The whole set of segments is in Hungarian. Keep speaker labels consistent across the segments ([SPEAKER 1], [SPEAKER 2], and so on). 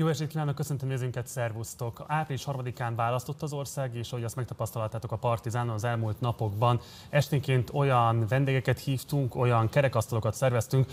[SPEAKER 1] Jó estét kívánok, köszöntöm nézőinket, szervusztok! Április 3-án választott az ország, és ahogy azt megtapasztaltátok a Partizánon az elmúlt napokban, esténként olyan vendégeket hívtunk, olyan kerekasztalokat szerveztünk,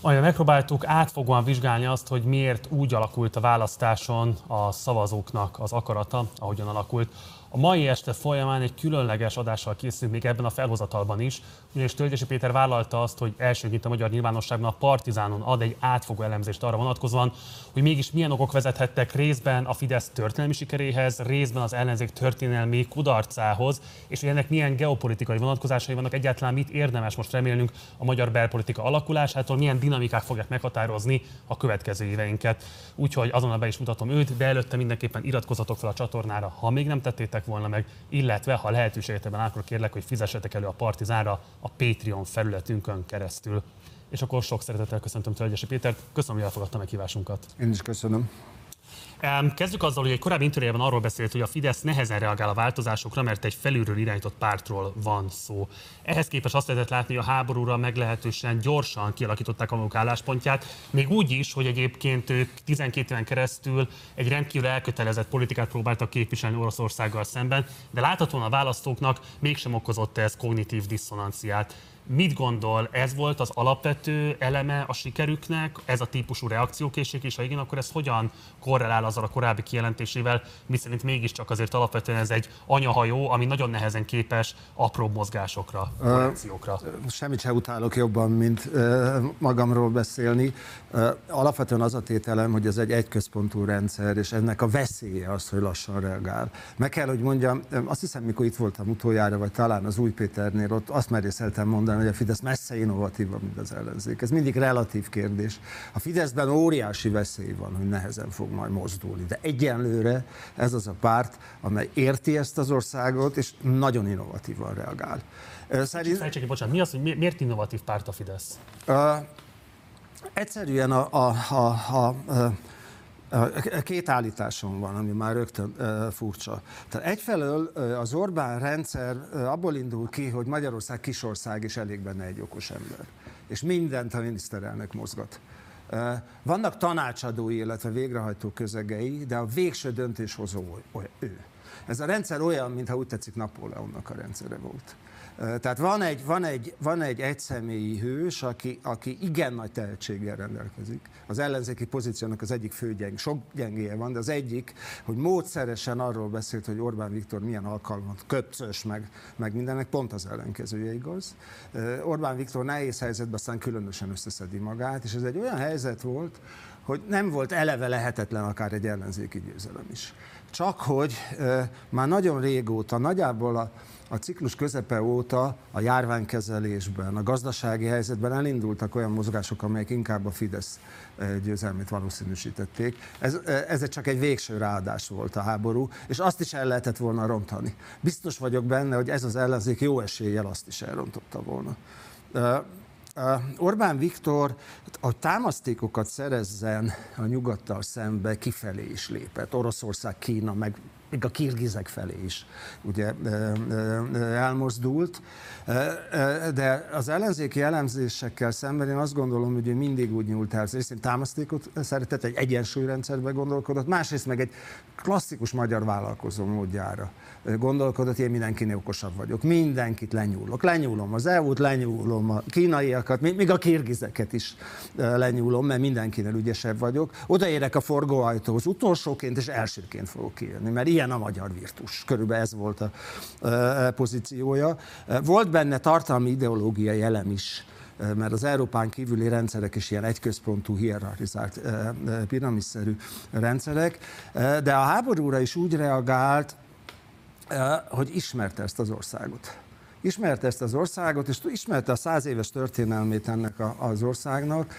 [SPEAKER 1] olyan megpróbáltuk átfogóan vizsgálni azt, hogy miért úgy alakult a választáson a szavazóknak az akarata, ahogyan alakult. A mai este folyamán egy különleges adással készülünk még ebben a felhozatalban is, ugyanis Tölgyesi Péter vállalta azt, hogy elsőként a magyar nyilvánosságban a Partizánon ad egy átfogó elemzést arra vonatkozóan, hogy mégis milyen okok vezethettek részben a Fidesz történelmi sikeréhez, részben az ellenzék történelmi kudarcához, és hogy ennek milyen geopolitikai vonatkozásai vannak, egyáltalán mit érdemes most remélnünk a magyar belpolitika alakulásától, milyen dinamikák fogják meghatározni a következő éveinket. Úgyhogy azonnal be is mutatom őt, de előtte mindenképpen iratkozatok fel a csatornára, ha még nem tettétek tettek volna meg, illetve ha lehetőséget akkor kérlek, hogy fizessetek elő a Partizánra a Patreon felületünkön keresztül. És akkor sok szeretettel köszöntöm Tölgyesi Pétert, köszönöm, hogy elfogadta meghívásunkat.
[SPEAKER 2] Én is köszönöm.
[SPEAKER 1] Kezdjük azzal, hogy egy korábbi interjúban arról beszélt, hogy a Fidesz nehezen reagál a változásokra, mert egy felülről irányított pártról van szó. Ehhez képest azt lehetett látni, hogy a háborúra meglehetősen gyorsan kialakították a maguk álláspontját, még úgy is, hogy egyébként ők 12 éven keresztül egy rendkívül elkötelezett politikát próbáltak képviselni Oroszországgal szemben, de láthatóan a választóknak mégsem okozott ez kognitív diszonanciát. Mit gondol, ez volt az alapvető eleme a sikerüknek, ez a típusú reakciókészség, és ha igen, akkor ez hogyan korrelál azzal a korábbi kijelentésével, miszerint mégiscsak azért alapvetően ez egy anyahajó, ami nagyon nehezen képes apró mozgásokra, reakciókra.
[SPEAKER 2] Semmit sem utálok jobban, mint magamról beszélni. Alapvetően az a tételem, hogy ez egy egyközpontú rendszer, és ennek a veszélye az, hogy lassan reagál. Meg kell, hogy mondjam, azt hiszem, mikor itt voltam utoljára, vagy talán az Új Péternél, ott azt merészeltem mondani, mondani, hogy a Fidesz messze innovatívabb, mint az ellenzék. Ez mindig relatív kérdés. A Fideszben óriási veszély van, hogy nehezen fog majd mozdulni, de egyenlőre ez az a párt, amely érti ezt az országot, és nagyon innovatívan reagál.
[SPEAKER 1] Szerint... Fejtsek, bocsánat, mi az, hogy miért innovatív párt a Fidesz?
[SPEAKER 2] Uh, egyszerűen a, a, a, a, a Két állításom van, ami már rögtön furcsa. Tehát egyfelől az Orbán rendszer abból indul ki, hogy Magyarország kisország és elég benne egy okos ember. És mindent a miniszterelnök mozgat. Vannak tanácsadói, illetve végrehajtó közegei, de a végső döntéshozó ő. Ez a rendszer olyan, mintha úgy tetszik Napóleonnak a rendszere volt. Tehát van egy, van egy, van egy egyszemélyi hős, aki, aki igen nagy tehetséggel rendelkezik. Az ellenzéki pozíciónak az egyik fő gyeng, sok gyengéje van, de az egyik, hogy módszeresen arról beszélt, hogy Orbán Viktor milyen alkalmat, köpcös, meg, meg mindennek, pont az ellenkezője igaz. Orbán Viktor nehéz helyzetben aztán különösen összeszedi magát, és ez egy olyan helyzet volt, hogy nem volt eleve lehetetlen akár egy ellenzéki győzelem is. Csak hogy e, már nagyon régóta, nagyjából a a ciklus közepe óta a járványkezelésben, a gazdasági helyzetben elindultak olyan mozgások, amelyek inkább a Fidesz győzelmét valószínűsítették. Ez, ez csak egy végső ráadás volt a háború, és azt is el lehetett volna rontani. Biztos vagyok benne, hogy ez az ellenzék jó eséllyel azt is elrontotta volna. Orbán Viktor a támasztékokat szerezzen a nyugattal szembe kifelé is lépett. Oroszország, Kína, meg még a kirgizek felé is ugye elmozdult. De az ellenzéki elemzésekkel szemben én azt gondolom, hogy ő mindig úgy nyúlt el. Részint támasztékot szeretett, egy egyensúlyrendszerbe gondolkodott, másrészt meg egy klasszikus magyar vállalkozó módjára gondolkodott, én mindenkinél okosabb vagyok. Mindenkit lenyúlok. Lenyúlom az EU-t, lenyúlom a kínaiakat, még a kirgizeket is lenyúlom, mert mindenkinél ügyesebb vagyok. Odaérek a forgóajtóhoz utolsóként, és elsőként fogok kijönni, mert ilyen a magyar virtus. Körülbelül ez volt a, a pozíciója. Volt benne tartalmi ideológiai elem is, mert az Európán kívüli rendszerek is ilyen egyközpontú, hierarchizált, piramisszerű rendszerek, de a háborúra is úgy reagált, hogy ismerte ezt az országot. Ismerte ezt az országot, és ismerte a száz éves történelmét ennek az országnak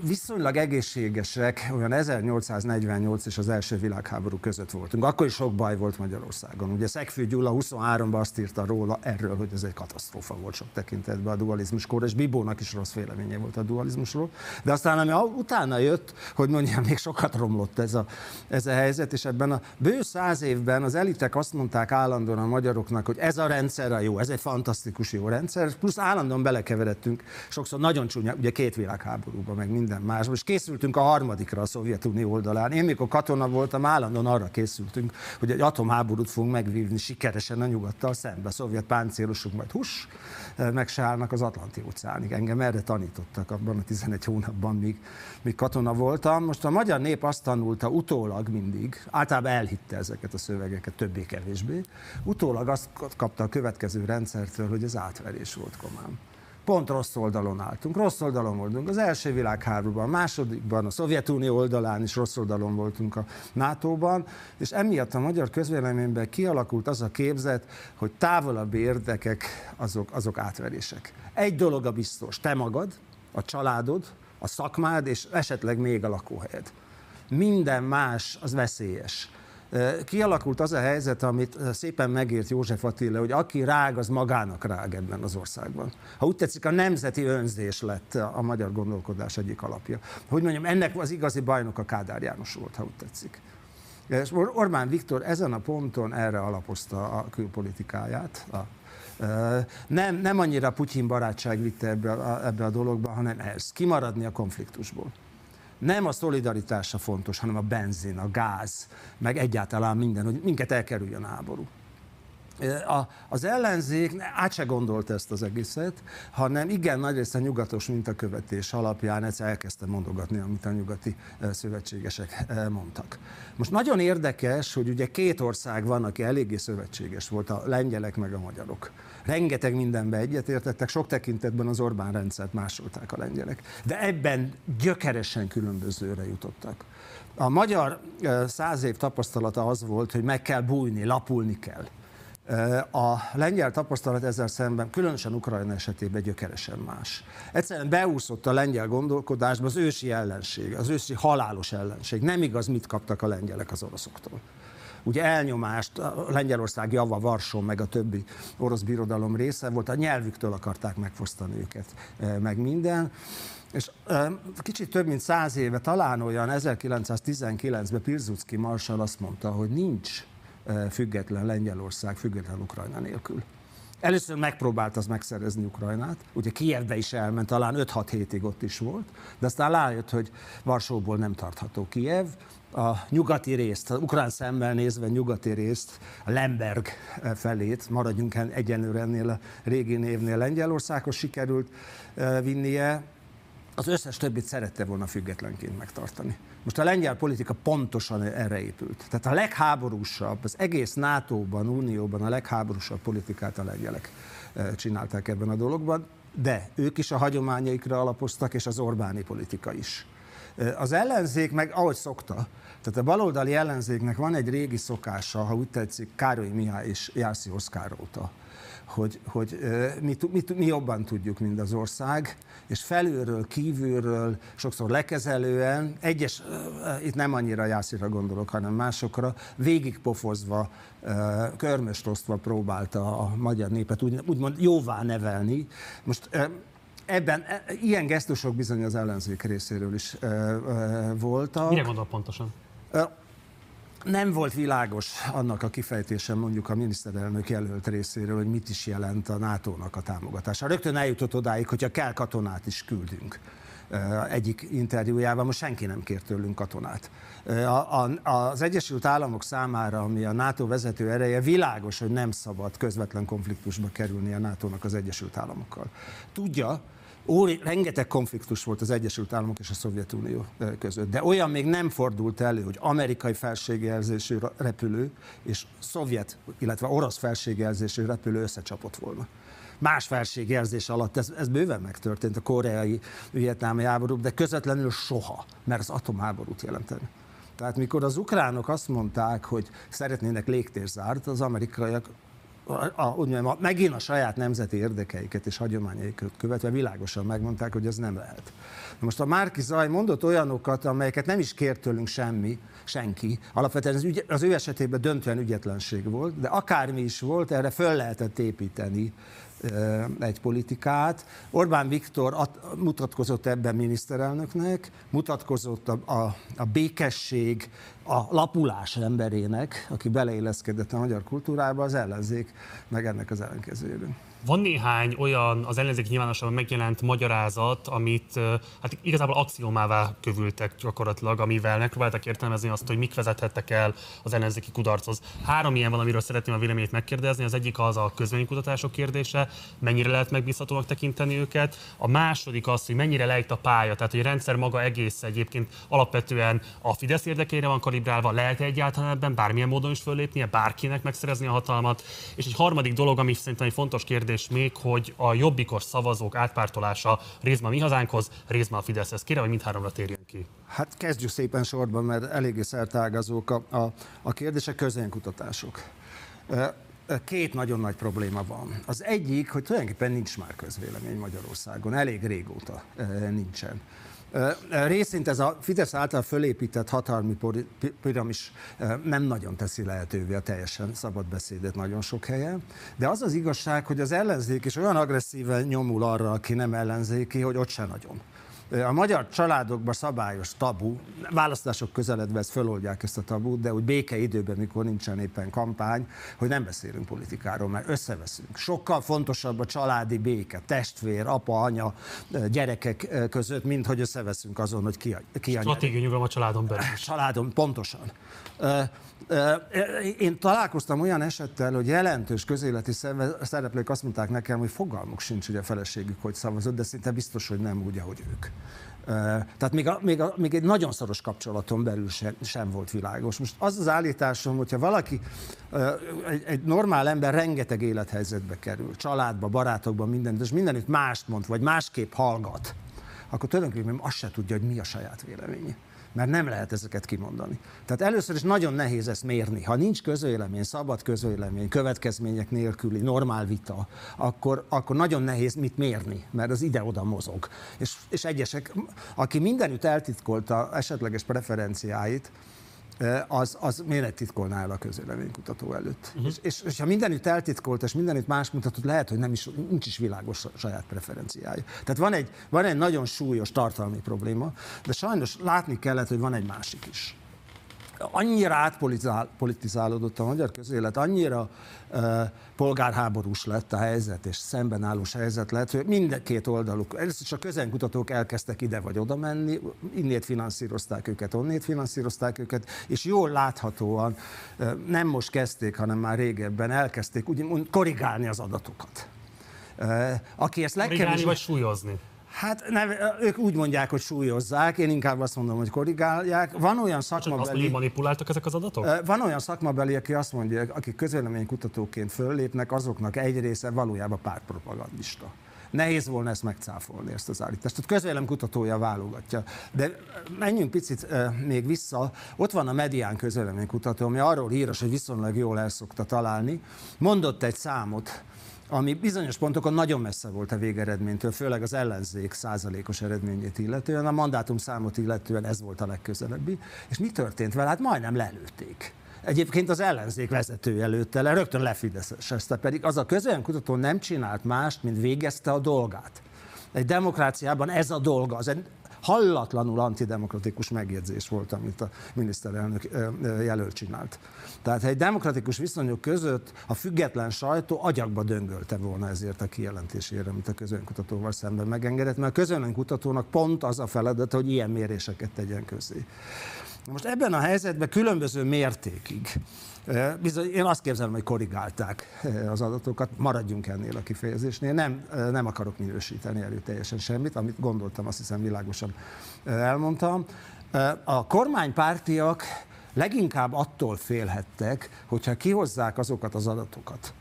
[SPEAKER 2] viszonylag egészségesek, olyan 1848 és az első világháború között voltunk. Akkor is sok baj volt Magyarországon. Ugye Szegfű Gyula 23-ban azt írta róla erről, hogy ez egy katasztrófa volt sok tekintetben a dualizmuskor, és Bibónak is rossz véleménye volt a dualizmusról. De aztán, ami utána jött, hogy mondjam, még sokat romlott ez a, ez a helyzet, és ebben a bő száz évben az elitek azt mondták állandóan a magyaroknak, hogy ez a rendszer a jó, ez egy fantasztikus jó rendszer, plusz állandóan belekeveredtünk, sokszor nagyon csúnya, ugye két világháborúban, meg mind minden más. Most készültünk a harmadikra a Szovjetunió oldalán. Én mikor katona voltam, állandóan arra készültünk, hogy egy atomháborút fogunk megvívni sikeresen a nyugattal szembe. A szovjet páncélosok majd hus, meg se állnak az Atlanti óceánig. Engem erre tanítottak abban a 11 hónapban, míg, míg katona voltam. Most a magyar nép azt tanulta utólag mindig, általában elhitte ezeket a szövegeket többé-kevésbé, utólag azt kapta a következő rendszertől, hogy ez átverés volt komám pont rossz oldalon álltunk. Rossz oldalon voltunk az első világháborúban, a másodikban, a Szovjetunió oldalán is rossz oldalon voltunk a NATO-ban, és emiatt a magyar közvéleményben kialakult az a képzet, hogy távolabbi érdekek azok, azok átverések. Egy dolog a biztos, te magad, a családod, a szakmád, és esetleg még a lakóhelyed. Minden más az veszélyes. Kialakult az a helyzet, amit szépen megért József Attila, hogy aki rág, az magának rág ebben az országban. Ha úgy tetszik, a nemzeti önzés lett a magyar gondolkodás egyik alapja. Hogy mondjam, ennek az igazi bajnok a Kádár János volt, ha úgy tetszik. És Orbán Viktor ezen a ponton erre alapozta a külpolitikáját, a nem, nem annyira Putyin barátság vitte ebbe a, ebbe a dologba, hanem ez, kimaradni a konfliktusból nem a szolidaritása fontos, hanem a benzin, a gáz, meg egyáltalán minden, hogy minket elkerüljön a háború. A, az ellenzék át se gondolt ezt az egészet, hanem igen nagy része nyugatos mintakövetés alapján egyszer elkezdte mondogatni, amit a nyugati szövetségesek mondtak. Most nagyon érdekes, hogy ugye két ország van, aki eléggé szövetséges volt, a lengyelek meg a magyarok. Rengeteg mindenben egyetértettek, sok tekintetben az Orbán rendszert másolták a lengyelek. De ebben gyökeresen különbözőre jutottak. A magyar száz év tapasztalata az volt, hogy meg kell bújni, lapulni kell. A lengyel tapasztalat ezzel szemben, különösen Ukrajna esetében gyökeresen más. Egyszerűen beúszott a lengyel gondolkodásba az ősi ellenség, az ősi halálos ellenség. Nem igaz, mit kaptak a lengyelek az oroszoktól ugye elnyomást, Lengyelország java, Varsó, meg a többi orosz birodalom része volt, a nyelvüktől akarták megfosztani őket, e, meg minden. És e, kicsit több mint száz éve, talán olyan 1919-ben Pilsudski marsal azt mondta, hogy nincs független Lengyelország, független Ukrajna nélkül. Először megpróbált az megszerezni Ukrajnát, ugye Kievbe is elment, talán 5-6 hétig ott is volt, de aztán rájött, hogy Varsóból nem tartható Kiev, a nyugati részt, az ukrán szemmel nézve nyugati részt, a Lemberg felét, maradjunk egyenlőre ennél a régi névnél Lengyelországhoz sikerült vinnie, az összes többit szerette volna függetlenként megtartani. Most a lengyel politika pontosan erre épült. Tehát a legháborúsabb, az egész NATO-ban, Unióban a legháborúsabb politikát a lengyelek csinálták ebben a dologban, de ők is a hagyományaikra alapoztak, és az Orbáni politika is. Az ellenzék meg, ahogy szokta, tehát a baloldali ellenzéknek van egy régi szokása, ha úgy tetszik, Károly Mihály és Jászi Oszkár óta, hogy, hogy mi, mi, mi jobban tudjuk, mint az ország, és felülről, kívülről, sokszor lekezelően, egyes, itt nem annyira Jászira gondolok, hanem másokra, végigpofozva, körmöst osztva próbálta a magyar népet úgy, úgymond jóvá nevelni. Most ebben e, ilyen gesztusok bizony az ellenzék részéről is voltak.
[SPEAKER 1] Mire gondol pontosan?
[SPEAKER 2] Nem volt világos annak a kifejtése mondjuk a miniszterelnök jelölt részéről, hogy mit is jelent a NATO-nak a támogatása. Rögtön eljutott odáig, hogyha kell katonát is küldünk egyik interjújában, most senki nem kért tőlünk katonát. A, a, az Egyesült Államok számára, ami a NATO vezető ereje, világos, hogy nem szabad közvetlen konfliktusba kerülni a NATO-nak az Egyesült Államokkal. Tudja, Óri, rengeteg konfliktus volt az Egyesült Államok és a Szovjetunió között, de olyan még nem fordult elő, hogy amerikai felségjelzésű repülő és szovjet, illetve orosz felségjelzésű repülő összecsapott volna. Más felségjelzés alatt ez, ez bőven megtörtént a koreai, vietnámi háború, de közvetlenül soha, mert az atomháborút jelenteni. Tehát mikor az ukránok azt mondták, hogy szeretnének légtérzárt, az amerikaiak a, úgy mondjam, megint a saját nemzeti érdekeiket és hagyományaikat követve világosan megmondták, hogy ez nem lehet. Most a Márki Zaj mondott olyanokat, amelyeket nem is kért tőlünk semmi, senki. Alapvetően az, ügy, az ő esetében döntően ügyetlenség volt, de akármi is volt, erre föl lehetett építeni egy politikát. Orbán Viktor at, mutatkozott ebben miniszterelnöknek, mutatkozott a, a, a békesség, a lapulás emberének, aki beleilleszkedett a magyar kultúrába, az ellenzék, meg ennek az ellenkezőjében.
[SPEAKER 1] Van néhány olyan az ellenzék nyilvánosságban megjelent magyarázat, amit hát igazából axiomává kövültek gyakorlatilag, amivel megpróbáltak értelmezni azt, hogy mik vezethettek el az ellenzéki kudarchoz. Három ilyen van, amiről szeretném a véleményét megkérdezni. Az egyik az a közvénykutatások kérdése, mennyire lehet megbízhatónak tekinteni őket. A második az, hogy mennyire lejt a pálya, tehát hogy a rendszer maga egész egyébként alapvetően a Fidesz érdekeire van kalibrálva, lehet egyáltalán ebben bármilyen módon is föllépnie, bárkinek megszerezni a hatalmat. És egy harmadik dolog, ami szerintem egy fontos kérdés még, hogy a jobbikos szavazók átpártolása részben a mi hazánkhoz, részben a Fideszhez. Kérem, hogy mindháromra térjen ki.
[SPEAKER 2] Hát kezdjük szépen sorban, mert eléggé szertágazók a, a, a kérdések, közönkutatások. Két nagyon nagy probléma van. Az egyik, hogy tulajdonképpen nincs már közvélemény Magyarországon, elég régóta nincsen. Részint ez a Fidesz által fölépített hatalmi piramis nem nagyon teszi lehetővé a teljesen szabad beszédet nagyon sok helyen, de az az igazság, hogy az ellenzék is olyan agresszíven nyomul arra, aki nem ellenzéki, hogy ott se nagyon. A magyar családokban szabályos tabu, választások közeledve ezt föloldják ezt a tabut, de úgy béke időben, mikor nincsen éppen kampány, hogy nem beszélünk politikáról, mert összeveszünk. Sokkal fontosabb a családi béke, testvér, apa, anya, gyerekek között, mint hogy összeveszünk azon, hogy ki a, ki
[SPEAKER 1] a Stratégiai nyugalom a családon belül.
[SPEAKER 2] Családon, pontosan. Én találkoztam olyan esettel, hogy jelentős közéleti szereplők azt mondták nekem, hogy fogalmuk sincs, hogy a feleségük hogy szavazott, de szinte biztos, hogy nem úgy, ahogy ők. Tehát még, a, még, a, még egy nagyon szoros kapcsolaton belül sem, sem volt világos. Most az az állításom, hogyha valaki, egy, egy normál ember rengeteg élethelyzetbe kerül, családba, barátokba, minden, és mindenütt mást mond, vagy másképp hallgat, akkor tulajdonképpen azt se tudja, hogy mi a saját véleménye mert nem lehet ezeket kimondani. Tehát először is nagyon nehéz ezt mérni. Ha nincs közvélemény, szabad közvélemény, következmények nélküli, normál vita, akkor, akkor nagyon nehéz mit mérni, mert az ide-oda mozog. És, és egyesek, aki mindenütt eltitkolta esetleges preferenciáit, az, az miért titkolná el a közvéleménykutató előtt. Uh-huh. És, és, és ha mindenütt eltitkolt, és mindenütt más mutatott, lehet, hogy nem is, nincs is világos saját preferenciája. Tehát van egy, van egy nagyon súlyos tartalmi probléma, de sajnos látni kellett, hogy van egy másik is annyira átpolitizálódott a magyar közélet, annyira uh, polgárháborús lett a helyzet, és szembenállós helyzet lett, hogy minden két oldaluk, először is a közenkutatók elkezdtek ide vagy oda menni, innét finanszírozták őket, onnét finanszírozták őket, és jól láthatóan uh, nem most kezdték, hanem már régebben elkezdték úgy korrigálni az adatokat.
[SPEAKER 1] Uh, aki ezt legkevésbé... vagy súlyozni?
[SPEAKER 2] Hát nem, ők úgy mondják, hogy súlyozzák, én inkább azt mondom, hogy korrigálják. Van olyan szakmabeli... Csak azt,
[SPEAKER 1] manipuláltak ezek az adatok?
[SPEAKER 2] Van olyan szakmabeli, aki azt mondja, akik közvéleménykutatóként föllépnek, azoknak egy része valójában pártpropagandista. Nehéz volna ezt megcáfolni, ezt az állítást. Tehát közvéleménykutatója válogatja. De menjünk picit még vissza. Ott van a Medián közvéleménykutató, ami arról híres, hogy viszonylag jól el szokta találni. Mondott egy számot, ami bizonyos pontokon nagyon messze volt a végeredménytől, főleg az ellenzék százalékos eredményét illetően, a mandátum számot illetően ez volt a legközelebbi. És mi történt vele? Hát majdnem lelőtték. Egyébként az ellenzék vezetője előtte le, rögtön lefideszeste, pedig az a kutató nem csinált mást, mint végezte a dolgát. Egy demokráciában ez a dolga. Az hallatlanul antidemokratikus megjegyzés volt, amit a miniszterelnök jelölt csinált. Tehát egy demokratikus viszonyok között a független sajtó agyakba döngölte volna ezért a kijelentésére, amit a közönkutatóval szemben megengedett, mert a közönkutatónak pont az a feladat, hogy ilyen méréseket tegyen közé. Most ebben a helyzetben különböző mértékig Bizony, én azt képzelem, hogy korrigálták az adatokat, maradjunk ennél a kifejezésnél. Nem, nem akarok minősíteni erőteljesen semmit, amit gondoltam, azt hiszem világosan elmondtam. A kormánypártiak leginkább attól félhettek, hogyha kihozzák azokat az adatokat,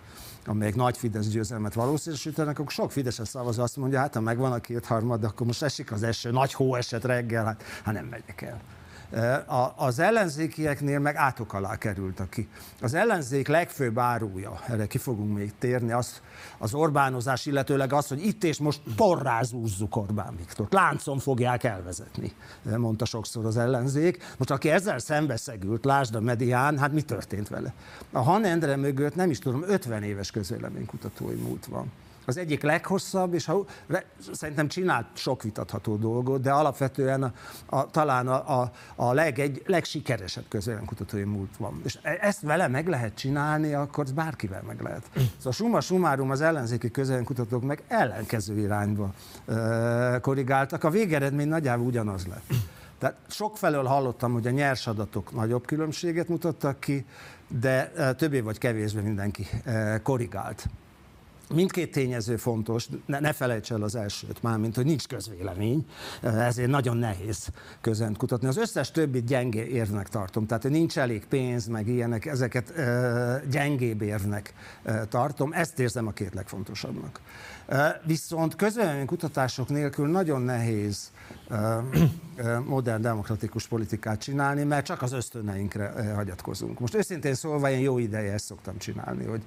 [SPEAKER 2] amelyek nagy Fidesz győzelmet valószínűsítenek, akkor sok Fideszes szavazó azt mondja, hát ha megvan a kétharmad, akkor most esik az eső, nagy hó eset reggel, hát, hát nem megyek el. Az ellenzékieknél meg átok alá került ki. Az ellenzék legfőbb árúja, erre ki fogunk még térni, az, az Orbánozás, illetőleg az, hogy itt és most porrázúzzuk Orbán Viktort. Láncon fogják elvezetni, mondta sokszor az ellenzék. Most aki ezzel szembeszegült, lásd a medián, hát mi történt vele? A Han Endre mögött nem is tudom, 50 éves közvéleménykutatói múlt van az egyik leghosszabb, és ha, szerintem csinált sok vitatható dolgot, de alapvetően a, a, talán a, a, a leg, egy, legsikeresebb közvéleménykutatói múlt van. És e, ezt vele meg lehet csinálni, akkor bárkivel meg lehet. Szóval summa summarum az ellenzéki közvéleménykutatók meg ellenkező irányba uh, korrigáltak. A végeredmény nagyjából ugyanaz lett. Tehát sokfelől hallottam, hogy a nyers adatok nagyobb különbséget mutattak ki, de többé vagy kevésbé mindenki korrigált. Mindkét tényező fontos, ne, ne felejts el az elsőt, mármint, hogy nincs közvélemény, ezért nagyon nehéz közönt kutatni. Az összes többit gyengé érvnek tartom, tehát nincs elég pénz, meg ilyenek, ezeket gyengébb érvnek tartom, ezt érzem a két legfontosabbnak. Viszont közvélemény kutatások nélkül nagyon nehéz modern demokratikus politikát csinálni, mert csak az ösztöneinkre hagyatkozunk. Most őszintén szólva én jó ideje ezt szoktam csinálni, hogy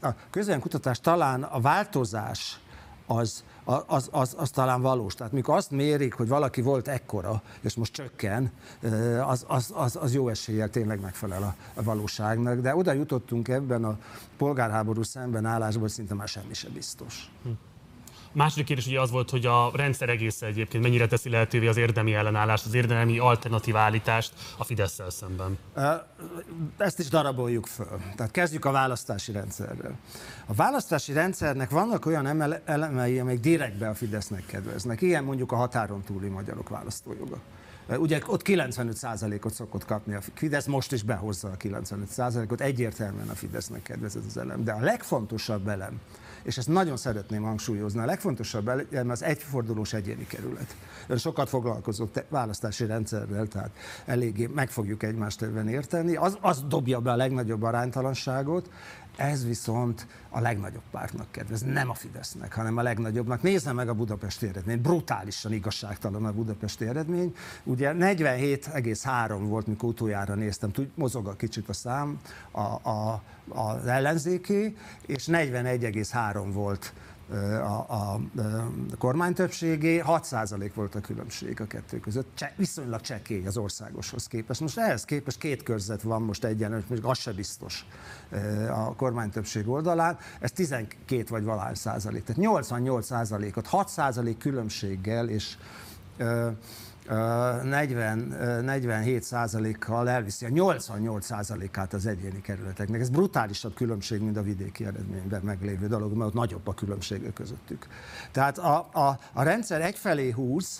[SPEAKER 2] a közvélemény kutatás talán a változás az, az, az, az talán valós. Tehát mikor azt mérik, hogy valaki volt ekkora, és most csökken, az, az, az, az jó eséllyel tényleg megfelel a, a valóságnak. De oda jutottunk ebben a polgárháború szemben állásban, hogy szinte már semmi sem biztos. Hm.
[SPEAKER 1] Második kérdés ugye az volt, hogy a rendszer egész egyébként mennyire teszi lehetővé az érdemi ellenállást, az érdemi alternatív állítást a fidesz szemben.
[SPEAKER 2] Ezt is daraboljuk föl. Tehát kezdjük a választási rendszerrel. A választási rendszernek vannak olyan elemei, amelyek direktbe a Fidesznek kedveznek. Ilyen mondjuk a határon túli magyarok választójoga. Ugye ott 95%-ot szokott kapni a Fidesz, most is behozza a 95%-ot, egyértelműen a Fidesznek kedvez ez az elem. De a legfontosabb elem, és ezt nagyon szeretném hangsúlyozni. A legfontosabb elem az egyfordulós egyéni kerület. Ön sokat foglalkozok választási rendszerrel, tehát eléggé meg fogjuk egymást ebben érteni. Az, az dobja be a legnagyobb aránytalanságot, ez viszont a legnagyobb pártnak kedvez, nem a Fidesznek, hanem a legnagyobbnak. Nézze meg a budapesti eredményt, brutálisan igazságtalan a budapesti eredmény. Ugye 47,3 volt, mikor utoljára néztem, tud, mozog a kicsit a szám a, a, az ellenzéki, és 41,3 volt a, a, a kormány többségé, 6% volt a különbség a kettő között. Cse, viszonylag csekély az országoshoz képest. Most ehhez képest két körzet van most egyenlő, még az se biztos a kormány többség oldalán. Ez 12 vagy valahány százalék. Tehát 88 százalékot, 6 százalék különbséggel és 40, 47 százalékkal elviszi a 88 százalékát az egyéni kerületeknek. Ez brutálisabb különbség, mint a vidéki eredményben meglévő dolog, mert ott nagyobb a különbség közöttük. Tehát a, a, a rendszer egyfelé húz,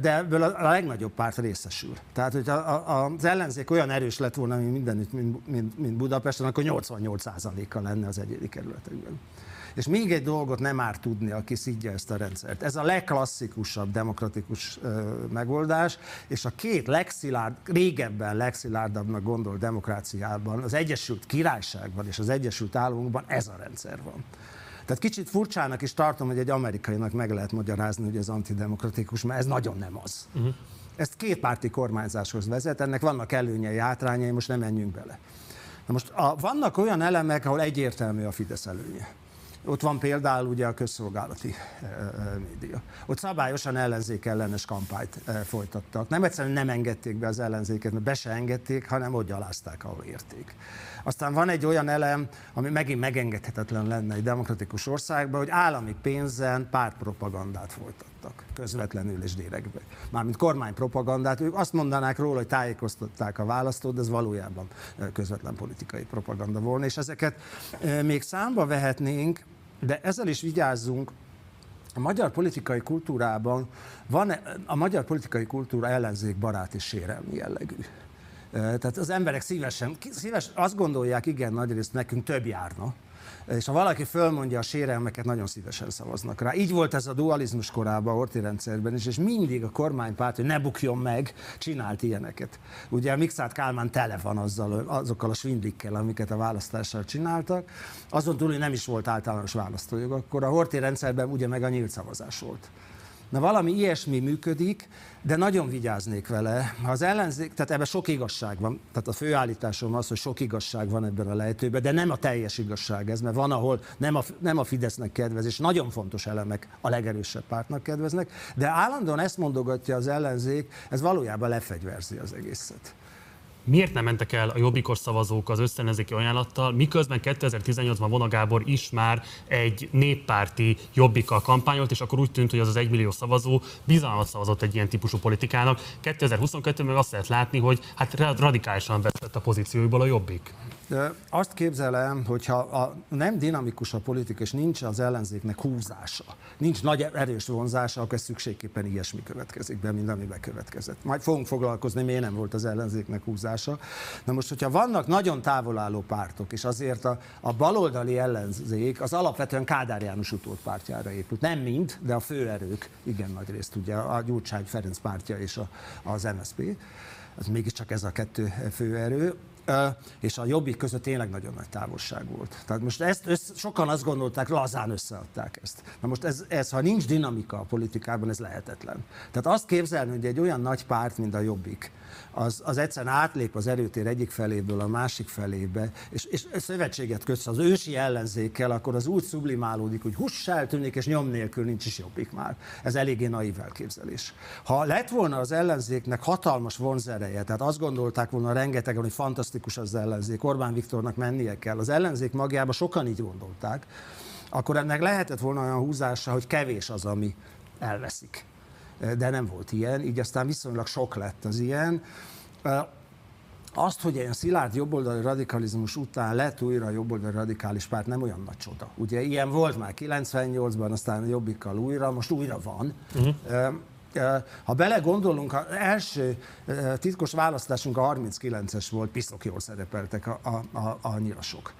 [SPEAKER 2] de ebből a, a legnagyobb párt részesül. Tehát, hogy a, az ellenzék olyan erős lett volna, mint mindenütt, mint, mint, mint Budapesten, akkor 88%-kal lenne az egyéni kerületekben. És még egy dolgot nem már tudni, aki szidja ezt a rendszert. Ez a legklasszikusabb demokratikus megoldás, és a két legszilárd, régebben legszilárdabbnak gondolt demokráciában, az Egyesült Királyságban és az Egyesült Államokban ez a rendszer van. Tehát kicsit furcsának is tartom, hogy egy amerikainak meg lehet magyarázni, hogy ez antidemokratikus, mert ez nagyon nem az. Uh-huh. Ezt kétpárti kormányzáshoz vezet, ennek vannak előnyei, hátrányai, most nem menjünk bele. Na most a, vannak olyan elemek, ahol egyértelmű a Fidesz előnye. Ott van például ugye a közszolgálati média. Ott szabályosan ellenzék ellenes kampányt folytattak. Nem egyszerűen nem engedték be az ellenzéket, mert be se engedték, hanem ott gyalázták, ahol érték. Aztán van egy olyan elem, ami megint megengedhetetlen lenne egy demokratikus országban, hogy állami pénzen pártpropagandát folytattak, közvetlenül és direktbe. Mármint kormánypropagandát, ők azt mondanák róla, hogy tájékoztatták a választót, de ez valójában közvetlen politikai propaganda volna, és ezeket még számba vehetnénk, de ezzel is vigyázzunk, a magyar politikai kultúrában van a magyar politikai kultúra ellenzék barát és sérelmi jellegű. Tehát az emberek szívesen, szíves, azt gondolják, igen, nagyrészt nekünk több járna, és ha valaki fölmondja a sérelmeket, nagyon szívesen szavaznak rá. Így volt ez a dualizmus korában, a Horti rendszerben is, és mindig a kormánypárt, hogy ne bukjon meg, csinált ilyeneket. Ugye a Mixát Kálmán tele van azzal, azokkal a svindlikkel, amiket a választással csináltak. Azon túl, hogy nem is volt általános választójog, akkor a Horti rendszerben ugye meg a nyílt szavazás volt. Na valami ilyesmi működik, de nagyon vigyáznék vele. Ha az ellenzék, tehát ebben sok igazság van, tehát a főállításom az, hogy sok igazság van ebben a lejtőben, de nem a teljes igazság ez, mert van, ahol nem a, nem a Fidesznek kedvez, és nagyon fontos elemek a legerősebb pártnak kedveznek, de állandóan ezt mondogatja az ellenzék, ez valójában lefegyverzi az egészet.
[SPEAKER 1] Miért nem mentek el a jobbikos szavazók az összenezéki ajánlattal, miközben 2018-ban Vona Gábor is már egy néppárti jobbikkal kampányolt, és akkor úgy tűnt, hogy az az egymillió szavazó bizalmat szavazott egy ilyen típusú politikának. 2022-ben meg azt lehet látni, hogy hát radikálisan veszett a pozícióiból a jobbik.
[SPEAKER 2] Azt képzelem, hogyha a nem dinamikus a politika, és nincs az ellenzéknek húzása, nincs nagy erős vonzása, akkor szükségképpen ilyesmi következik be, mint ami bekövetkezett. Majd fogunk foglalkozni, miért nem volt az ellenzéknek húzása. Na most, hogyha vannak nagyon távolálló pártok, és azért a, a baloldali ellenzék az alapvetően Kádár János utódpártjára épült. Nem mind, de a főerők igen nagy részt, ugye a Gyurcsány Ferenc pártja és a, az MSZP. Ez mégiscsak ez a kettő főerő és a jobbik között tényleg nagyon nagy távolság volt. Tehát most ezt össze, sokan azt gondolták, lazán összeadták ezt. Na most ez, ez, ha nincs dinamika a politikában, ez lehetetlen. Tehát azt képzelni, hogy egy olyan nagy párt, mint a jobbik, az, az egyszerűen átlép az erőtér egyik feléből a másik felébe, és, és szövetséget kötsz az ősi ellenzékkel, akkor az úgy sublimálódik, hogy huss eltűnik, és nyom nélkül nincs is jobbik már. Ez eléggé naív elképzelés. Ha lett volna az ellenzéknek hatalmas vonzereje, tehát azt gondolták volna rengetegen, hogy fantasztikus az ellenzék, Orbán Viktornak mennie kell, az ellenzék magjában sokan így gondolták, akkor ennek lehetett volna olyan húzása, hogy kevés az, ami elveszik de nem volt ilyen, így aztán viszonylag sok lett az ilyen. Azt, hogy ilyen szilárd jobboldali radikalizmus után lett újra jobboldali radikális párt, nem olyan nagy csoda. Ugye ilyen volt már 98-ban, aztán jobbikkal újra, most újra van. Uh-huh. Ha belegondolunk, az első titkos választásunk a 39-es volt, piszok jól szerepeltek a, a, a, a nyirasok.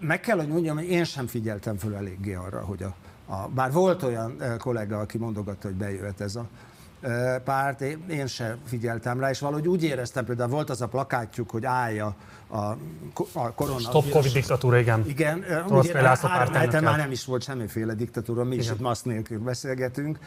[SPEAKER 2] Meg kell, hogy mondjam, hogy én sem figyeltem föl eléggé arra, hogy a, a, bár volt olyan kollega, aki mondogatta, hogy bejöhet ez a párt, én sem figyeltem rá, és valahogy úgy éreztem, például volt az a plakátjuk, hogy állja a, a korona.
[SPEAKER 1] Stop Covid diktatúra, igen.
[SPEAKER 2] Igen, úgy három már nem is volt semmiféle diktatúra, mi is itt maszk nélkül beszélgetünk.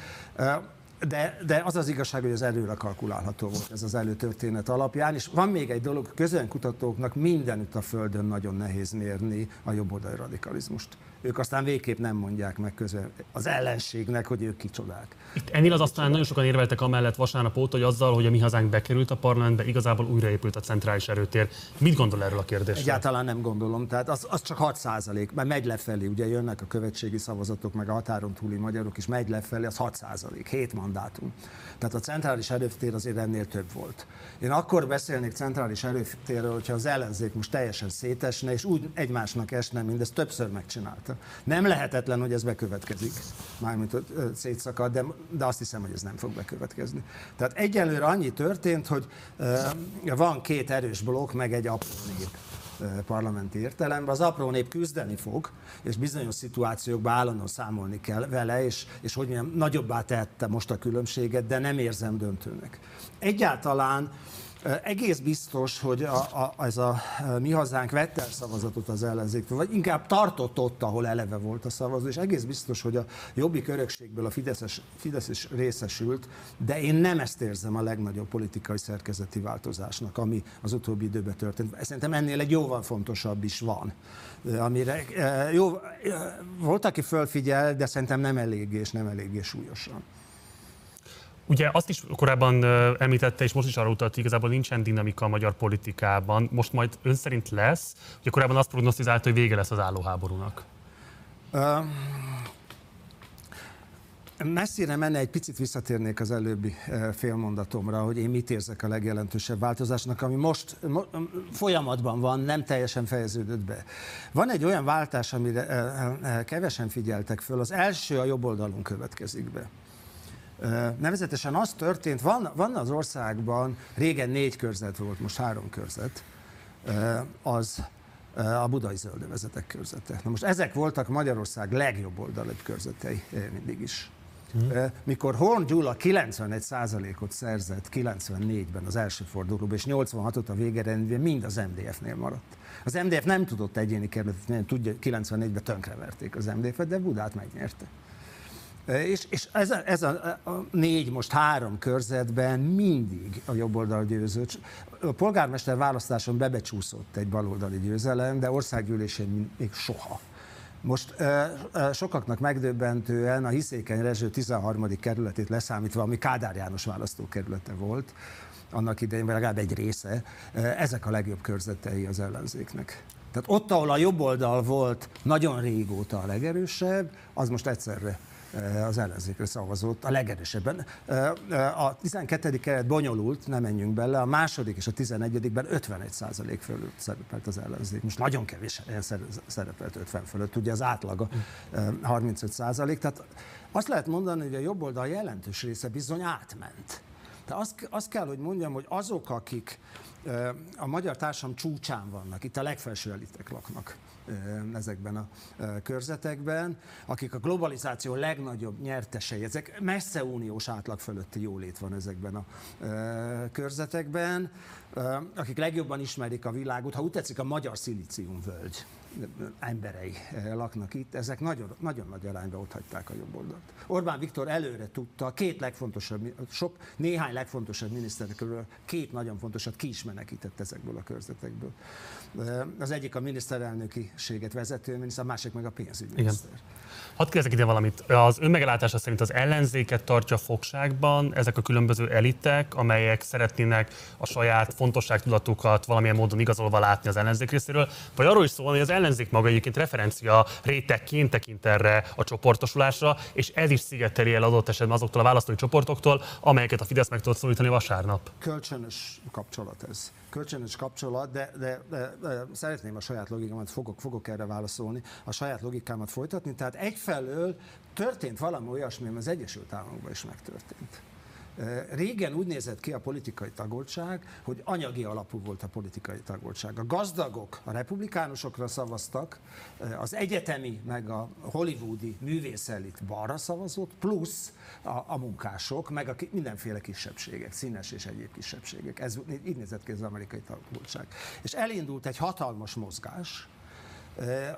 [SPEAKER 2] De, de az az igazság, hogy az előre kalkulálható volt ez az előtörténet alapján, és van még egy dolog, közönkutatóknak mindenütt a Földön nagyon nehéz mérni a jobboldali radikalizmust ők aztán végképp nem mondják meg közben az ellenségnek, hogy ők kicsodák.
[SPEAKER 1] Itt ennél az aztán nagyon sokan érveltek amellett vasárnap óta, hogy azzal, hogy a mi hazánk bekerült a parlamentbe, igazából újraépült a centrális erőtér. Mit gondol erről a kérdésről?
[SPEAKER 2] Egyáltalán nem gondolom. Tehát az, az csak 6 százalék, mert megy lefelé. Ugye jönnek a követségi szavazatok, meg a határon túli magyarok is, megy lefelé, az 6 százalék, 7 mandátum. Tehát a centrális erőtér azért ennél több volt. Én akkor beszélnék centrális erőtérről, hogyha az ellenzék most teljesen szétesne, és úgy egymásnak esne, mint ezt többször megcsinálta. Nem lehetetlen, hogy ez bekövetkezik, mármint szétszakad, de, de azt hiszem, hogy ez nem fog bekövetkezni. Tehát egyelőre annyi történt, hogy uh, van két erős blokk, meg egy apró nép parlamenti értelemben. Az apró nép küzdeni fog, és bizonyos szituációkban állandóan számolni kell vele, és, és hogy mondjam, nagyobbá tette most a különbséget, de nem érzem döntőnek. Egyáltalán egész biztos, hogy a, a, ez a mi hazánk vette el szavazatot az ellenzéktől, vagy inkább tartott ott, ahol eleve volt a szavazó, és egész biztos, hogy a jobbik örökségből a Fideszes, Fidesz is részesült, de én nem ezt érzem a legnagyobb politikai szerkezeti változásnak, ami az utóbbi időben történt. Szerintem ennél egy jóval fontosabb is van. Amire, jó, volt, aki fölfigyel, de szerintem nem eléggé és nem eléggé súlyosan.
[SPEAKER 1] Ugye azt is korábban említette, és most is arra utalt, hogy igazából nincsen dinamika a magyar politikában. Most majd ön szerint lesz? Ugye korábban azt prognosztizálta, hogy vége lesz az állóháborúnak.
[SPEAKER 2] Messzire menne, egy picit visszatérnék az előbbi félmondatomra, hogy én mit érzek a legjelentősebb változásnak, ami most mo, folyamatban van, nem teljesen fejeződött be. Van egy olyan váltás, amire kevesen figyeltek föl, az első a jobb oldalon következik be. Nevezetesen az történt, van, van az országban, régen négy körzet volt, most három körzet, az a budai zöldövezetek körzete. Na most ezek voltak Magyarország legjobb oldalibb körzetei mindig is. Hmm. Mikor Horn Gyula 91%-ot szerzett 94-ben az első fordulóban, és 86-ot a végeredményben mind az MDF-nél maradt. Az MDF nem tudott egyéni kerületet, tudja, 94-ben tönkreverték az MDF-et, de Budát megnyerte. És, és ez, a, ez a, a négy, most három körzetben mindig a jobb oldal győzött. A polgármester választáson bebecsúszott egy baloldali győzelem, de országgyűlésén még soha. Most sokaknak megdöbbentően a Hiszékeny Rezső 13. kerületét leszámítva, ami Kádár János választókerülete volt, annak idején, vagy legalább egy része, ezek a legjobb körzetei az ellenzéknek. Tehát ott, ahol a jobb oldal volt nagyon régóta a legerősebb, az most egyszerre az ellenzékre szavazott a legerősebben. Eh, eh, a 12. keret bonyolult, nem menjünk bele, a második és a 11-ben 51 százalék fölött szerepelt az ellenzék. Most nagyon kevés szerepelt 50 fölött, ugye az átlaga 35 százalék. Tehát azt lehet mondani, hogy a jobb oldal jelentős része bizony átment. De azt, azt kell, hogy mondjam, hogy azok, akik a magyar társadalom csúcsán vannak, itt a legfelső elitek laknak ezekben a körzetekben, akik a globalizáció legnagyobb nyertesei, ezek messze uniós átlag fölötti jólét van ezekben a körzetekben, akik legjobban ismerik a világot, ha úgy tetszik, a magyar szilíciumvölgy emberei laknak itt, ezek nagyon, nagyon nagy arányban ott hagyták a jobb oldalt. Orbán Viktor előre tudta, két legfontosabb, sok, néhány legfontosabb miniszterről két nagyon fontosat ki is menekített ezekből a körzetekből. Az egyik a miniszterelnökiséget vezető miniszter, a másik meg a pénzügyminiszter. Igen.
[SPEAKER 1] Hadd kérdezek ide valamit. Az önmegelátása szerint az ellenzéket tartja fogságban ezek a különböző elitek, amelyek szeretnének a saját fontosságtudatukat valamilyen módon igazolva látni az ellenzék részéről, vagy arról is szól, hogy az ellenzék maga egyébként referencia rétegként tekint erre a csoportosulásra, és ez is szigeteli el adott esetben azoktól a választói csoportoktól, amelyeket a Fidesz meg tudott szólítani vasárnap.
[SPEAKER 2] Kölcsönös kapcsolat ez kölcsönös kapcsolat, de, de, de, de szeretném a saját logikámat, fogok, fogok erre válaszolni, a saját logikámat folytatni. Tehát egyfelől történt valami olyasmi, ami az Egyesült Államokban is megtörtént. Régen úgy nézett ki a politikai tagoltság, hogy anyagi alapú volt a politikai tagoltság. A gazdagok a republikánusokra szavaztak, az egyetemi meg a hollywoodi művészelit balra szavazott, plusz a, a munkások, meg a mindenféle kisebbségek, színes és egyéb kisebbségek. Ez így nézett ki az amerikai tagoltság. És elindult egy hatalmas mozgás,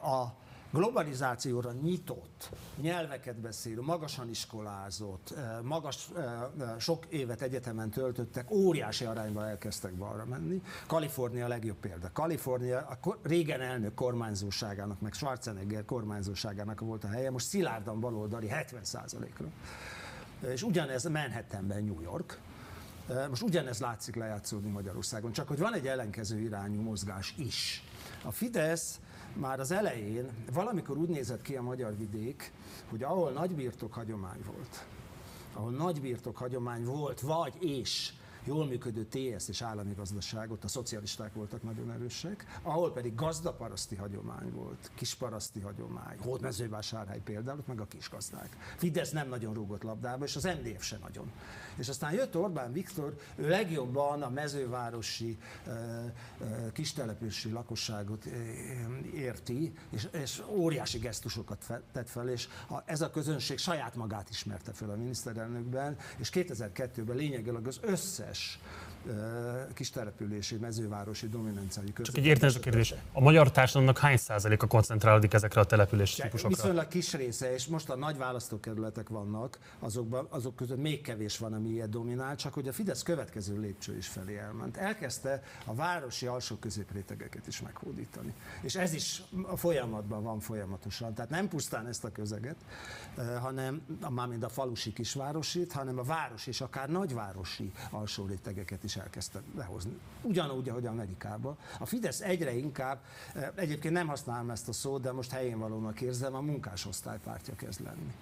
[SPEAKER 2] a globalizációra nyitott, nyelveket beszélő, magasan iskolázott, eh, magas, eh, eh, sok évet egyetemen töltöttek, óriási arányban elkezdtek balra menni. Kalifornia a legjobb példa. Kalifornia a régen elnök kormányzóságának, meg Schwarzenegger kormányzóságának volt a helye, most szilárdan baloldali 70%-ra. És ugyanez Manhattanben New York, most ugyanez látszik lejátszódni Magyarországon, csak hogy van egy ellenkező irányú mozgás is. A Fidesz már az elején valamikor úgy nézett ki a magyar vidék, hogy ahol nagybirtok hagyomány volt, ahol nagybirtok hagyomány volt, vagy és jól működő TS és állami gazdaságot, a szocialisták voltak nagyon erősek, ahol pedig gazdaparaszti hagyomány volt, kisparaszti hagyomány, Hódmezővásárhely például, meg a kisgazdák. Fidesz nem nagyon rúgott labdába, és az MDF se nagyon. És aztán jött Orbán Viktor, ő legjobban a mezővárosi, kistelepülési lakosságot érti, és, és óriási gesztusokat tett fel, és a, ez a közönség saját magát ismerte fel a miniszterelnökben, és 2002-ben lényegileg az összes cash kistelepülési, mezővárosi dominanciai
[SPEAKER 1] között. Csak egy értelmes kérdés. A magyar társadalomnak hány százaléka koncentrálódik ezekre a települési típusokra?
[SPEAKER 2] Viszonylag kis része, és most a nagy választókerületek vannak, azokban, azok között még kevés van, ami ilyet dominál, csak hogy a Fidesz következő lépcső is felé elment. Elkezdte a városi alsó középrétegeket is meghódítani. És ez is a folyamatban van folyamatosan. Tehát nem pusztán ezt a közeget, hanem mármint a falusi kisvárosit, hanem a város és akár nagyvárosi alsó rétegeket is is elkezdte lehozni. Ugyanúgy, ahogy Amerikában. A Fidesz egyre inkább, eh, egyébként nem használom ezt a szót, de most helyén valónak érzem, a munkásosztálypártya kezd lenni.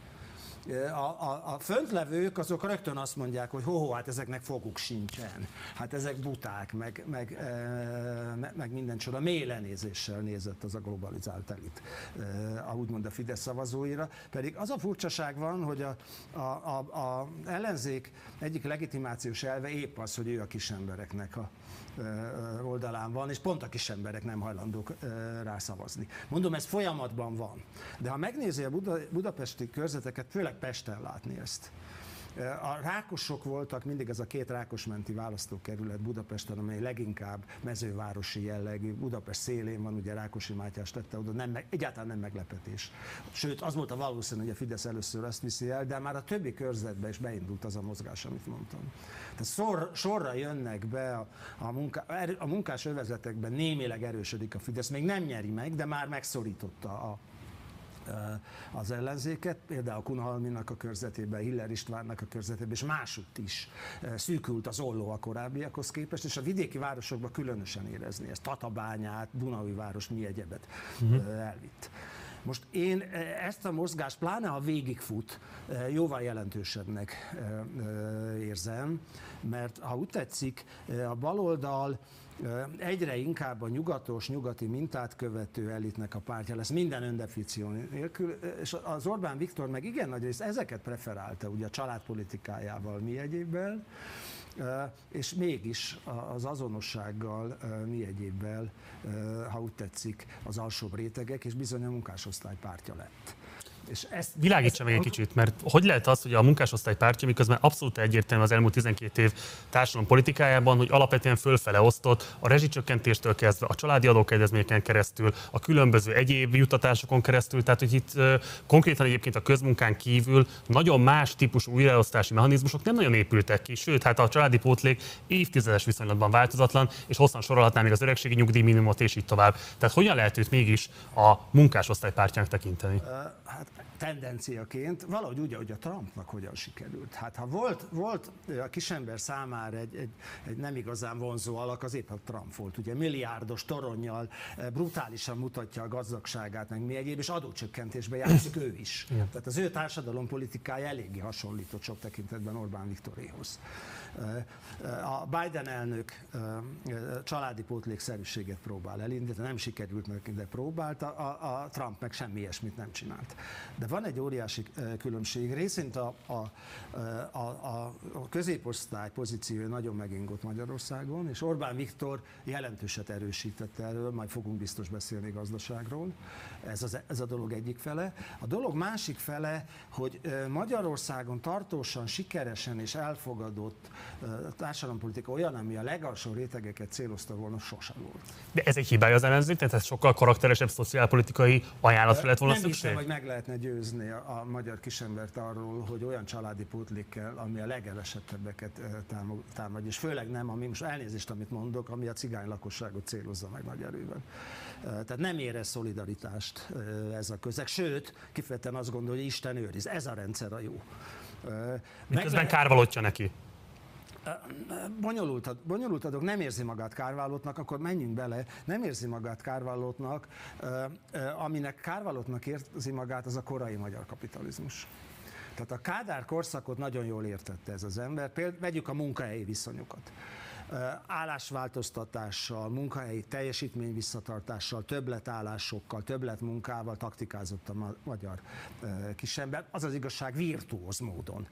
[SPEAKER 2] A, a, a föntlevők azok rögtön azt mondják, hogy ho, hát ezeknek foguk sincsen. Hát ezek buták, meg, meg, e, meg minden csoda. Mély lenézéssel nézett az a globalizált elit, e, úgymond a Fidesz szavazóira. Pedig az a furcsaság van, hogy a, a, a, a ellenzék egyik legitimációs elve épp az, hogy ő a kisembereknek a, oldalán van, és pont a kis emberek nem hajlandók rá szavazni. Mondom, ez folyamatban van. De ha megnézi a Buda, budapesti körzeteket, főleg Pesten látni ezt, a rákosok voltak, mindig ez a két rákosmenti választókerület Budapesten, amely leginkább mezővárosi jellegű, Budapest szélén van, ugye Rákosi Mátyás tette oda, nem, egyáltalán nem meglepetés. Sőt, az volt a valószínű, hogy a Fidesz először ezt viszi el, de már a többi körzetben is beindult az a mozgás, amit mondtam. Tehát szor, sorra jönnek be a, a, munka, a munkás övezetekben, némileg erősödik a Fidesz, még nem nyeri meg, de már megszorította a az ellenzéket, például Kunhalminak a körzetében, Hiller Istvánnak a körzetében, és másutt is szűkült az olló a korábbiakhoz képest, és a vidéki városokban különösen érezni ezt. Tatabányát, Dunaui város, mi egyebet uh-huh. elvitt. Most én ezt a mozgást, pláne ha végigfut, jóval jelentősebbnek érzem, mert ha úgy tetszik, a baloldal egyre inkább a nyugatos, nyugati mintát követő elitnek a pártja lesz, minden öndefició nélkül, és az Orbán Viktor meg igen nagy részt ezeket preferálta, ugye a családpolitikájával, mi egyébben, és mégis az azonossággal, mi egyébbel, ha úgy tetszik, az alsóbb rétegek, és bizony a munkásosztály pártja lett.
[SPEAKER 1] És ezt, Világítsa meg egy kicsit, mert hogy lehet az, hogy a munkásosztály pártja, miközben abszolút egyértelmű az elmúlt 12 év társadalom politikájában, hogy alapvetően fölfele osztott a rezsicsökkentéstől kezdve, a családi adókedvezményeken keresztül, a különböző egyéb jutatásokon keresztül, tehát hogy itt konkrétan egyébként a közmunkán kívül nagyon más típusú újraosztási mechanizmusok nem nagyon épültek ki, sőt, hát a családi pótlék évtizedes viszonylatban változatlan, és hosszan sorolhatnám még az öregségi nyugdíj minimumot és így tovább. Tehát hogyan lehet őt mégis a munkásosztály pártjának tekinteni?
[SPEAKER 2] Hát tendenciaként, valahogy úgy, hogy a Trumpnak hogyan sikerült. Hát ha volt, volt a kisember számára egy, egy, egy nem igazán vonzó alak, az épp a Trump volt. Ugye milliárdos toronnyal brutálisan mutatja a gazdagságát, meg mi egyéb, és adócsökkentésbe játszik ő is. Igen. Tehát az ő társadalompolitikája eléggé hasonlított sok tekintetben Orbán Viktoréhoz. A Biden elnök családi pótlékszerűséget próbál elindítani, nem sikerült neki, de próbálta, a, a Trump meg semmi ilyesmit nem csinált. De van egy óriási különbség. Részint a, a, a, a, a középosztály pozíciója nagyon megingott Magyarországon, és Orbán Viktor jelentőset erősítette erről, majd fogunk biztos beszélni gazdaságról. Ez, az, ez a dolog egyik fele. A dolog másik fele, hogy Magyarországon tartósan, sikeresen és elfogadott társadalompolitika olyan, ami a legalsó rétegeket célozta volna, sosem volt.
[SPEAKER 1] De ez egy hibája az ellenzék? Tehát ez sokkal karakteresebb szociálpolitikai ajánlatra lett volna
[SPEAKER 2] Nem
[SPEAKER 1] szükség?
[SPEAKER 2] hiszem, hogy meg lehetne győzni a, a magyar kisembert arról, hogy olyan családi pótlékkel, ami a legelesettebbeket támad, és főleg nem, ami most elnézést, amit mondok, ami a cigány lakosságot célozza meg nagy erőben. Tehát nem érez szolidaritást ez a közeg, sőt, kifejezetten azt gondolja, hogy Isten őriz. Ez a rendszer a jó.
[SPEAKER 1] Miközben kárvalotja neki
[SPEAKER 2] bonyolult, bonyolult adok, nem érzi magát kárvállótnak, akkor menjünk bele, nem érzi magát kárvállótnak, aminek kárvállótnak érzi magát, az a korai magyar kapitalizmus. Tehát a Kádár korszakot nagyon jól értette ez az ember. Például vegyük a munkahelyi viszonyokat állásváltoztatással, munkahelyi teljesítmény visszatartással, többletállásokkal, többletmunkával taktikázott a magyar kisember. Az az igazság virtuóz módon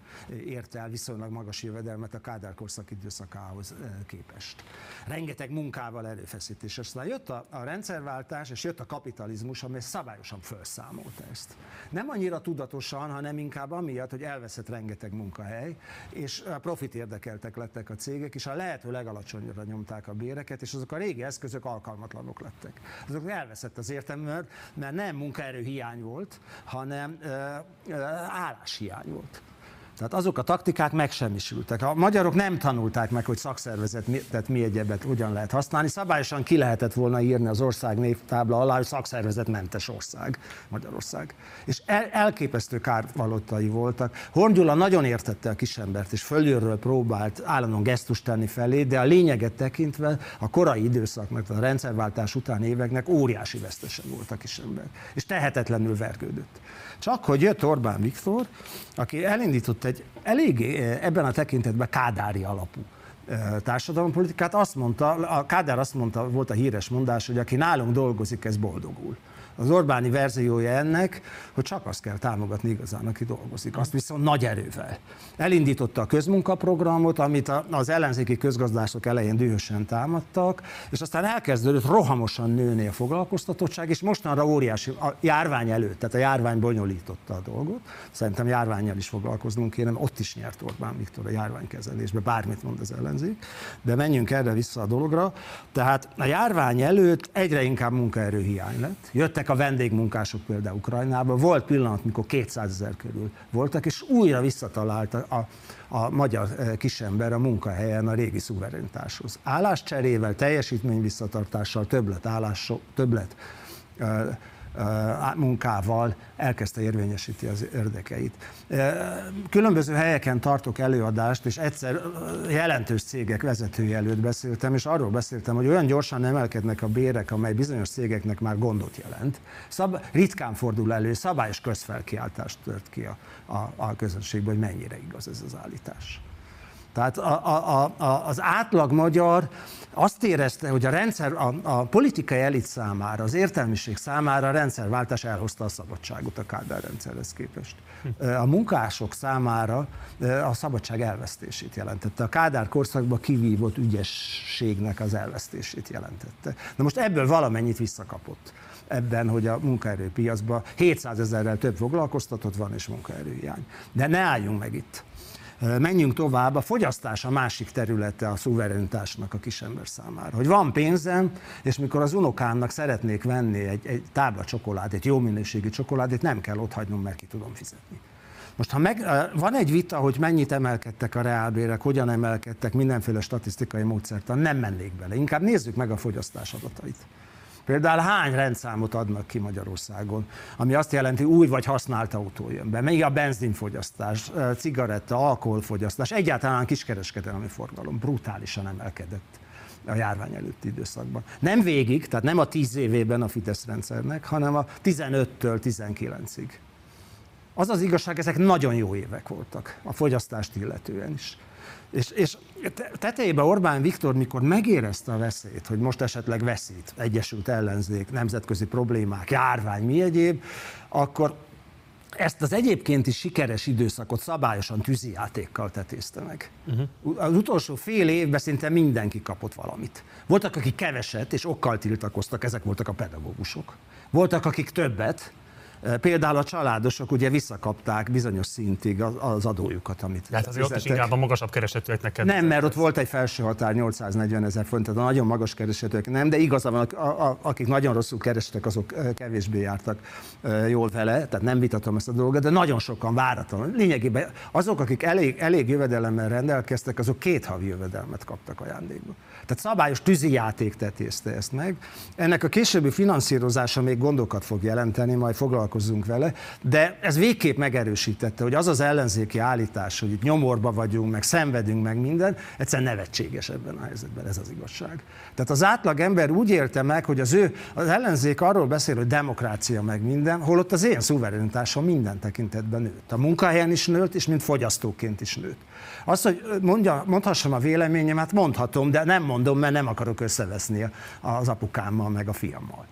[SPEAKER 2] érte el viszonylag magas jövedelmet a Kádár korszak időszakához képest. Rengeteg munkával erőfeszítés. Aztán jött a, a rendszerváltás, és jött a kapitalizmus, amely szabályosan felszámolta ezt. Nem annyira tudatosan, hanem inkább amiatt, hogy elveszett rengeteg munkahely, és profit érdekeltek lettek a cégek, és a lehető legalacsonyra nyomták a béreket, és azok a régi eszközök alkalmatlanok lettek. Azok elveszett az értelme, mert nem munkaerő hiány volt, hanem álláshiány volt. Tehát azok a taktikák megsemmisültek. A magyarok nem tanulták meg, hogy szakszervezetet mi egyebet ugyan lehet használni. Szabályosan ki lehetett volna írni az ország névtábla alá, hogy szakszervezetmentes ország Magyarország. És el, elképesztő kárvalottai voltak. Horn Gyula nagyon értette a kisembert, és fölülről próbált állandóan gesztust tenni felé, de a lényeget tekintve a korai időszaknak, a rendszerváltás után éveknek óriási vesztese volt a kisember. És tehetetlenül vergődött. Csak hogy jött Orbán Viktor, aki elindított egy elég eh, ebben a tekintetben kádári alapú eh, társadalompolitikát, azt mondta, a Kádár azt mondta, volt a híres mondás, hogy aki nálunk dolgozik, ez boldogul. Az Orbáni verziója ennek, hogy csak azt kell támogatni igazán, aki dolgozik. Azt viszont nagy erővel. Elindította a közmunkaprogramot, amit az ellenzéki közgazdások elején dühösen támadtak, és aztán elkezdődött rohamosan nőni a foglalkoztatottság, és mostanra óriási, a járvány előtt, tehát a járvány bonyolította a dolgot. Szerintem járványjal is foglalkoznunk kéne, ott is nyert Orbán Viktor a járványkezelésbe, bármit mond az ellenzék. De menjünk erre vissza a dologra. Tehát a járvány előtt egyre inkább munkaerőhiány lett. Jöttek a vendégmunkások például Ukrajnában. Volt pillanat, mikor 200 ezer körül voltak, és újra visszatalált a, a magyar eh, kisember a munkahelyen a régi szuverenitáshoz. Álláscserével, teljesítmény visszatartással, többlet állás, többlet uh, munkával elkezdte érvényesíti az érdekeit. Különböző helyeken tartok előadást, és egyszer jelentős cégek vezetői előtt beszéltem, és arról beszéltem, hogy olyan gyorsan emelkednek a bérek, amely bizonyos cégeknek már gondot jelent. Szab- ritkán fordul elő, szabályos közfelkiáltást tört ki a, a, a közönségben, hogy mennyire igaz ez az állítás. Tehát a, a, a, az átlag magyar azt érezte, hogy a rendszer, a, a politikai elit számára, az értelmiség számára a rendszerváltás elhozta a szabadságot a Kádár rendszerhez képest. A munkások számára a szabadság elvesztését jelentette. A Kádár korszakban kivívott ügyességnek az elvesztését jelentette. Na most ebből valamennyit visszakapott ebben, hogy a munkaerőpiacban 700 ezerrel több foglalkoztatott van és munkaerőhiány. De ne álljunk meg itt. Menjünk tovább, a fogyasztás a másik területe a szuverenitásnak a kisember számára. Hogy van pénzem, és mikor az unokámnak szeretnék venni egy, egy tábla csokoládét, jó minőségű csokoládét, nem kell ott hagynom, mert ki tudom fizetni. Most ha meg, van egy vita, hogy mennyit emelkedtek a reálbérek, hogyan emelkedtek, mindenféle statisztikai módszertan, nem mennék bele. Inkább nézzük meg a fogyasztás adatait. Például hány rendszámot adnak ki Magyarországon, ami azt jelenti, új vagy használt autó jön be, még a benzinfogyasztás, cigaretta, alkoholfogyasztás, egyáltalán kiskereskedelmi forgalom brutálisan emelkedett a járvány előtti időszakban. Nem végig, tehát nem a 10 évében a Fidesz rendszernek, hanem a 15-től 19-ig. Az az igazság, ezek nagyon jó évek voltak a fogyasztást illetően is. És, és tetejében Orbán Viktor, mikor megérezte a veszélyt, hogy most esetleg veszít, Egyesült Ellenzék, nemzetközi problémák, járvány, mi egyéb, akkor ezt az egyébként is sikeres időszakot szabályosan tűzijátékkal tetézte meg. Uh-huh. Az utolsó fél évben szinte mindenki kapott valamit. Voltak, akik keveset és okkal tiltakoztak, ezek voltak a pedagógusok. Voltak, akik többet, Például a családosok ugye visszakapták bizonyos szintig az adójukat, amit
[SPEAKER 1] hát azért ott is inkább a magasabb keresetőeknek kell.
[SPEAKER 2] Nem, mert ott volt egy felső határ 840 ezer font, tehát a nagyon magas keresetőek nem, de igaza van, akik nagyon rosszul kerestek, azok kevésbé jártak jól vele, tehát nem vitatom ezt a dolgot, de nagyon sokan váratlan. Lényegében azok, akik elég, elég jövedelemmel rendelkeztek, azok két havi jövedelmet kaptak ajándékba. Tehát szabályos tűzijáték tetézte ezt meg. Ennek a későbbi finanszírozása még gondokat fog jelenteni, majd foglalkozzunk vele, de ez végképp megerősítette, hogy az az ellenzéki állítás, hogy itt nyomorba vagyunk, meg szenvedünk, meg minden, egyszerűen nevetséges ebben a helyzetben, ez az igazság. Tehát az átlag ember úgy élte meg, hogy az ő, az ellenzék arról beszél, hogy demokrácia meg minden, holott az én szuverenitásom minden tekintetben nőtt. A munkahelyen is nőtt, és mint fogyasztóként is nőtt. Azt, hogy mondja, mondhassam a véleményemet, mondhatom, de nem mondom, mert nem akarok összeveszni az apukámmal, meg a fiammal.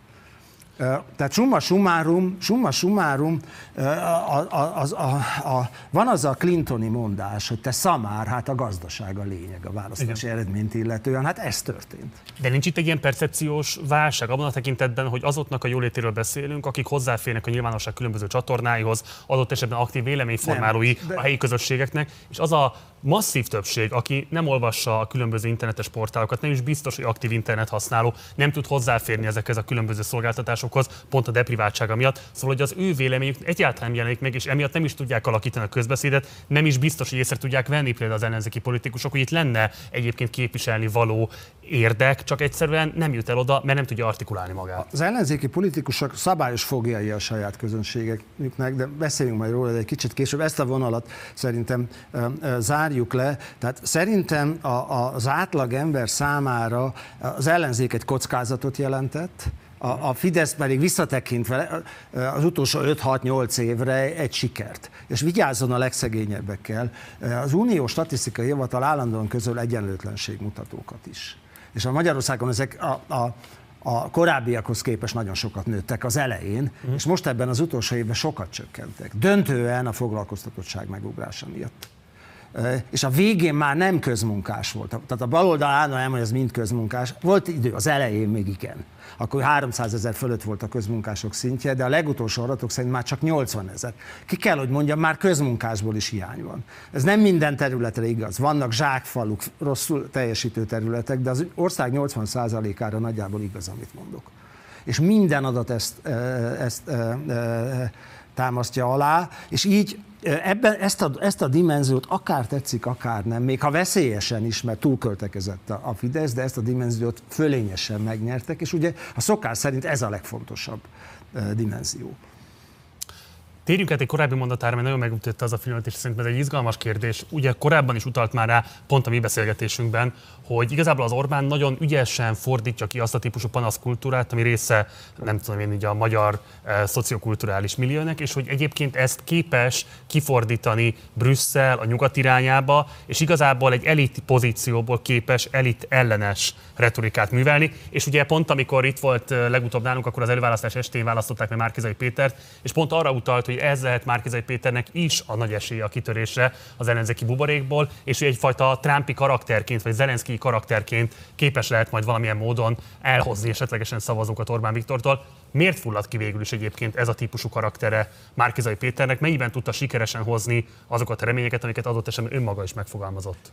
[SPEAKER 2] Tehát summa summarum, summa summarum az, a, a, van az a Clintoni mondás, hogy te szamár, hát a gazdaság a lényeg a választási Igen. eredményt illetően, hát ez történt.
[SPEAKER 1] De nincs itt egy ilyen percepciós válság abban a tekintetben, hogy azoknak a jólétéről beszélünk, akik hozzáférnek a nyilvánosság különböző csatornáihoz, adott esetben aktív véleményformálói Nem, de... a helyi közösségeknek, és az a masszív többség, aki nem olvassa a különböző internetes portálokat, nem is biztos, hogy aktív internet használó, nem tud hozzáférni ezekhez a különböző szolgáltatásokhoz, pont a depriváltsága miatt. Szóval, hogy az ő véleményük egyáltalán jelenik meg, és emiatt nem is tudják alakítani a közbeszédet, nem is biztos, hogy észre tudják venni például az ellenzéki politikusok, hogy itt lenne egyébként képviselni való érdek, csak egyszerűen nem jut el oda, mert nem tudja artikulálni magát.
[SPEAKER 2] Az ellenzéki politikusok szabályos fogjai a saját közönségeknek, de beszéljünk majd róla egy kicsit később. Ezt a vonalat szerintem zárjuk le. Tehát szerintem a, a, az átlag ember számára az ellenzék egy kockázatot jelentett, a, a Fidesz pedig visszatekintve az utolsó 5-6-8 évre egy sikert. És vigyázzon a legszegényebbekkel. Az Unió Statisztikai Hivatal állandóan közöl egyenlőtlenségmutatókat is. És a Magyarországon ezek a, a a korábbiakhoz képest nagyon sokat nőttek az elején, uh-huh. és most ebben az utolsó évben sokat csökkentek. Döntően a foglalkoztatottság megugrása miatt és a végén már nem közmunkás volt. Tehát a baloldal állandóan hogy ez mind közmunkás. Volt idő, az elején még igen. Akkor 300 ezer fölött volt a közmunkások szintje, de a legutolsó adatok szerint már csak 80 ezer. Ki kell, hogy mondjam, már közmunkásból is hiány van. Ez nem minden területre igaz. Vannak zsákfaluk, rosszul teljesítő területek, de az ország 80%-ára nagyjából igaz, amit mondok. És minden adat ezt, ezt, ezt támasztja alá, és így ebben ezt a, ezt a dimenziót akár tetszik, akár nem, még ha veszélyesen is, mert túlköltekezett a, a Fidesz, de ezt a dimenziót fölényesen megnyertek, és ugye a szokás szerint ez a legfontosabb dimenzió.
[SPEAKER 1] Térjünk át egy korábbi mondatára, mert nagyon megütötte az a filmet, és szerintem ez egy izgalmas kérdés. Ugye korábban is utalt már rá, pont a mi beszélgetésünkben, hogy igazából az Orbán nagyon ügyesen fordítja ki azt a típusú panaszkultúrát, ami része, nem tudom én, így a magyar e, szociokulturális milliónek, és hogy egyébként ezt képes kifordítani Brüsszel a nyugat irányába, és igazából egy elit pozícióból képes elit ellenes retorikát művelni. És ugye pont amikor itt volt eh, legutóbb nálunk, akkor az előválasztás estén választották meg Márkizai Pétert, és pont arra utalt, hogy ez lehet Márkizai Péternek is a nagy esélye a kitörésre az ellenzéki buborékból, és hogy egyfajta Trumpi karakterként, vagy Zelenszky karakterként képes lehet majd valamilyen módon elhozni esetlegesen szavazókat Orbán Viktortól. Miért fulladt ki végül is egyébként ez a típusú karaktere Márkizai Péternek? Mennyiben tudta sikeresen hozni azokat a reményeket, amiket adott esetben önmaga is megfogalmazott?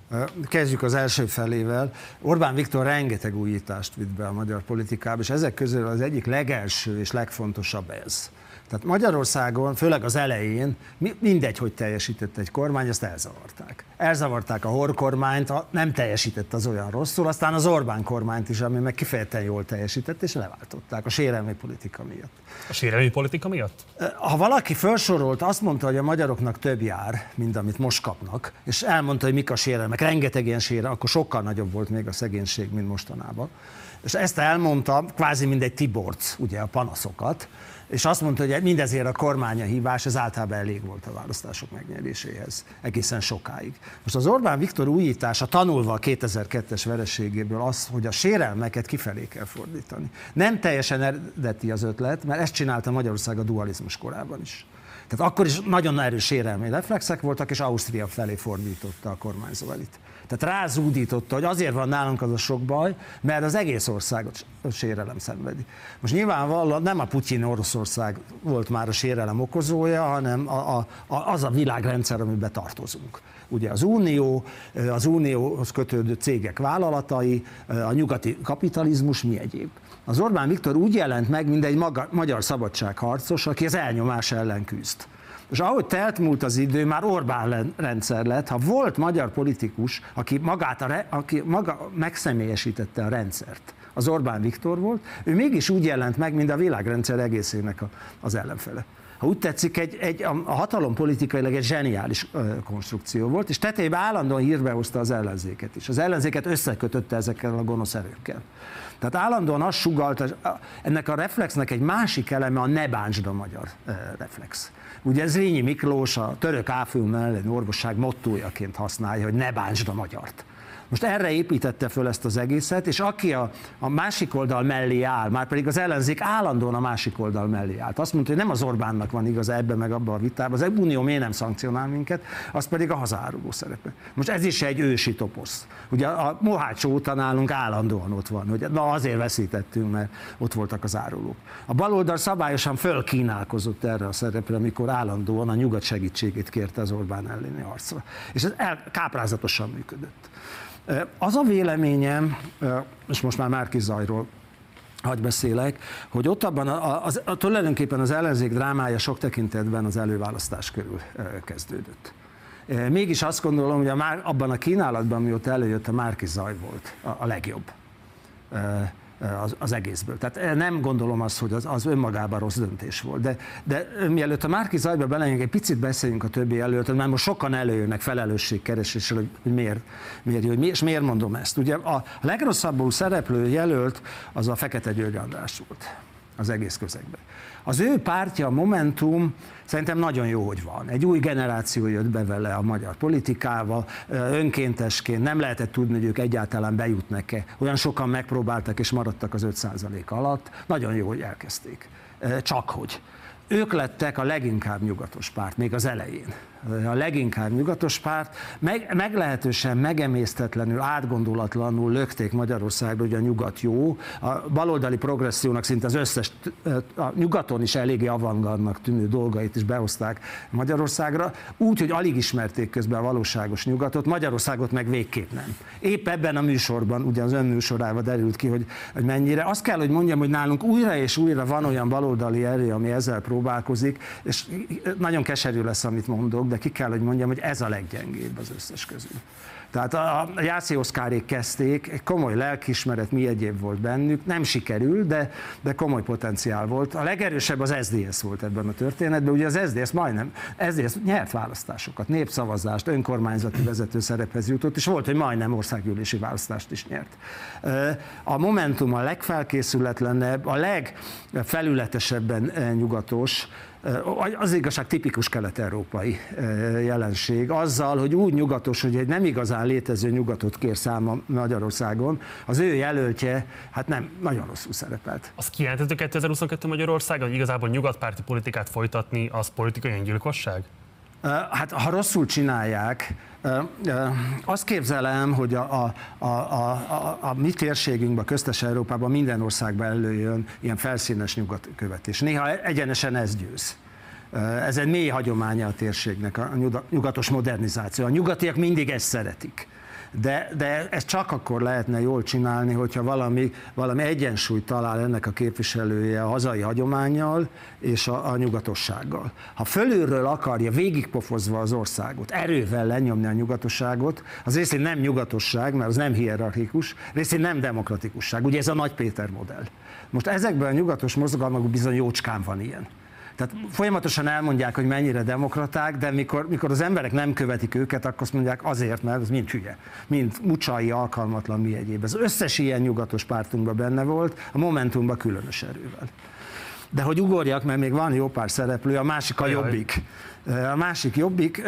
[SPEAKER 2] Kezdjük az első felével. Orbán Viktor rengeteg újítást vitt be a magyar politikába, és ezek közül az egyik legelső és legfontosabb ez tehát Magyarországon, főleg az elején, mindegy, hogy teljesített egy kormány, ezt elzavarták. Elzavarták a Hor kormányt, nem teljesített az olyan rosszul, aztán az Orbán kormányt is, ami meg kifejezetten jól teljesített, és leváltották a sérelmi politika miatt.
[SPEAKER 1] A sérelmi politika miatt?
[SPEAKER 2] Ha valaki felsorolt, azt mondta, hogy a magyaroknak több jár, mint amit most kapnak, és elmondta, hogy mik a sérelmek, rengeteg ilyen sére, akkor sokkal nagyobb volt még a szegénység, mint mostanában. És ezt elmondta, kvázi mindegy Tiborc, ugye a panaszokat, és azt mondta, hogy mindezért a kormánya hívás, ez általában elég volt a választások megnyeréséhez, egészen sokáig. Most az Orbán Viktor újítása tanulva a 2002-es vereségéből az, hogy a sérelmeket kifelé kell fordítani. Nem teljesen eredeti az ötlet, mert ezt csinálta Magyarország a dualizmus korában is. Tehát akkor is nagyon erős sérelmi reflexek voltak, és Ausztria felé fordította a kormányzó elit. Tehát rázúdította, hogy azért van nálunk az a sok baj, mert az egész országot sérelem szenvedi. Most nyilvánvalóan nem a Putyin Oroszország volt már a sérelem okozója, hanem a, a, a, az a világrendszer, amiben tartozunk. Ugye az Unió, az Unióhoz kötődő cégek vállalatai, a nyugati kapitalizmus, mi egyéb. Az Orbán Viktor úgy jelent meg, mint egy maga, magyar szabadságharcos, aki az elnyomás ellen küzd. És ahogy telt múlt az idő, már Orbán rendszer lett. Ha volt magyar politikus, aki, magát a, aki maga megszemélyesítette a rendszert, az Orbán Viktor volt, ő mégis úgy jelent meg, mint a világrendszer egészének a, az ellenfele ha úgy tetszik, egy, egy, a hatalom politikailag egy zseniális konstrukció volt, és tetejében állandóan hírbe hozta az ellenzéket is. Az ellenzéket összekötötte ezekkel a gonosz erőkkel. Tehát állandóan azt sugalt, ennek a reflexnek egy másik eleme a ne bántsd a magyar reflex. Ugye ez Rényi Miklós a török áfilm ellen orvosság mottójaként használja, hogy ne bántsd a magyart. Most erre építette föl ezt az egészet, és aki a, a másik oldal mellé áll, már pedig az ellenzék állandóan a másik oldal mellé állt. Azt mondta, hogy nem az Orbánnak van igaz ebbe meg abba a vitában, az Unió miért nem szankcionál minket, az pedig a hazáruló szerepe. Most ez is egy ősi toposz. Ugye a Mohács óta nálunk állandóan ott van, hogy na azért veszítettünk, mert ott voltak az árulók. A baloldal szabályosan fölkínálkozott erre a szerepre, amikor állandóan a nyugat segítségét kérte az Orbán elleni harcra. És ez el, káprázatosan működött. Az a véleményem, és most már Márki Zajról hagy beszélek, hogy ott abban a, a, a, tulajdonképpen az ellenzék drámája sok tekintetben az előválasztás körül kezdődött. Mégis azt gondolom, hogy a, abban a kínálatban, ami ott előjött, a Márki Zaj volt a, a legjobb az, az egészből. Tehát eh, nem gondolom azt, hogy az, az önmagában rossz döntés volt. De, de eh, mielőtt a Márki Zajba belejönk, egy picit beszéljünk a többi előtt, mert most sokan előjönnek felelősségkeresésre, hogy, hogy miért, miért, hogy miért, és miért mondom ezt. Ugye a legrosszabbul szereplő jelölt az a Fekete György András volt az egész közegben. Az ő pártja, a Momentum, szerintem nagyon jó, hogy van. Egy új generáció jött be vele a magyar politikába, önkéntesként, nem lehetett tudni, hogy ők egyáltalán bejutnak-e. Olyan sokan megpróbáltak és maradtak az 5% alatt. Nagyon jó, hogy elkezdték. Csak hogy. Ők lettek a leginkább nyugatos párt, még az elején a leginkább nyugatos párt, meg, meglehetősen megemésztetlenül, átgondolatlanul lökték Magyarországra, hogy a nyugat jó. A baloldali progressziónak szinte az összes, a nyugaton is eléggé avantgardnak tűnő dolgait is behozták Magyarországra, úgy, hogy alig ismerték közben a valóságos nyugatot, Magyarországot meg végképp nem. Épp ebben a műsorban, ugye az ön műsorában derült ki, hogy, hogy mennyire. Azt kell, hogy mondjam, hogy nálunk újra és újra van olyan baloldali erő, ami ezzel próbálkozik, és nagyon keserű lesz, amit mondok, de ki kell, hogy mondjam, hogy ez a leggyengébb az összes közül. Tehát a Jászé Oszkárék kezdték, egy komoly lelkismeret, mi egyéb volt bennük, nem sikerül, de, de komoly potenciál volt. A legerősebb az SDS volt ebben a történetben, ugye az SDS majdnem, SDS nyert választásokat, népszavazást, önkormányzati vezető szerephez jutott, és volt, hogy majdnem országgyűlési választást is nyert. A Momentum a legfelkészületlenebb, a legfelületesebben nyugatos, az igazság tipikus kelet-európai jelenség, azzal, hogy úgy nyugatos, hogy egy nem igazán létező nyugatot kér száma Magyarországon, az ő jelöltje, hát nem, nagyon rosszul szerepelt.
[SPEAKER 1] Az kijelenthető 2022 Magyarországon, hogy igazából nyugatpárti politikát folytatni, az politikai gyilkosság?
[SPEAKER 2] Hát ha rosszul csinálják, azt képzelem, hogy a, a, a, a, a, mi térségünkben, köztes Európában minden országban előjön ilyen felszínes nyugatkövetés. Néha egyenesen ez győz. Ez egy mély hagyománya a térségnek, a nyugatos modernizáció. A nyugatiak mindig ezt szeretik de, de ezt csak akkor lehetne jól csinálni, hogyha valami, valami egyensúlyt talál ennek a képviselője a hazai hagyományjal és a, a nyugatossággal. Ha fölülről akarja végigpofozva az országot, erővel lenyomni a nyugatosságot, az részén nem nyugatosság, mert az nem hierarchikus, részén nem demokratikusság. Ugye ez a Nagy Péter modell. Most ezekben a nyugatos mozgalmakban bizony jócskán van ilyen. Tehát folyamatosan elmondják, hogy mennyire demokraták, de mikor, mikor az emberek nem követik őket, akkor azt mondják azért, mert az mind hülye, mind mucsai, alkalmatlan, mi egyéb. Az összes ilyen nyugatos pártunkban benne volt, a Momentumban különös erővel. De hogy ugorjak, mert még van jó pár szereplő, a másik a Jobbik. A másik Jobbik,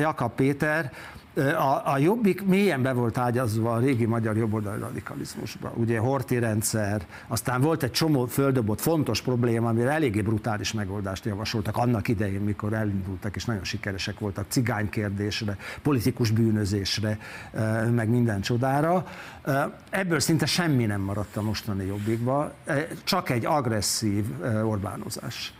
[SPEAKER 2] Jakab Péter, a, a Jobbik mélyen be volt ágyazva a régi magyar jobboldali radikalizmusba. Ugye horti rendszer, aztán volt egy csomó földobott fontos probléma, amire eléggé brutális megoldást javasoltak annak idején, mikor elindultak, és nagyon sikeresek voltak cigánykérdésre, politikus bűnözésre, meg minden csodára. Ebből szinte semmi nem maradt a mostani Jobbikba, csak egy agresszív Orbánozás.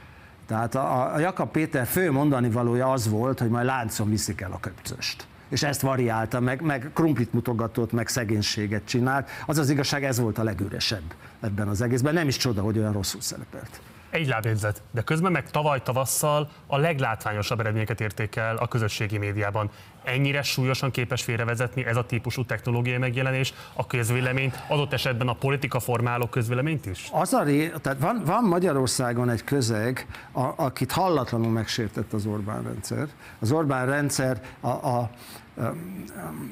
[SPEAKER 2] Tehát a, a Jakab Péter fő mondani valója az volt, hogy majd láncon viszik el a köpcöst és ezt variálta, meg, meg krumplit mutogatott, meg szegénységet csinált. Az az igazság, ez volt a legüresebb ebben az egészben. Nem is csoda, hogy olyan rosszul szerepelt.
[SPEAKER 1] Egy lábjegyzet, de közben meg tavaly tavasszal a leglátványosabb eredményeket érték el a közösségi médiában. Ennyire súlyosan képes félrevezetni ez a típusú technológiai megjelenés a közvéleményt, adott esetben a politika formáló közvéleményt is?
[SPEAKER 2] Az a ré, tehát van, van Magyarországon egy közeg, a, akit hallatlanul megsértett az Orbán rendszer. Az Orbán rendszer a, a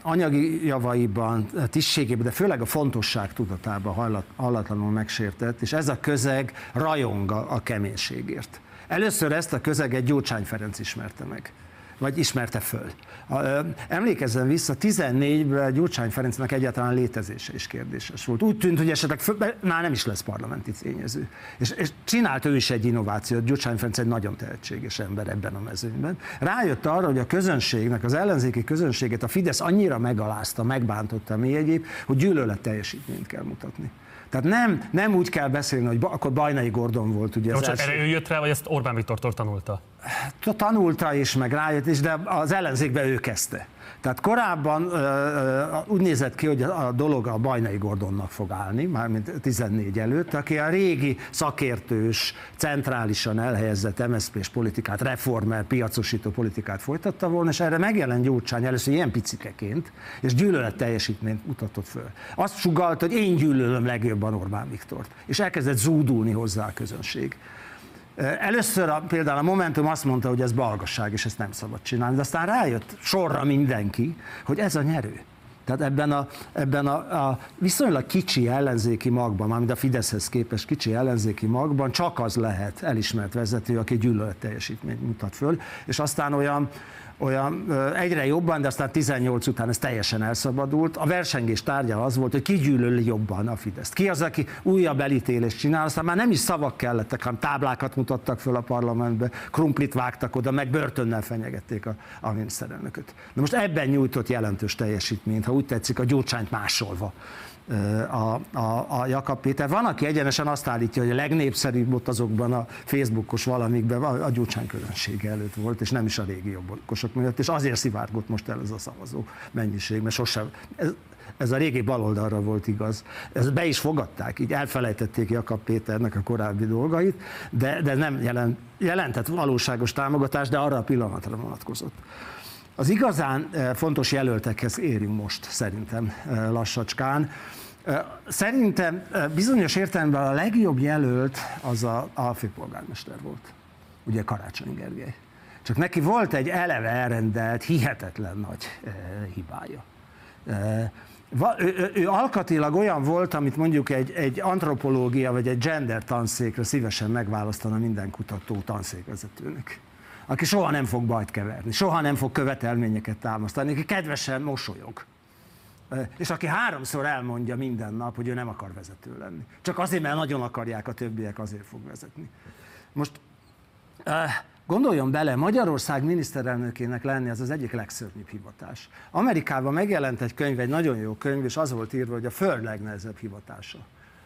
[SPEAKER 2] anyagi javaiban, tisztségében, de főleg a fontosság tudatában hallatlanul megsértett, és ez a közeg rajong a keménységért. Először ezt a közeget Gyurcsány Ferenc ismerte meg vagy ismerte föl. Emlékezzen vissza, 14-ben Gyurcsány Ferencnek egyáltalán létezése is kérdéses volt. Úgy tűnt, hogy esetleg föl, már nem is lesz parlamenti tényező. És, és csinált ő is egy innovációt, Gyurcsány Ferenc egy nagyon tehetséges ember ebben a mezőnyben. Rájött arra, hogy a közönségnek, az ellenzéki közönséget a Fidesz annyira megalázta, megbántotta mi egyéb, hogy gyűlölet teljesítményt kell mutatni. Tehát nem, nem úgy kell beszélni, hogy ba, akkor Bajnai Gordon volt ugye
[SPEAKER 1] Jó, az első... erre ő jött rá, vagy ezt Orbán Viktortól tanulta?
[SPEAKER 2] Tanulta is, meg rájött is, de az ellenzékbe ő kezdte. Tehát korábban úgy nézett ki, hogy a dolog a Bajnai Gordonnak fog állni, mármint 14 előtt, aki a régi szakértős, centrálisan elhelyezett MSZP-s politikát, reformer, piacosító politikát folytatta volna, és erre megjelent Gyurcsány először ilyen picikeként, és gyűlölet teljesítményt mutatott föl. Azt sugalt, hogy én gyűlölöm legjobban Orbán Viktort, és elkezdett zúdulni hozzá a közönség. Először a, például a Momentum azt mondta, hogy ez balgasság, és ezt nem szabad csinálni, de aztán rájött sorra mindenki, hogy ez a nyerő. Tehát ebben a, ebben a, a viszonylag kicsi ellenzéki magban, mármint a Fideszhez képest kicsi ellenzéki magban csak az lehet elismert vezető, aki gyűlölet teljesítményt mutat föl, és aztán olyan olyan egyre jobban, de aztán 18 után ez teljesen elszabadult. A versengés tárgya az volt, hogy ki gyűlöli jobban a Fideszt. Ki az, aki újabb elítélést csinál, aztán már nem is szavak kellettek, hanem táblákat mutattak föl a parlamentbe, krumplit vágtak oda, meg börtönnel fenyegették a, a miniszterelnököt. De most ebben nyújtott jelentős teljesítményt, ha úgy tetszik, a gyurcsányt másolva a, a, a Jakab Péter. Van, aki egyenesen azt állítja, hogy a legnépszerűbb ott azokban a Facebookos valamikben a Gyurcsány közönsége előtt volt, és nem is a régi jobbosok miatt, és azért szivárgott most el ez a szavazó mennyiség, mert sosem, ez, ez a régi baloldalra volt igaz. Ezt be is fogadták, így elfelejtették Jakab Péternek a korábbi dolgait, de, de nem jelent, jelentett valóságos támogatást, de arra a pillanatra vonatkozott. Az igazán fontos jelöltekhez érünk most szerintem lassacskán. Szerintem bizonyos értelemben a legjobb jelölt az a, a főpolgármester volt, ugye Karácsony Gergely. Csak neki volt egy eleve elrendelt, hihetetlen nagy hibája. Ő, ő alkatilag olyan volt, amit mondjuk egy, egy antropológia vagy egy gender tanszékre szívesen megválasztana minden kutató tanszékvezetőnek aki soha nem fog bajt keverni, soha nem fog követelményeket támasztani, aki kedvesen mosolyog. És aki háromszor elmondja minden nap, hogy ő nem akar vezető lenni. Csak azért, mert nagyon akarják a többiek, azért fog vezetni. Most gondoljon bele, Magyarország miniszterelnökének lenni az az egyik legszörnyűbb hivatás. Amerikában megjelent egy könyv, egy nagyon jó könyv, és az volt írva, hogy a föld legnehezebb hivatása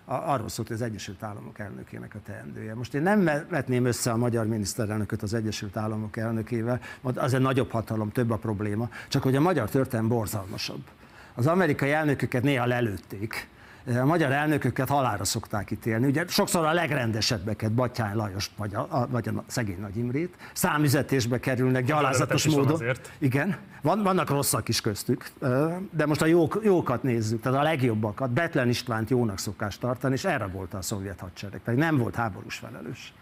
[SPEAKER 2] arról szólt, hogy az Egyesült Államok elnökének a teendője. Most én nem vetném össze a magyar miniszterelnököt az Egyesült Államok elnökével, az egy nagyobb hatalom, több a probléma, csak hogy a magyar történelem borzalmasabb. Az amerikai elnököket néha lelőtték, a magyar elnököket halára szokták ítélni. Ugye sokszor a legrendesebbeket, Batyány Lajos vagy a, a, vagy a szegény Nagy Imrét, számüzetésbe kerülnek gyalázatos módon. Igen, van, vannak rosszak is köztük, de most a jók, jókat nézzük, tehát a legjobbakat. Betlen Istvánt jónak szokás tartani, és erre volt a szovjet hadsereg, pedig nem volt háborús felelős.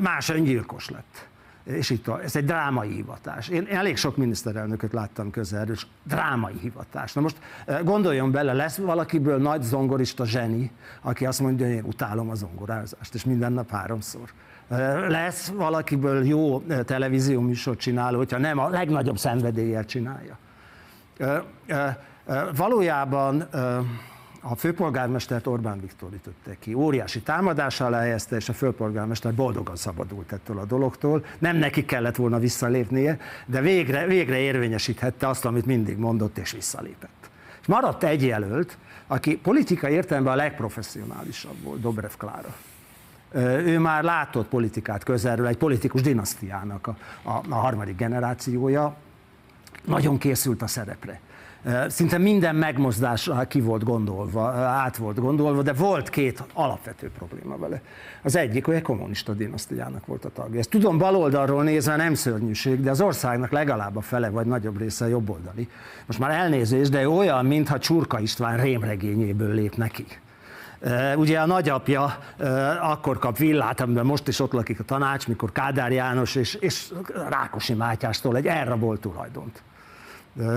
[SPEAKER 2] Más öngyilkos lett és itt a, ez egy drámai hivatás. Én, elég sok miniszterelnököt láttam közelről, és drámai hivatás. Na most eh, gondoljon bele, lesz valakiből nagy zongorista zseni, aki azt mondja, hogy én utálom a zongorázást, és minden nap háromszor. Eh, lesz valakiből jó eh, televízió műsort csináló, hogyha nem a legnagyobb szenvedéllyel csinálja. Valójában a főpolgármestert Orbán Viktor ütötte ki. Óriási támadás alá helyezte, és a főpolgármester boldogan szabadult ettől a dologtól. Nem neki kellett volna visszalépnie, de végre, végre érvényesíthette azt, amit mindig mondott, és visszalépett. És maradt egy jelölt, aki politikai értelemben a legprofessionálisabb volt, Dobrev Klára. Ő már látott politikát közelről, egy politikus dinasztiának a, a, a harmadik generációja, nagyon készült a szerepre Szinte minden megmozdás ki volt gondolva, át volt gondolva, de volt két alapvető probléma vele. Az egyik, hogy egy kommunista dinasztiának volt a tagja. Ezt tudom baloldalról nézve nem szörnyűség, de az országnak legalább a fele vagy nagyobb része jobboldali. Most már elnézés, de olyan, mintha Csurka István rémregényéből lép neki. Ugye a nagyapja akkor kap villát, amiben most is ott lakik a tanács, mikor Kádár János és, és Rákosi Mátyástól egy elrabolt tulajdont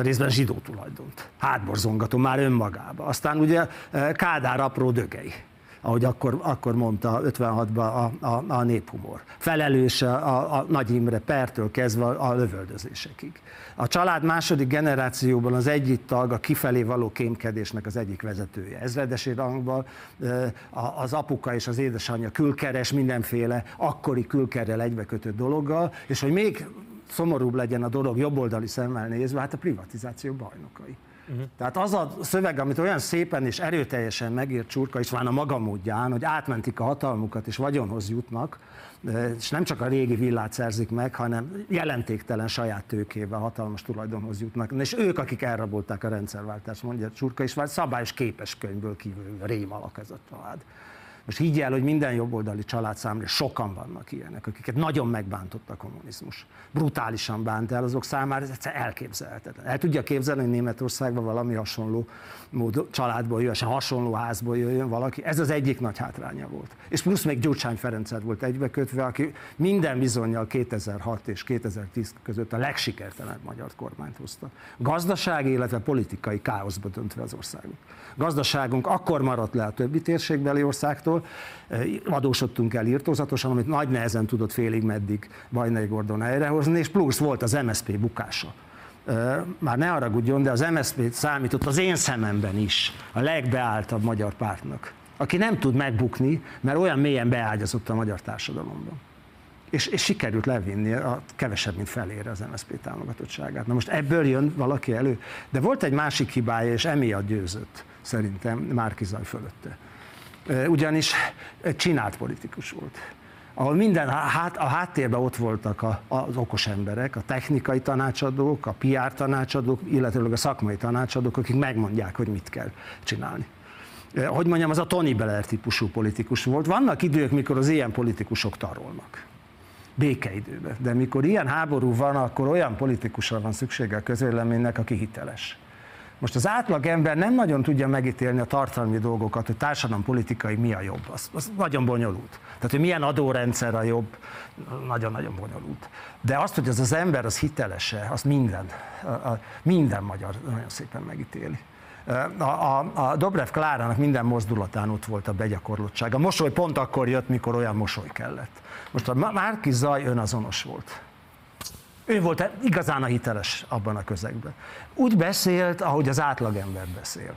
[SPEAKER 2] részben zsidó tulajdont. Hátborzongató már önmagába. Aztán ugye Kádár apró dögei ahogy akkor, akkor mondta 56-ban a, a, a néphumor. Felelős a, a Nagy Imre pertől kezdve a lövöldözésekig. A család második generációban az egyik tag a kifelé való kémkedésnek az egyik vezetője. Ezredesi rangban az apuka és az édesanyja külkeres mindenféle akkori külkerrel egybekötött dologgal, és hogy még szomorúbb legyen a dolog jobboldali szemmel nézve, hát a privatizáció bajnokai. Uh-huh. Tehát az a szöveg, amit olyan szépen és erőteljesen megírt Csurka István a maga módján, hogy átmentik a hatalmukat és vagyonhoz jutnak, és nem csak a régi villát szerzik meg, hanem jelentéktelen saját tőkével hatalmas tulajdonhoz jutnak. És ők, akik elrabolták a rendszerváltást, mondja Csurka István, szabályos képes könyvből kívül rém alak ez a család. Most higgy el, hogy minden jobboldali család számára sokan vannak ilyenek, akiket nagyon megbántott a kommunizmus. Brutálisan bánt el, azok számára ez egyszer elképzelhetetlen. El tudja képzelni, hogy Németországban valami hasonló mód, családból jöjjön, hasonló házból jöjjön valaki. Ez az egyik nagy hátránya volt. És plusz még Gyurcsány Ferencer volt egybekötve, aki minden bizonyal 2006 és 2010 között a legsikerszenebb magyar kormányt hozta. Gazdasági, illetve politikai káoszba döntve az országot. Gazdaságunk akkor maradt le a többi térségbeli országtól, adósodtunk el írtózatosan, amit nagy nehezen tudott félig meddig Bajnai Gordon helyrehozni, és plusz volt az MSZP bukása már ne haragudjon, de az MSZP számított az én szememben is a legbeálltabb magyar pártnak, aki nem tud megbukni, mert olyan mélyen beágyazott a magyar társadalomban. és, és sikerült levinni a kevesebb, mint felére az MSZP támogatottságát. Na most ebből jön valaki elő, de volt egy másik hibája, és emiatt győzött szerintem Márkizaj fölötte. Ugyanis csinált politikus volt ahol minden hát, a háttérben ott voltak a, az okos emberek, a technikai tanácsadók, a PR tanácsadók, illetőleg a szakmai tanácsadók, akik megmondják, hogy mit kell csinálni. Hogy mondjam, az a Tony Blair típusú politikus volt. Vannak idők, mikor az ilyen politikusok tarolnak békeidőben. De mikor ilyen háború van, akkor olyan politikusra van szüksége a közvéleménynek, aki hiteles. Most az átlag ember nem nagyon tudja megítélni a tartalmi dolgokat, hogy társadalom politikai mi a jobb. Az, az nagyon bonyolult. Tehát, hogy milyen adórendszer a jobb, nagyon-nagyon bonyolult. De azt, hogy az az ember az hitelese, azt minden, minden magyar nagyon szépen megítéli. A, a, a Dobrev Klárának minden mozdulatán ott volt a begyakorlottság. A mosoly pont akkor jött, mikor olyan mosoly kellett. Most a Márki Zaj önazonos volt. Ő volt igazán a hiteles abban a közegben. Úgy beszélt, ahogy az átlagember beszél.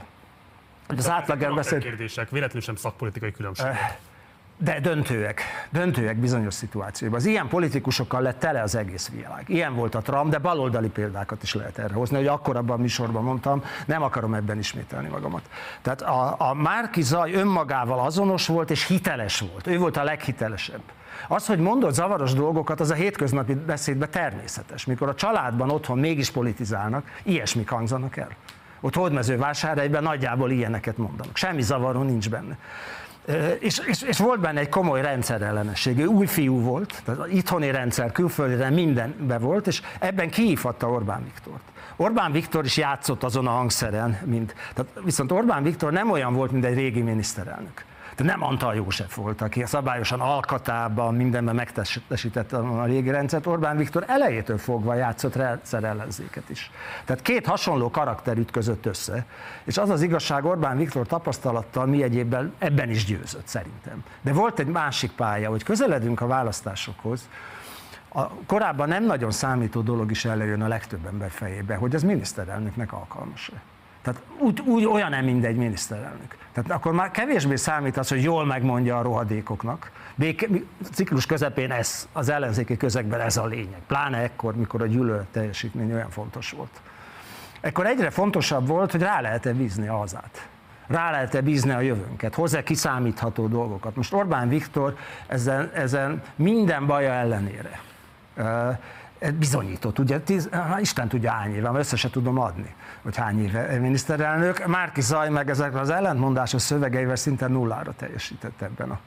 [SPEAKER 1] Az átlagember beszél... kérdések, véletlenül sem szakpolitikai különbség. Eh,
[SPEAKER 2] de döntőek, döntőek bizonyos szituációban. Az ilyen politikusokkal lett tele az egész világ. Ilyen volt a Trump, de baloldali példákat is lehet erre hozni, hogy akkor abban a műsorban mondtam, nem akarom ebben ismételni magamat. Tehát a, a Márki Zaj önmagával azonos volt és hiteles volt. Ő volt a leghitelesebb. Az, hogy mondott zavaros dolgokat, az a hétköznapi beszédben természetes. Mikor a családban otthon mégis politizálnak, ilyesmik hangzanak el. Ott hódmezővásárhelyben nagyjából ilyeneket mondanak. Semmi zavaró nincs benne. És, és, és volt benne egy komoly rendszerellenesség. Ő új fiú volt, tehát itthoni rendszer, külföldi mindenben volt, és ebben kiífatta Orbán Viktort. Orbán Viktor is játszott azon a hangszeren, mint, tehát viszont Orbán Viktor nem olyan volt, mint egy régi miniszterelnök. De nem Antal József volt, aki szabályosan alkatában mindenben megtestesítette a régi rendszert. Orbán Viktor elejétől fogva játszott rendszer ellenzéket is. Tehát két hasonló karakter ütközött össze, és az az igazság Orbán Viktor tapasztalattal mi egyébben ebben is győzött szerintem. De volt egy másik pálya, hogy közeledünk a választásokhoz, a korábban nem nagyon számító dolog is előjön a legtöbb ember fejébe, hogy ez miniszterelnöknek alkalmas-e. Tehát úgy, úgy olyan nem mindegy miniszterelnök. Tehát akkor már kevésbé számít az, hogy jól megmondja a rohadékoknak. Béke, ciklus közepén ez, az ellenzéki közegben ez a lényeg. Pláne ekkor, mikor a gyűlölet teljesítmény olyan fontos volt. Ekkor egyre fontosabb volt, hogy rá lehet-e bízni a hazát. Rá lehet-e bízni a jövőnket, hozzá kiszámítható dolgokat. Most Orbán Viktor ezen, ezen minden baja ellenére bizonyított, ugye, tíz, Isten tudja hány éve, se tudom adni, hogy hány éve miniszterelnök. Márki Zaj meg ezekre az ellentmondásos szövegeivel szinte nullára teljesített ebben a,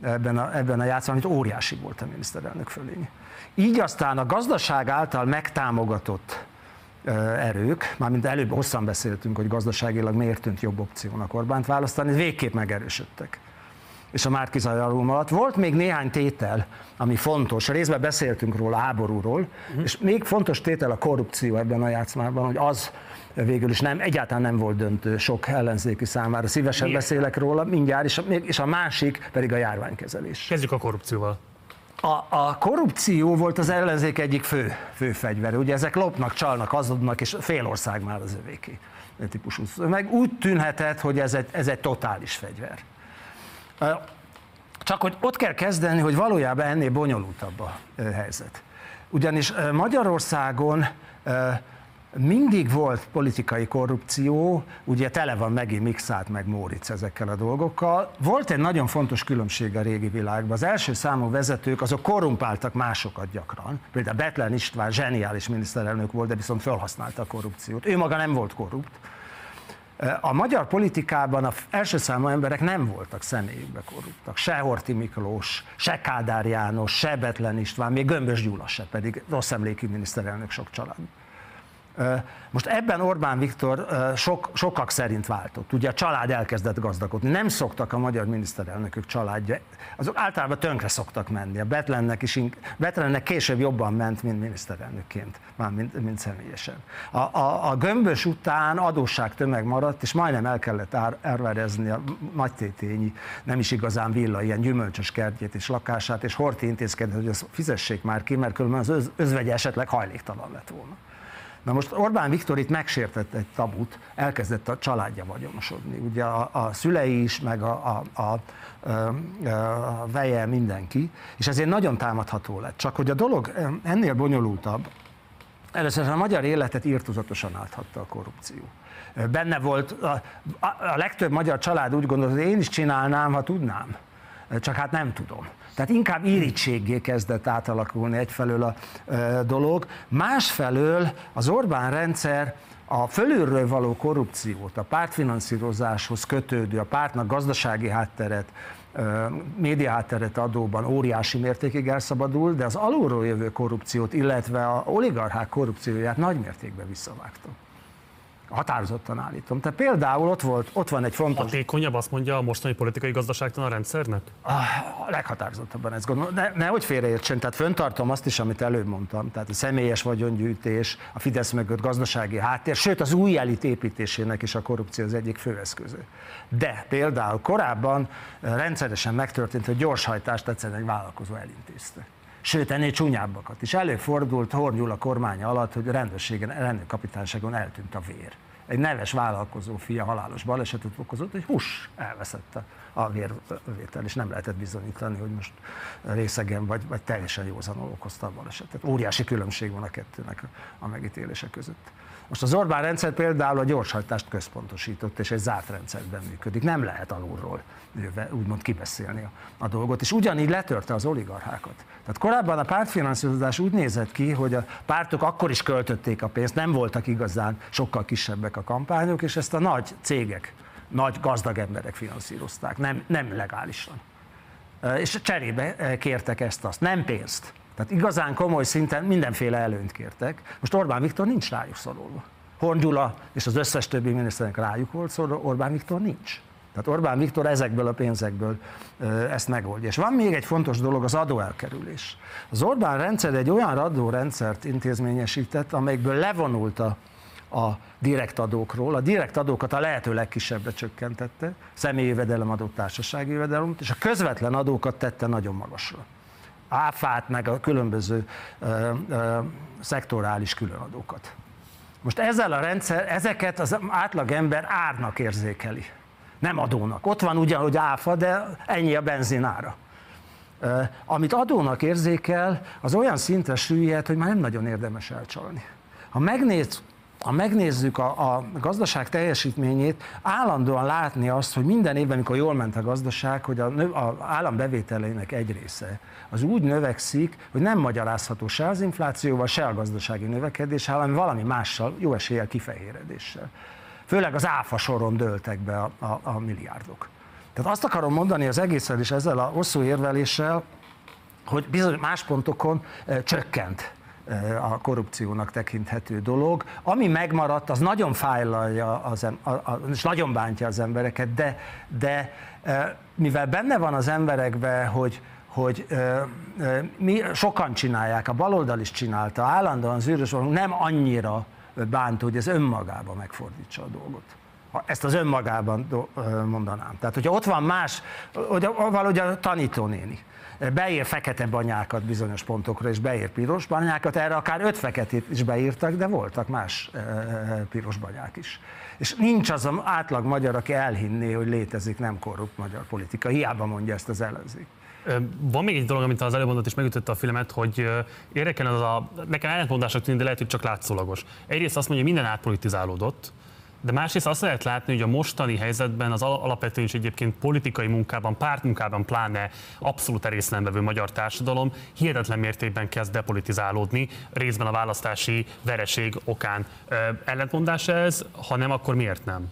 [SPEAKER 2] ebben a, ebben a játszban, amit óriási volt a miniszterelnök fölény. Így aztán a gazdaság által megtámogatott erők, mármint előbb hosszan beszéltünk, hogy gazdaságilag miért tűnt jobb opciónak Orbánt választani, végképp megerősödtek és a Márkizaj alulom alatt. Volt még néhány tétel, ami fontos. Részben beszéltünk róla, háborúról, uh-huh. és még fontos tétel a korrupció ebben a játszmában, hogy az végül is nem, egyáltalán nem volt döntő sok ellenzéki számára. Szívesen Miért? beszélek róla mindjárt, és a, és a másik pedig a járványkezelés.
[SPEAKER 1] Kezdjük a korrupcióval.
[SPEAKER 2] A, a korrupció volt az ellenzék egyik fő, fő fegyvere. Ugye ezek lopnak, csalnak, hazudnak, és fél ország már az övéké típusú. Meg úgy tűnhetett, hogy ez egy, ez egy totális fegyver. Csak hogy ott kell kezdeni, hogy valójában ennél bonyolultabb a helyzet. Ugyanis Magyarországon mindig volt politikai korrupció, ugye tele van megint Mixát meg Móric ezekkel a dolgokkal. Volt egy nagyon fontos különbség a régi világban. Az első számú vezetők azok korrumpáltak másokat gyakran. Például Betlen István zseniális miniszterelnök volt, de viszont felhasználta a korrupciót. Ő maga nem volt korrupt a magyar politikában az első számú emberek nem voltak személyükbe korruptak. Se Horti Miklós, se Kádár János, se Betlen István, még Gömbös Gyula se, pedig rossz emlékű miniszterelnök sok család. Most ebben Orbán Viktor sok, sokak szerint váltott. Ugye a család elkezdett gazdagodni. Nem szoktak a magyar miniszterelnökök családja, azok általában tönkre szoktak menni. A Betlennek, is, Betlennek később jobban ment, mint miniszterelnökként, már mint, mint személyesen. A, a, a gömbös után adósság tömeg maradt, és majdnem el kellett ár, árverezni a nagytétényi, nem is igazán villa, ilyen gyümölcsös kertjét és lakását, és Horti intézkedett, hogy azt fizessék már ki, mert különben az öz, özvegye esetleg hajléktalan lett volna Na most Orbán Viktor itt megsértett egy tabut, elkezdett a családja vagyonosodni. Ugye a, a szülei is, meg a, a, a, a veje, mindenki, és ezért nagyon támadható lett. Csak hogy a dolog ennél bonyolultabb, először a magyar életet írtozatosan áthatta a korrupció. Benne volt, a, a, a legtöbb magyar család úgy gondolta, hogy én is csinálnám, ha tudnám. Csak hát nem tudom. Tehát inkább irítséggé kezdett átalakulni egyfelől a dolog, másfelől az Orbán rendszer a fölülről való korrupciót, a pártfinanszírozáshoz kötődő, a pártnak gazdasági hátteret, média hátteret adóban óriási mértékig elszabadul, de az alulról jövő korrupciót, illetve a oligarchák korrupcióját nagy mértékben visszavágta. Határozottan állítom. Tehát például ott, volt, ott van egy fontos...
[SPEAKER 1] Hatékonyabb azt mondja a mostani politikai gazdaságtan a rendszernek?
[SPEAKER 2] A leghatározottabban ezt gondolom. Ne, nehogy félreértsen, tehát föntartom azt is, amit előbb mondtam, tehát a személyes vagyongyűjtés, a Fidesz mögött gazdasági háttér, sőt az új elit építésének is a korrupció az egyik főeszköző. De például korábban rendszeresen megtörtént, hogy gyorshajtást egyszerűen egy vállalkozó elintézte sőt ennél csúnyábbakat is. Előfordult Horn a kormánya alatt, hogy a rendőrségen, rendőrkapitányságon eltűnt a vér. Egy neves vállalkozó fia halálos balesetet okozott, hogy hús elveszette a vérvétel, és nem lehetett bizonyítani, hogy most részegen vagy, vagy teljesen józanul okozta a balesetet. Óriási különbség van a kettőnek a megítélése között. Most az Orbán rendszer például a gyorshajtást központosított, és egy zárt rendszerben működik. Nem lehet alulról úgymond kibeszélni a, a dolgot, és ugyanígy letörte az oligarchákat. Tehát korábban a pártfinanszírozás úgy nézett ki, hogy a pártok akkor is költötték a pénzt, nem voltak igazán sokkal kisebbek a kampányok, és ezt a nagy cégek, nagy gazdag emberek finanszírozták, nem, nem legálisan. És cserébe kértek ezt-azt, nem pénzt. Tehát igazán komoly szinten mindenféle előnyt kértek. Most Orbán Viktor nincs rájuk szorulva. Horn Gyula és az összes többi miniszternek rájuk volt szorulva, Orbán Viktor nincs. Tehát Orbán Viktor ezekből a pénzekből ezt megoldja. És van még egy fontos dolog, az adóelkerülés. Az Orbán rendszer egy olyan adórendszert intézményesített, amelyikből levonult a, a direkt adókról, a direkt adókat a lehető legkisebbre csökkentette, személyi jövedelem adott társasági jövedelem, és a közvetlen adókat tette nagyon magasra áfát, meg a különböző ö, ö, szektorális különadókat. Most ezzel a rendszer, ezeket az átlag ember árnak érzékeli, nem adónak. Ott van ugyanúgy áfa, de ennyi a benzinára. Amit adónak érzékel, az olyan szintre süllyed, hogy már nem nagyon érdemes elcsalni. Ha megnéz, ha megnézzük a, a gazdaság teljesítményét, állandóan látni azt, hogy minden évben, amikor jól ment a gazdaság, hogy a, a állam bevételeinek egy része az úgy növekszik, hogy nem magyarázható se az inflációval, se a gazdasági növekedéssel, hanem valami mással, jó eséllyel kifehéredéssel. Főleg az áfa soron dőltek be a, a, a milliárdok. Tehát azt akarom mondani az egészen is ezzel a hosszú érveléssel, hogy bizony más pontokon e, csökkent a korrupciónak tekinthető dolog. Ami megmaradt, az nagyon fájlalja, az, a, a, és nagyon bántja az embereket, de, de mivel benne van az emberekben, hogy, hogy ö, ö, mi sokan csinálják, a baloldal is csinálta, állandóan zűrös nem annyira bánt, hogy ez önmagában megfordítsa a dolgot. Ezt az önmagában mondanám. Tehát, hogyha ott van más, hogy valahogy a tanítónéni beír fekete banyákat bizonyos pontokra, és beír piros banyákat, erre akár öt feketét is beírtak, de voltak más piros banyák is. És nincs az átlag magyar, aki elhinné, hogy létezik nem korrupt magyar politika. Hiába mondja ezt az ellenzék.
[SPEAKER 1] Van még egy dolog, amit az előbb mondott, és megütötte a filmet, hogy érdekel az a, nekem ellentmondások tűnik, de lehet, hogy csak látszólagos. Egyrészt azt mondja, hogy minden átpolitizálódott, de másrészt azt lehet látni, hogy a mostani helyzetben az alapvetően is egyébként politikai munkában, pártmunkában pláne abszolút erészlemvevő magyar társadalom hihetetlen mértékben kezd depolitizálódni, részben a választási vereség okán. Ellentmondás ez, ha nem, akkor miért nem?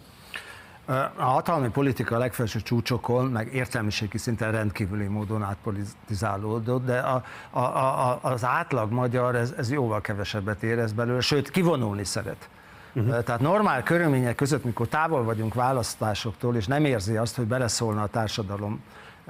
[SPEAKER 2] A hatalmi politika a legfelső csúcsokon, meg értelmiségi szinten rendkívüli módon átpolitizálódott, de a, a, a, az átlag magyar ez, ez jóval kevesebbet érez belőle, sőt kivonulni szeret. Uh-huh. Tehát normál körülmények között, mikor távol vagyunk választásoktól, és nem érzi azt, hogy beleszólna a társadalom,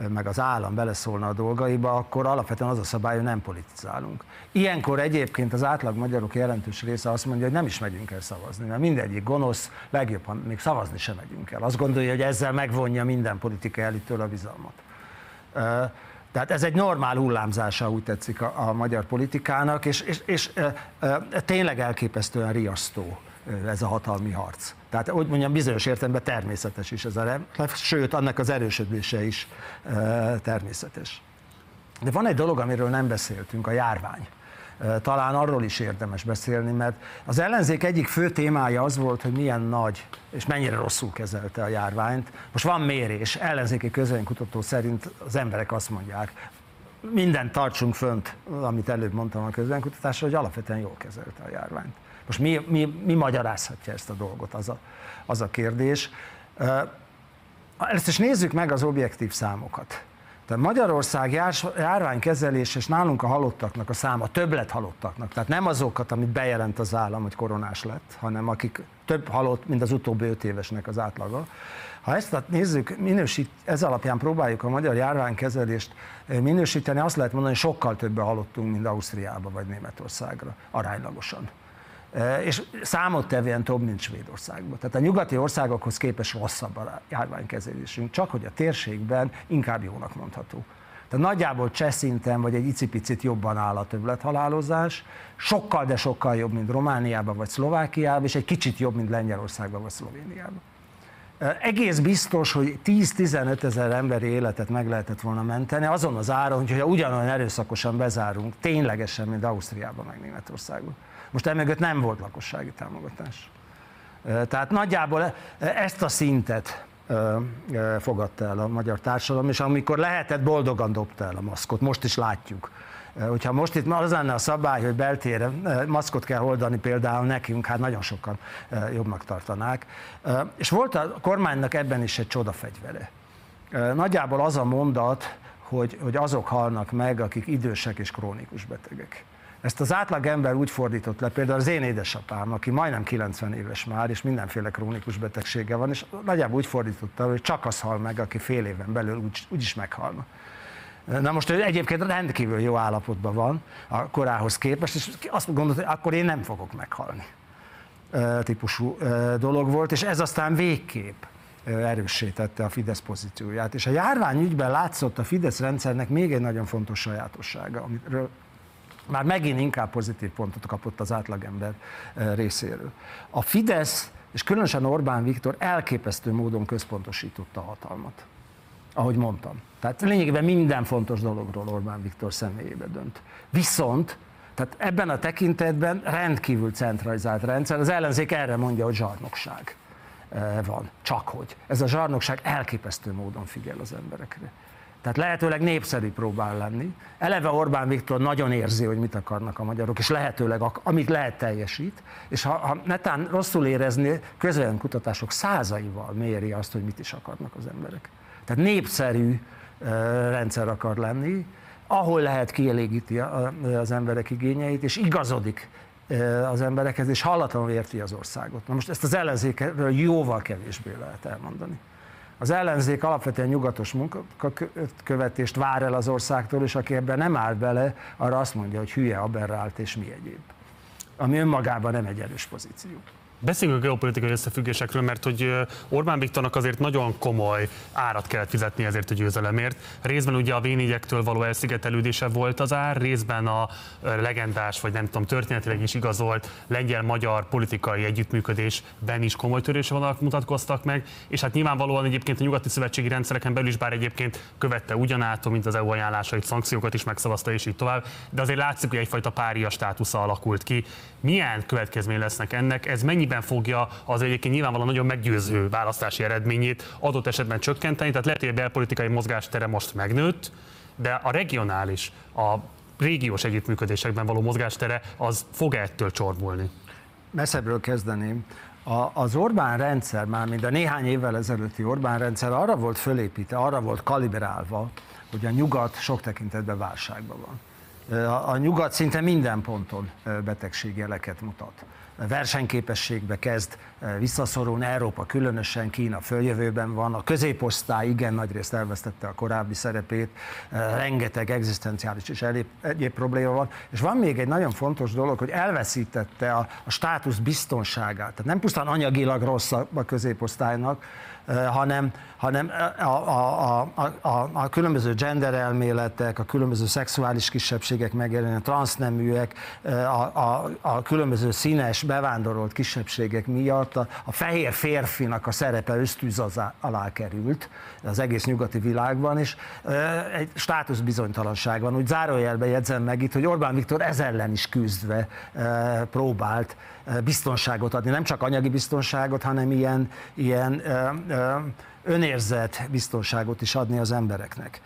[SPEAKER 2] meg az állam beleszólna a dolgaiba, akkor alapvetően az a szabály, hogy nem politizálunk. Ilyenkor egyébként az átlag magyarok jelentős része azt mondja, hogy nem is megyünk el szavazni, mert mindegyik gonosz, legjobb, ha még szavazni sem megyünk el. Azt gondolja, hogy ezzel megvonja minden politikai elitől a bizalmat. Tehát ez egy normál hullámzása, úgy tetszik a, a magyar politikának, és, és, és e, e, tényleg elképesztően riasztó ez a hatalmi harc. Tehát, hogy mondjam, bizonyos értelemben természetes is ez a sőt, annak az erősödése is természetes. De van egy dolog, amiről nem beszéltünk, a járvány talán arról is érdemes beszélni, mert az ellenzék egyik fő témája az volt, hogy milyen nagy és mennyire rosszul kezelte a járványt. Most van mérés, ellenzéki közönkutató szerint az emberek azt mondják, mindent tartsunk fönt, amit előbb mondtam a közönkutatásra, hogy alapvetően jól kezelte a járványt. Most mi, mi, mi magyarázhatja ezt a dolgot, az a, az a kérdés. Ezt is nézzük meg az objektív számokat. Tehát Magyarország járványkezelés és nálunk a halottaknak a száma, többlet halottaknak, tehát nem azokat, amit bejelent az állam, hogy koronás lett, hanem akik több halott, mint az utóbbi öt évesnek az átlaga. Ha ezt nézzük, minősít, ez alapján próbáljuk a magyar járványkezelést minősíteni, azt lehet mondani, hogy sokkal többen halottunk, mint Ausztriába vagy Németországra, aránylagosan. És számottevően több, mint Svédországban. Tehát a nyugati országokhoz képest rosszabb a járványkezelésünk, csak hogy a térségben inkább jónak mondható. Tehát nagyjából cseh szinten, vagy egy icipicit jobban áll a többlethalálozás, sokkal, de sokkal jobb, mint Romániában vagy Szlovákiában, és egy kicsit jobb, mint Lengyelországban vagy Szlovéniában. Egész biztos, hogy 10-15 ezer emberi életet meg lehetett volna menteni, azon az áron, hogyha ugyanolyan erőszakosan bezárunk, ténylegesen, mint Ausztriában, meg Németországban. Most emögött nem volt lakossági támogatás. Tehát nagyjából ezt a szintet fogadta el a magyar társadalom, és amikor lehetett, boldogan dobta el a maszkot. Most is látjuk. Hogyha most itt az lenne a szabály, hogy beltére maszkot kell oldani például nekünk, hát nagyon sokan jobbnak tartanák. És volt a kormánynak ebben is egy csodafegyvere. Nagyjából az a mondat, hogy, hogy azok halnak meg, akik idősek és krónikus betegek. Ezt az átlag ember úgy fordított le, például az én édesapám, aki majdnem 90 éves már, és mindenféle krónikus betegsége van, és nagyjából úgy fordította, hogy csak az hal meg, aki fél éven belül úgy, úgy is meghalna. Na most ő egyébként rendkívül jó állapotban van a korához képest, és azt gondolta, hogy akkor én nem fogok meghalni típusú dolog volt, és ez aztán végképp erősítette a Fidesz pozícióját. És a járványügyben látszott a Fidesz rendszernek még egy nagyon fontos sajátossága, amiről már megint inkább pozitív pontot kapott az átlagember részéről. A Fidesz, és különösen Orbán Viktor elképesztő módon központosította a hatalmat. Ahogy mondtam. Tehát lényegében minden fontos dologról Orbán Viktor személyébe dönt. Viszont tehát ebben a tekintetben rendkívül centralizált rendszer. Az ellenzék erre mondja, hogy zsarnokság van. Csak hogy. Ez a zsarnokság elképesztő módon figyel az emberekre. Tehát lehetőleg népszerű próbál lenni. Eleve Orbán Viktor nagyon érzi, hogy mit akarnak a magyarok, és lehetőleg amit lehet teljesít, és ha, ha netán rosszul érezni, kutatások százaival méri azt, hogy mit is akarnak az emberek. Tehát népszerű rendszer akar lenni, ahol lehet kielégíti az emberek igényeit, és igazodik az emberekhez, és hallatlanul érti az országot. Na most ezt az ellenzékről jóval kevésbé lehet elmondani. Az ellenzék alapvetően nyugatos munkakövetést vár el az országtól, és aki ebben nem áll bele, arra azt mondja, hogy hülye, aberrált és mi egyéb. Ami önmagában nem egy erős pozíció.
[SPEAKER 1] Beszéljünk a geopolitikai összefüggésekről, mert hogy Orbán Viktornak azért nagyon komoly árat kellett fizetni ezért a győzelemért. Részben ugye a v való elszigetelődése volt az ár, részben a legendás, vagy nem tudom, történetileg is igazolt lengyel-magyar politikai együttműködésben is komoly törésvonalak mutatkoztak meg, és hát nyilvánvalóan egyébként a nyugati szövetségi rendszereken belül is, bár egyébként követte ugyanától, mint az EU ajánlásait, szankciókat is megszavazta, és így tovább, de azért látszik, hogy egyfajta pária státusza alakult ki. Milyen következmény lesznek ennek? Ez mennyiben mennyiben fogja az egyébként nyilvánvalóan nagyon meggyőző választási eredményét adott esetben csökkenteni, tehát lehet, hogy a belpolitikai mozgástere most megnőtt, de a regionális, a régiós együttműködésekben való mozgástere az fog ettől csorbulni?
[SPEAKER 2] Messzebbről kezdeném. A, az Orbán rendszer, már mind a néhány évvel ezelőtti Orbán rendszer arra volt fölépítve, arra volt kalibrálva, hogy a nyugat sok tekintetben válságban van. A, a nyugat szinte minden ponton betegségjeleket mutat versenyképességbe kezd eh, visszaszorulni, Európa különösen, Kína följövőben van, a középosztály igen nagy részt elvesztette a korábbi szerepét, eh, rengeteg egzisztenciális és egyéb probléma van, és van még egy nagyon fontos dolog, hogy elveszítette a, a státusz biztonságát, tehát nem pusztán anyagilag rossz a, középosztálynak, hanem, hanem a, a, a, a, a különböző gender elméletek, a különböző szexuális kisebbségek megjelenő, a transzneműek, a, a, a különböző színes, bevándorolt kisebbségek miatt a, a fehér férfinak a szerepe ösztűz alá került az egész nyugati világban, és egy státuszbizonytalanság van. Úgy zárójelbe jegyzem meg itt, hogy Orbán Viktor ez ellen is küzdve próbált biztonságot adni, nem csak anyagi biztonságot, hanem ilyen, ilyen önérzet biztonságot is adni az embereknek.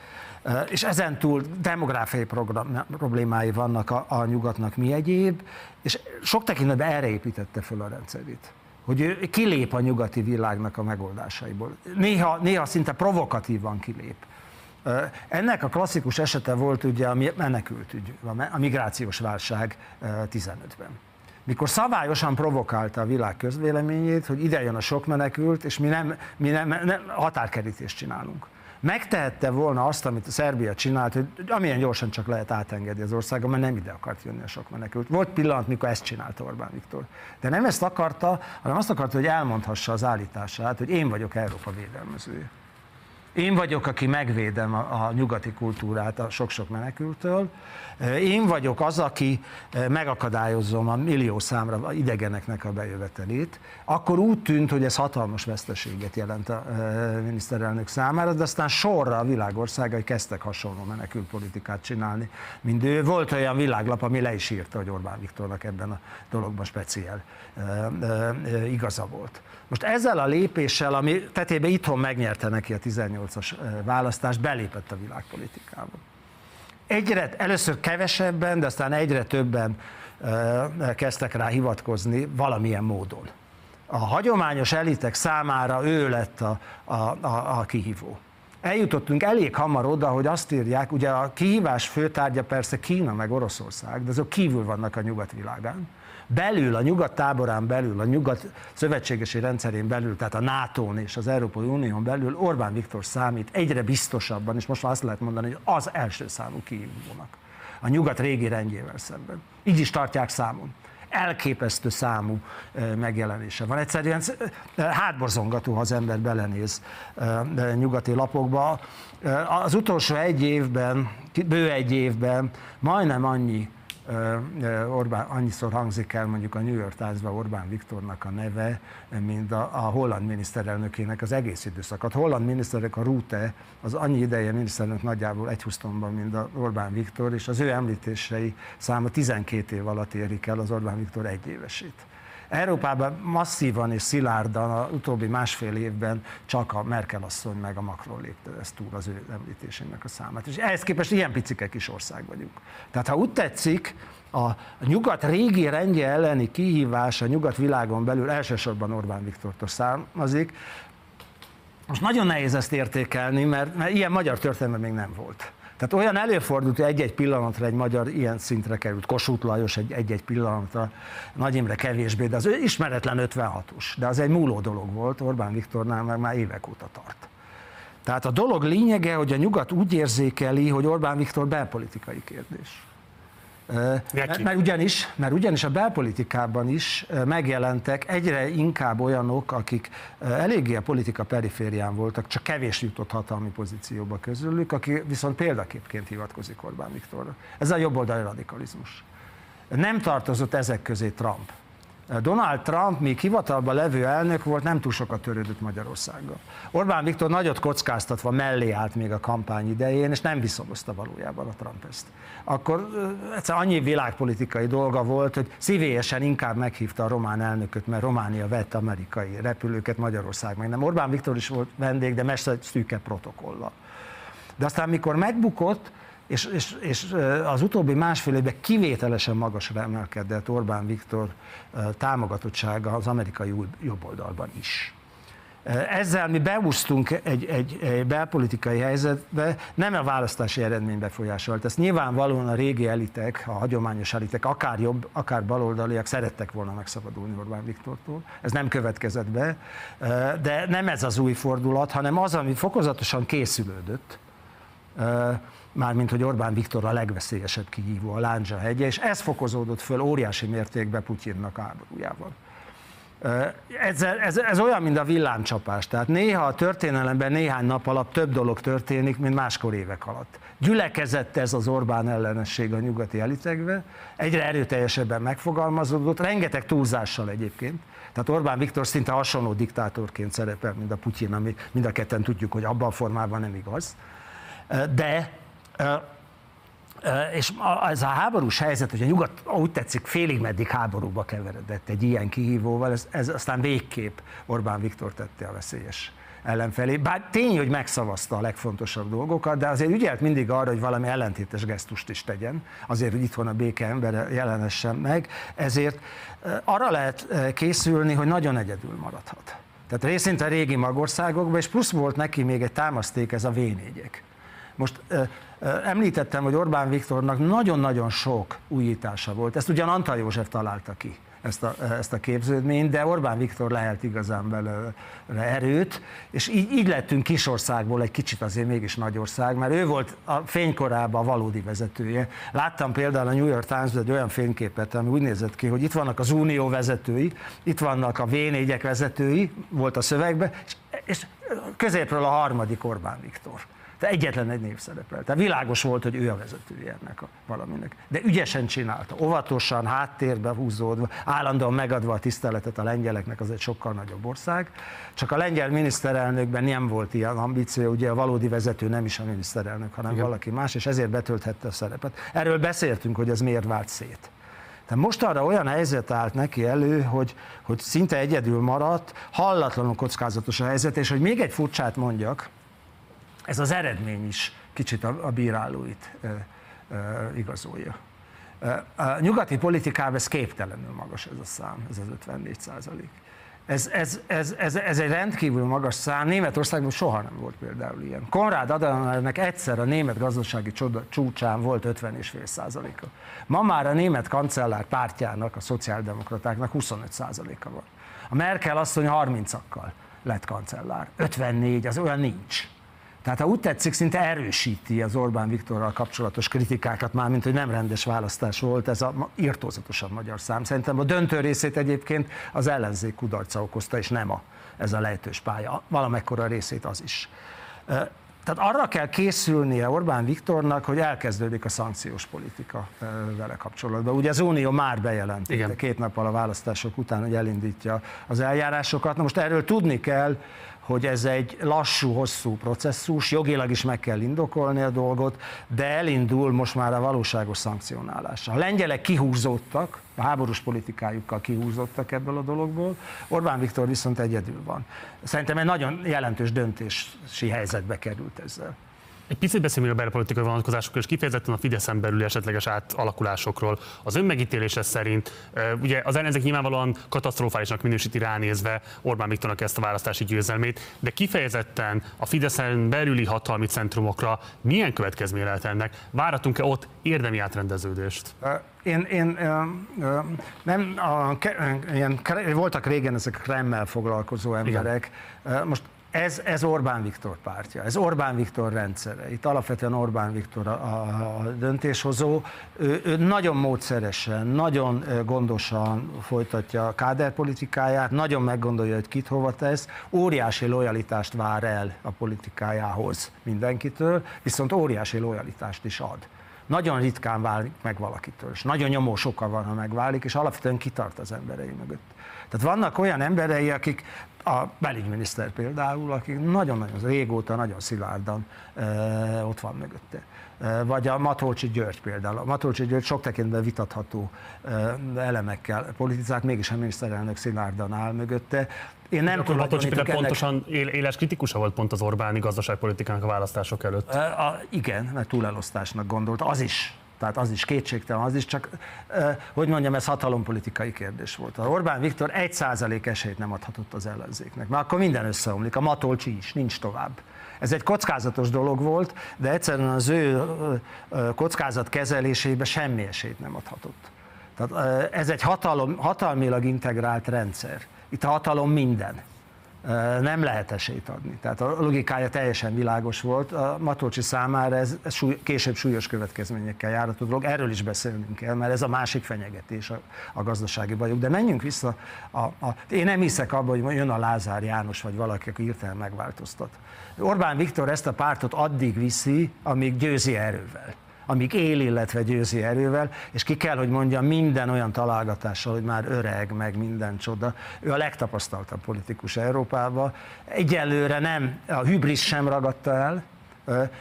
[SPEAKER 2] És ezen túl demográfiai program, problémái vannak a, a nyugatnak mi egyéb, és sok tekintetben erre építette föl a rendszerét hogy ő kilép a nyugati világnak a megoldásaiból. Néha, néha szinte provokatívan kilép. Ennek a klasszikus esete volt ugye a menekültügy, a migrációs válság 15-ben mikor szabályosan provokálta a világ közvéleményét, hogy ide jön a sok menekült, és mi nem, mi nem, nem határkerítést csinálunk. Megtehette volna azt, amit a Szerbia csinált, hogy amilyen gyorsan csak lehet átengedni az országon, mert nem ide akart jönni a sok menekült. Volt pillanat, mikor ezt csinálta Orbán Viktor. De nem ezt akarta, hanem azt akarta, hogy elmondhassa az állítását, hogy én vagyok Európa védelmezője. Én vagyok, aki megvédem a, a nyugati kultúrát a sok-sok menekültől. Én vagyok az, aki megakadályozom a millió számra idegeneknek a bejövetelét. Akkor úgy tűnt, hogy ez hatalmas veszteséget jelent a miniszterelnök számára, de aztán sorra a világországai kezdtek hasonló menekültpolitikát csinálni, mint ő. Volt olyan világlap, ami le is írta, hogy Orbán Viktornak ebben a dologban speciál igaza volt. Most ezzel a lépéssel, ami tetében itthon megnyerte neki a 18-as választást, belépett a világpolitikába. Egyre, először kevesebben, de aztán egyre többen kezdtek rá hivatkozni valamilyen módon. A hagyományos elitek számára ő lett a, a, a, a kihívó. Eljutottunk elég hamar oda, hogy azt írják, ugye a kihívás főtárgya persze Kína meg Oroszország, de azok kívül vannak a nyugatvilágán belül, a nyugat táborán belül, a nyugat szövetségesi rendszerén belül, tehát a nato és az Európai Unión belül Orbán Viktor számít egyre biztosabban, és most már azt lehet mondani, hogy az első számú kihívónak a nyugat régi rendjével szemben. Így is tartják számon elképesztő számú megjelenése van. Egyszerűen hátborzongató, ha az ember belenéz nyugati lapokba. Az utolsó egy évben, bő egy évben majdnem annyi Orbán, annyiszor hangzik el mondjuk a New York Times-ban Orbán Viktornak a neve, mint a, a holland miniszterelnökének az egész időszakat. Holland miniszterek a Rute, az annyi ideje miniszterelnök nagyjából egy husztonban, mint a Orbán Viktor, és az ő említései száma 12 év alatt érik el az Orbán Viktor egy évesét. Európában masszívan és szilárdan az utóbbi másfél évben csak a Merkel asszony meg a Macron lépte ezt túl az ő említésének a számát. És ehhez képest ilyen picike kis ország vagyunk. Tehát ha úgy tetszik, a nyugat régi rendje elleni kihívás a nyugat világon belül elsősorban Orbán Viktortól származik. Most nagyon nehéz ezt értékelni, mert, mert ilyen magyar történelme még nem volt. Tehát olyan előfordult, hogy egy-egy pillanatra egy magyar ilyen szintre került, Kossuth Lajos egy-egy pillanatra, Nagy Imre kevésbé, de az ő ismeretlen 56-os, de az egy múló dolog volt, Orbán Viktornál meg már évek óta tart. Tehát a dolog lényege, hogy a nyugat úgy érzékeli, hogy Orbán Viktor belpolitikai kérdés. Mert, mert, ugyanis, mert ugyanis a belpolitikában is megjelentek egyre inkább olyanok, akik eléggé a politika periférián voltak, csak kevés jutott hatalmi pozícióba közülük, aki viszont példaképként hivatkozik Orbán Viktorra. Ez a jobboldali radikalizmus. Nem tartozott ezek közé Trump. Donald Trump, még hivatalban levő elnök volt, nem túl sokat törődött Magyarországgal. Orbán Viktor nagyot kockáztatva mellé állt még a kampány idején, és nem viszonozta valójában a Trump ezt. Akkor egyszer annyi világpolitikai dolga volt, hogy szívélyesen inkább meghívta a román elnököt, mert Románia vett amerikai repülőket, Magyarország meg nem. Orbán Viktor is volt vendég, de messze szűke protokolla. De aztán, mikor megbukott, és, és, és az utóbbi másfél évben kivételesen magasra emelkedett Orbán Viktor támogatottsága az amerikai jobboldalban is. Ezzel mi beúsztunk egy, egy, egy belpolitikai helyzetbe, nem a választási eredmény befolyásolt. Ezt nyilvánvalóan a régi elitek, a hagyományos elitek, akár jobb, akár baloldaliak szerettek volna megszabadulni Orbán Viktortól. Ez nem következett be, de nem ez az új fordulat, hanem az, ami fokozatosan készülődött mármint hogy Orbán Viktor a legveszélyesebb kihívó, a Lándzsa hegye, és ez fokozódott föl óriási mértékben Putyinnak háborújával. Ez, ez, ez olyan, mint a villámcsapás. Tehát néha a történelemben néhány nap alatt több dolog történik, mint máskor évek alatt. Gyülekezett ez az Orbán ellenesség a nyugati elitekbe, egyre erőteljesebben megfogalmazódott, rengeteg túlzással egyébként. Tehát Orbán Viktor szinte hasonló diktátorként szerepel, mint a Putyin, ami mind a ketten tudjuk, hogy abban a formában nem igaz. De és ez a háborús helyzet, hogy a nyugat úgy tetszik félig meddig háborúba keveredett egy ilyen kihívóval, ez, ez aztán végképp Orbán Viktor tette a veszélyes ellenfelé. Bár tény, hogy megszavazta a legfontosabb dolgokat, de azért ügyelt mindig arra, hogy valami ellentétes gesztust is tegyen, azért, hogy itt van a béke embere jelenessen meg, ezért arra lehet készülni, hogy nagyon egyedül maradhat. Tehát részint a régi magországokban, és plusz volt neki még egy támaszték, ez a v Most említettem, hogy Orbán Viktornak nagyon-nagyon sok újítása volt. Ezt ugyan Antal József találta ki ezt a, ezt a képződményt, de Orbán Viktor lehet igazán belőle erőt, és így, így lettünk kisországból egy kicsit azért mégis nagyország, mert ő volt a fénykorában a valódi vezetője. Láttam például a New York times egy olyan fényképet, ami úgy nézett ki, hogy itt vannak az unió vezetői, itt vannak a v vezetői, volt a szövegben, és, és középről a harmadik Orbán Viktor. De egyetlen egy név szerepel. Tehát világos volt, hogy ő a vezetője ennek a valaminek. De ügyesen csinálta, óvatosan, háttérbe húzódva, állandóan megadva a tiszteletet a lengyeleknek, az egy sokkal nagyobb ország. Csak a lengyel miniszterelnökben nem volt ilyen ambíció, ugye a valódi vezető nem is a miniszterelnök, hanem Igen. valaki más, és ezért betölthette a szerepet. Erről beszéltünk, hogy ez miért vált szét. Tehát most arra olyan helyzet állt neki elő, hogy, hogy szinte egyedül maradt, hallatlanul kockázatos a helyzet, és hogy még egy furcsát mondjak, ez az eredmény is kicsit a, a bírálóit e, e, igazolja. A nyugati politikában ez képtelenül magas ez a szám, ez az 54 százalék. Ez, ez, ez, ez, ez egy rendkívül magas szám, Németországban soha nem volt például ilyen. Konrád Adenauernek egyszer a német gazdasági csoda, csúcsán volt 50,5 százaléka. Ma már a német kancellár pártjának, a szociáldemokratáknak 25 százaléka van. A Merkel asszony 30-akkal lett kancellár. 54, az olyan nincs. Tehát ha úgy tetszik, szinte erősíti az Orbán Viktorral kapcsolatos kritikákat, mármint, hogy nem rendes választás volt, ez a írtózatosan magyar szám. Szerintem a döntő részét egyébként az ellenzék kudarca okozta, és nem a, ez a lehetős pálya. Valamekkora részét az is. Tehát arra kell készülnie Orbán Viktornak, hogy elkezdődik a szankciós politika vele kapcsolatban. Ugye az Unió már bejelentette két nappal a választások után, hogy elindítja az eljárásokat. Na most erről tudni kell, hogy ez egy lassú, hosszú processzus, jogilag is meg kell indokolni a dolgot, de elindul most már a valóságos szankcionálás. A lengyelek kihúzódtak, a háborús politikájukkal kihúzódtak ebből a dologból, Orbán Viktor viszont egyedül van. Szerintem egy nagyon jelentős döntési helyzetbe került ezzel.
[SPEAKER 1] Egy picit beszélünk a belpolitikai vonatkozásokról, és kifejezetten a Fideszen belüli esetleges átalakulásokról. Az önmegítélése szerint, ugye az ellenzék nyilvánvalóan katasztrofálisnak minősíti ránézve Orbán Viktornak ezt a választási győzelmét, de kifejezetten a Fideszen belüli hatalmi centrumokra milyen következménye lehet ennek? Várhatunk-e ott érdemi átrendeződést?
[SPEAKER 2] Én, én nem, a, ilyen, voltak régen ezek Kremmel foglalkozó emberek. Igen. Most ez, ez Orbán Viktor pártja, ez Orbán Viktor rendszere. Itt alapvetően Orbán Viktor a, a, döntéshozó. Ő, ő nagyon módszeresen, nagyon gondosan folytatja a káderpolitikáját, nagyon meggondolja, hogy kit hova tesz, óriási lojalitást vár el a politikájához mindenkitől, viszont óriási lojalitást is ad. Nagyon ritkán válik meg valakitől, és nagyon nyomós oka van, ha megválik, és alapvetően kitart az emberei mögött. Tehát vannak olyan emberei, akik a belügyminiszter például, aki nagyon-nagyon régóta, nagyon szilárdan e, ott van mögötte. E, vagy a Matolcsi György például. A Matolcsi György sok tekintetben vitatható e, elemekkel politizált, mégis a miniszterelnök szilárdan áll mögötte.
[SPEAKER 1] Én nem tudom, hogy ennek... pontosan éles kritikusa volt pont az Orbáni gazdaságpolitikának a választások előtt.
[SPEAKER 2] A, igen, mert túlelosztásnak gondolt, az is tehát az is kétségtelen, az is csak, hogy mondjam, ez hatalompolitikai kérdés volt. A Orbán Viktor egy százalék esélyt nem adhatott az ellenzéknek, mert akkor minden összeomlik, a matolcsi is, nincs tovább. Ez egy kockázatos dolog volt, de egyszerűen az ő kockázat kezelésébe semmi esélyt nem adhatott. Tehát ez egy hatalom, hatalmilag integrált rendszer. Itt a hatalom minden. Nem lehet esélyt adni. Tehát a logikája teljesen világos volt. A Matolcsi számára ez, ez súly, később súlyos következményekkel járható dolog. Erről is beszélnünk kell, mert ez a másik fenyegetés a, a gazdasági bajok. De menjünk vissza. A, a, én nem hiszek abban, hogy jön a Lázár János, vagy valaki, aki írtelen megváltoztat. Orbán Viktor ezt a pártot addig viszi, amíg győzi erővel amíg él, illetve győzi erővel, és ki kell, hogy mondjam, minden olyan találgatással, hogy már öreg, meg minden csoda. Ő a legtapasztaltabb politikus Európában. Egyelőre nem, a hübris sem ragadta el,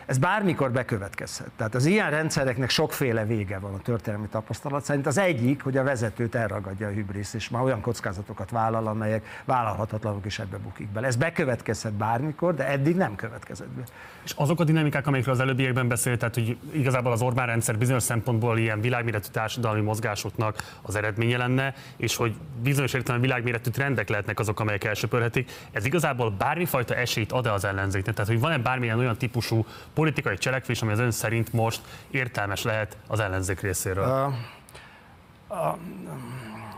[SPEAKER 2] ez bármikor bekövetkezhet. Tehát az ilyen rendszereknek sokféle vége van a történelmi tapasztalat szerint. Az egyik, hogy a vezetőt elragadja a hübrisz, és már olyan kockázatokat vállal, amelyek vállalhatatlanok is ebbe bukik bele. Ez bekövetkezhet bármikor, de eddig nem következett be.
[SPEAKER 1] És azok a dinamikák, amikről az előbbiekben beszélt, tehát hogy igazából az Orbán rendszer bizonyos szempontból ilyen világméretű társadalmi mozgásoknak az eredménye lenne, és hogy bizonyos értelemben világméretű trendek lehetnek azok, amelyek elsöpörhetik. Ez igazából bármifajta esélyt ad-e az ellenzéknek? Tehát, hogy van-e bármilyen olyan típusú politikai cselekvés, ami az ön szerint most értelmes lehet az ellenzék részéről? Uh, uh,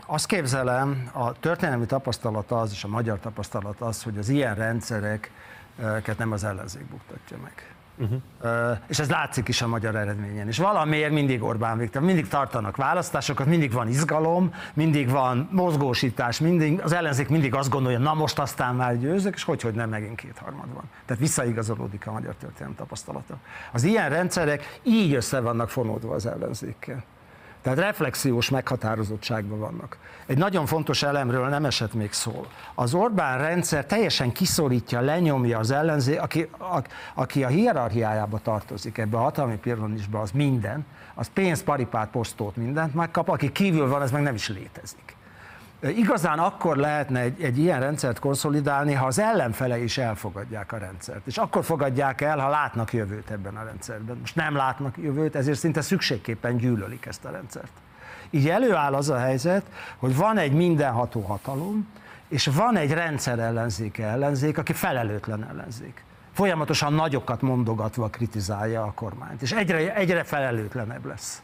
[SPEAKER 2] azt képzelem, a történelmi tapasztalat az, és a magyar tapasztalat az, hogy az ilyen rendszereket nem az ellenzék buktatja meg. Uh-huh. És ez látszik is a magyar eredményen. És valamiért mindig Orbán Viktor, mindig tartanak választásokat, mindig van izgalom, mindig van mozgósítás, mindig, az ellenzék mindig azt gondolja, na most aztán már győzök, és hogy, hogy nem megint kétharmad van. Tehát visszaigazolódik a magyar történelem tapasztalata. Az ilyen rendszerek így össze vannak fonódva az ellenzékkel. Tehát reflexiós meghatározottságban vannak. Egy nagyon fontos elemről nem esett még szól. Az Orbán rendszer teljesen kiszorítja, lenyomja az ellenzé, aki, a, aki a hierarchiájába tartozik ebbe a hatalmi piranisba, az minden, az pénz, paripát, posztót, mindent megkap, aki kívül van, ez meg nem is létezik. Igazán akkor lehetne egy, egy ilyen rendszert konszolidálni, ha az ellenfele is elfogadják a rendszert. És akkor fogadják el, ha látnak jövőt ebben a rendszerben. Most nem látnak jövőt, ezért szinte szükségképpen gyűlölik ezt a rendszert. Így előáll az a helyzet, hogy van egy mindenható hatalom, és van egy rendszer ellenzéke ellenzék, aki felelőtlen ellenzék. Folyamatosan nagyokat mondogatva kritizálja a kormányt, és egyre, egyre felelőtlenebb lesz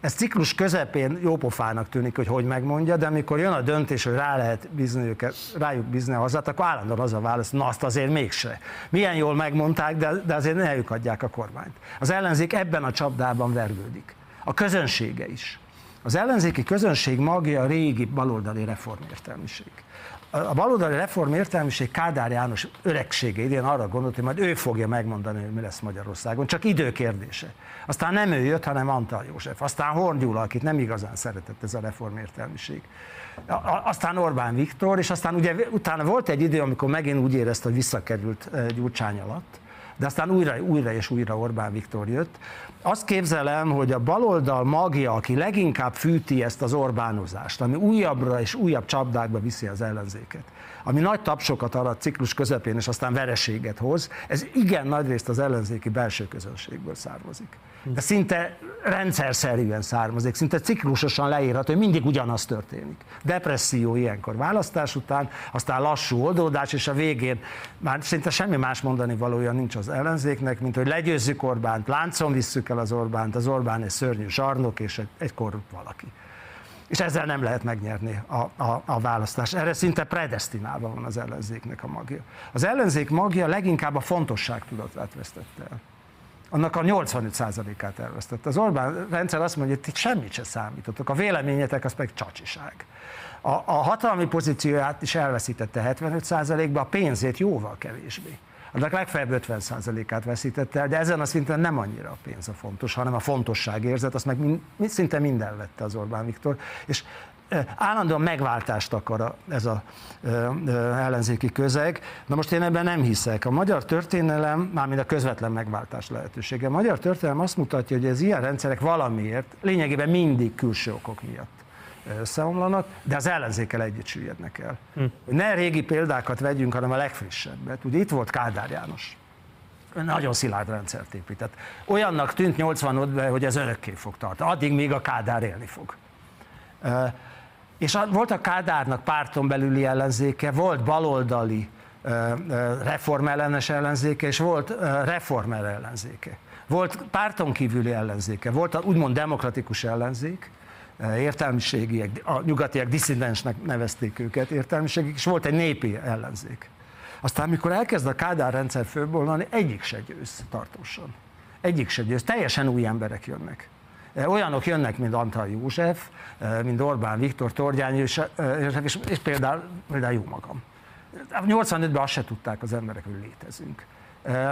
[SPEAKER 2] ez ciklus közepén jópofának tűnik, hogy hogy megmondja, de amikor jön a döntés, hogy rá lehet bízni őket, rájuk bízni a hazát, akkor állandóan az a válasz, na azt azért mégse. Milyen jól megmondták, de, de azért ne ők adják a kormányt. Az ellenzék ebben a csapdában vergődik. A közönsége is. Az ellenzéki közönség magja a régi baloldali reformértelmiség a baloldali reform értelmiség Kádár János öregsége idén arra gondolt, hogy majd ő fogja megmondani, hogy mi lesz Magyarországon, csak idő kérdése. Aztán nem ő jött, hanem Antal József, aztán Horn Gyula, akit nem igazán szeretett ez a reform értelmiség. Aztán Orbán Viktor, és aztán ugye utána volt egy idő, amikor megint úgy érezte, hogy visszakerült eh, Gyurcsány alatt, de aztán újra, újra és újra Orbán Viktor jött. Azt képzelem, hogy a baloldal magja, aki leginkább fűti ezt az Orbánozást, ami újabbra és újabb csapdákba viszi az ellenzéket, ami nagy tapsokat arat ciklus közepén, és aztán vereséget hoz, ez igen nagyrészt az ellenzéki belső közönségből származik. De szinte rendszerszerűen származik, szinte ciklusosan leírható, hogy mindig ugyanaz történik. Depresszió ilyenkor választás után, aztán lassú oldódás, és a végén már szinte semmi más mondani valója nincs az ellenzéknek, mint hogy legyőzzük Orbánt, láncon visszük el az Orbánt, az Orbán egy szörnyű zsarnok, és egy, egy korrupt valaki és ezzel nem lehet megnyerni a, a, a választást. Erre szinte predestinálva van az ellenzéknek a magja. Az ellenzék magja leginkább a fontosságtudatát vesztette el. Annak a 85%-át elvesztette. Az Orbán rendszer azt mondja, hogy ti semmit se számítottok, a véleményetek az meg csacsiság. A, a hatalmi pozícióját is elveszítette 75%-ba, a pénzét jóval kevésbé annak legfeljebb 50%-át veszítette el, de ezen a szinten nem annyira a pénz a fontos, hanem a fontosságérzet, azt meg mind, szinte minden vette az Orbán Viktor, és állandóan megváltást akar ez a ellenzéki közeg. Na most én ebben nem hiszek. A magyar történelem, mármint a közvetlen megváltás lehetősége, a magyar történelem azt mutatja, hogy az ilyen rendszerek valamiért lényegében mindig külső okok miatt összeomlanak, de az ellenzékkel együtt süllyednek el. Hm. Ne régi példákat vegyünk, hanem a legfrissebbet. Ugye itt volt Kádár János. Nagyon szilárd rendszert épített. Olyannak tűnt 85-ben, hogy ez örökké fog tartani. Addig, még a Kádár élni fog. És volt a Kádárnak párton belüli ellenzéke, volt baloldali reformellenes ellenzéke, és volt reformer ellenzéke. Volt párton kívüli ellenzéke, volt a úgymond demokratikus ellenzék, értelmiségiek, a nyugatiak disszidensnek nevezték őket, értelmiségek, és volt egy népi ellenzék. Aztán, mikor elkezd a Kádár rendszer fölbolnani, egyik se győz tartósan. Egyik se győz. Teljesen új emberek jönnek. Olyanok jönnek, mint Antal József, mint Orbán Viktor, Tordjány és, és, és például, például jó magam. 85-ben azt se tudták az emberek, hogy létezünk.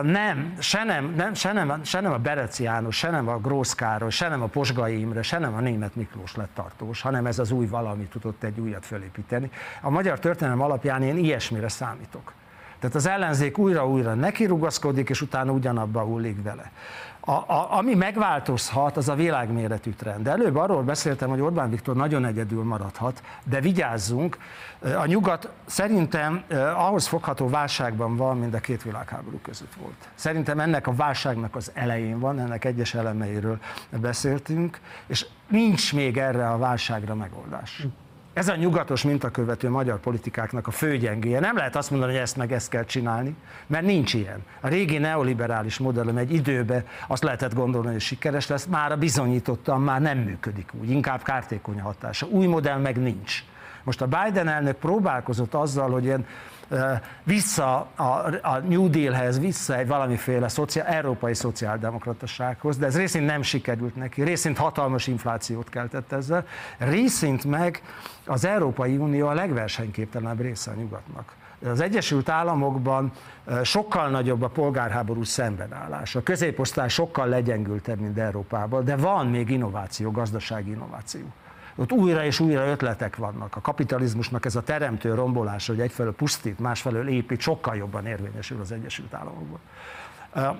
[SPEAKER 2] Nem, se nem, nem, se nem, se nem a Bereci János, se nem a Grósz Károly, se nem a Posgai Imre, se nem a német Miklós lett tartós, hanem ez az új valami tudott egy újat fölépíteni. A magyar történelem alapján én ilyesmire számítok. Tehát az ellenzék újra-újra nekirugaszkodik, és utána ugyanabba hullik vele. A, a, ami megváltozhat, az a világméretű trend. Előbb arról beszéltem, hogy Orbán Viktor nagyon egyedül maradhat, de vigyázzunk, a nyugat szerintem ahhoz fogható válságban van, mint a két világháború között volt. Szerintem ennek a válságnak az elején van, ennek egyes elemeiről beszéltünk, és nincs még erre a válságra megoldás. Ez a nyugatos mintakövető magyar politikáknak a főgyengéje. Nem lehet azt mondani, hogy ezt meg ezt kell csinálni, mert nincs ilyen. A régi neoliberális modellem egy időbe azt lehetett gondolni, hogy sikeres lesz, már bizonyítottan már nem működik úgy, inkább kártékony hatása. Új modell meg nincs. Most a Biden elnök próbálkozott azzal, hogy ilyen vissza a, a New Dealhez, vissza egy valamiféle szociál, európai szociáldemokratasághoz, de ez részint nem sikerült neki, részint hatalmas inflációt keltett ezzel, részint meg az Európai Unió a legversenyképtelenebb része a nyugatnak. Az Egyesült Államokban sokkal nagyobb a polgárháború szembenállás. A középosztály sokkal legyengültebb, mint Európában, de van még innováció, gazdasági innováció ott újra és újra ötletek vannak. A kapitalizmusnak ez a teremtő rombolása, hogy egyfelől pusztít, másfelől épít, sokkal jobban érvényesül az Egyesült Államokban.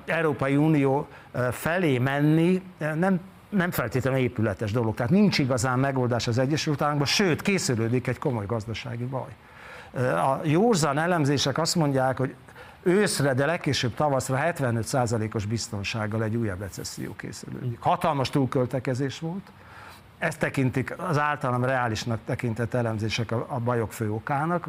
[SPEAKER 2] Európai Unió felé menni nem nem feltétlenül épületes dolog. Tehát nincs igazán megoldás az Egyesült Államokban, sőt, készülődik egy komoly gazdasági baj. A józan elemzések azt mondják, hogy őszre, de legkésőbb tavaszra 75%-os biztonsággal egy újabb recesszió készülődik. Hatalmas túlköltekezés volt, ezt tekintik az általam reálisnak tekintett elemzések a, a bajok fő okának.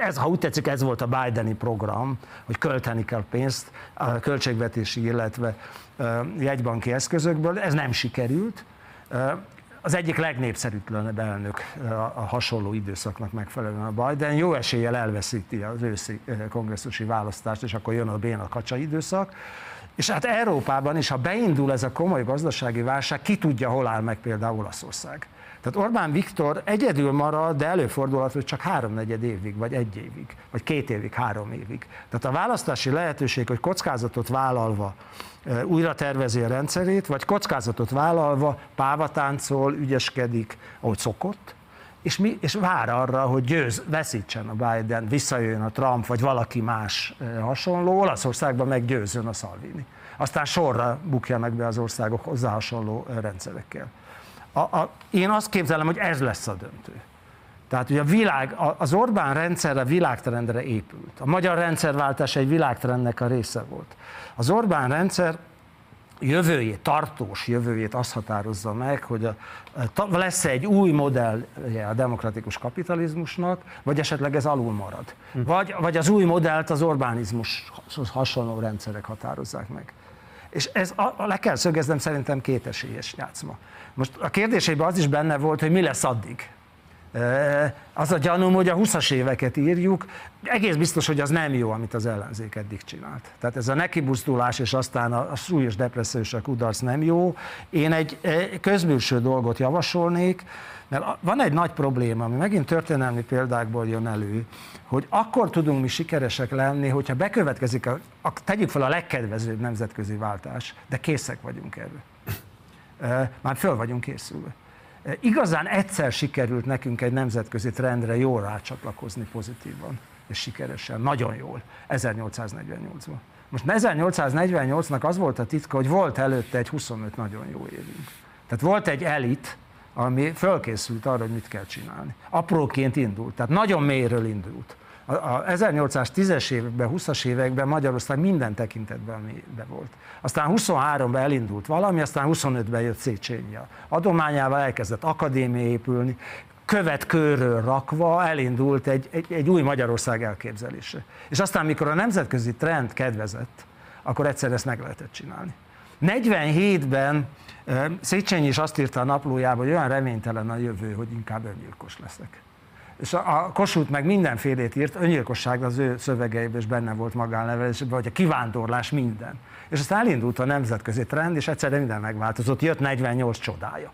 [SPEAKER 2] Ez, ha úgy tetszik, ez volt a Bideni program, hogy költeni kell pénzt a költségvetési, illetve jegybanki eszközökből. Ez nem sikerült. Az egyik legnépszerűtlenebb elnök a hasonló időszaknak megfelelően a Biden. Jó eséllyel elveszíti az őszi kongresszusi választást, és akkor jön a béna kacsa időszak. És hát Európában is, ha beindul ez a komoly gazdasági válság, ki tudja, hol áll meg például Olaszország. Tehát Orbán Viktor egyedül marad, de előfordulhat, hogy csak háromnegyed évig, vagy egy évig, vagy két évig, három évig. Tehát a választási lehetőség, hogy kockázatot vállalva újra tervezi a rendszerét, vagy kockázatot vállalva pávatáncol, ügyeskedik, ahogy szokott, és, mi, és vár arra, hogy győz, veszítsen a Biden, visszajön a Trump, vagy valaki más hasonló, Olaszországban meg győzön a Salvini. Aztán sorra bukjanak be az országok hozzá hasonló rendszerekkel. A, a, én azt képzelem, hogy ez lesz a döntő. Tehát ugye a világ, az Orbán rendszerre világtrendre épült. A magyar rendszerváltás egy világtrendnek a része volt. Az Orbán rendszer jövőjét, tartós jövőjét azt határozza meg, hogy a, a, lesz -e egy új modellje a demokratikus kapitalizmusnak, vagy esetleg ez alul marad. Hm. Vagy, vagy az új modellt az Orbánizmushoz hasonló rendszerek határozzák meg. És ez a, le kell szögeznem szerintem kétesélyes játszma. Most a kérdésében az is benne volt, hogy mi lesz addig. Az a gyanúm, hogy a 20-as éveket írjuk, egész biztos, hogy az nem jó, amit az ellenzék eddig csinált. Tehát ez a nekibuzdulás és aztán a, a súlyos depressziós a kudarc nem jó. Én egy közbülső dolgot javasolnék, mert van egy nagy probléma, ami megint történelmi példákból jön elő, hogy akkor tudunk mi sikeresek lenni, hogyha bekövetkezik, a, a, tegyük fel a legkedvezőbb nemzetközi váltás, de készek vagyunk erre. Már föl vagyunk készülve. Igazán egyszer sikerült nekünk egy nemzetközi trendre jól rácsatlakozni pozitívan, és sikeresen, nagyon jól, 1848-ban. Most 1848-nak az volt a titka, hogy volt előtte egy 25 nagyon jó évünk. Tehát volt egy elit, ami fölkészült arra, hogy mit kell csinálni. Apróként indult, tehát nagyon mélyről indult. A 1810-es években, 20-as években Magyarország minden tekintetben be volt. Aztán 23-ban elindult valami, aztán 25-ben jött Széchenyi. Adományával elkezdett akadémia épülni, követ körről rakva elindult egy, egy, egy új Magyarország elképzelése. És aztán, mikor a nemzetközi trend kedvezett, akkor egyszer ezt meg lehetett csinálni. 47-ben Széchenyi is azt írta a naplójában, hogy olyan reménytelen a jövő, hogy inkább öngyilkos leszek. És a Kossuth meg mindenfélét írt, öngyilkosság az ő szövegeiben is benne volt magánnevelésben, vagy a kivándorlás minden. És aztán elindult a nemzetközi trend, és egyszerre minden megváltozott, jött 48 csodája.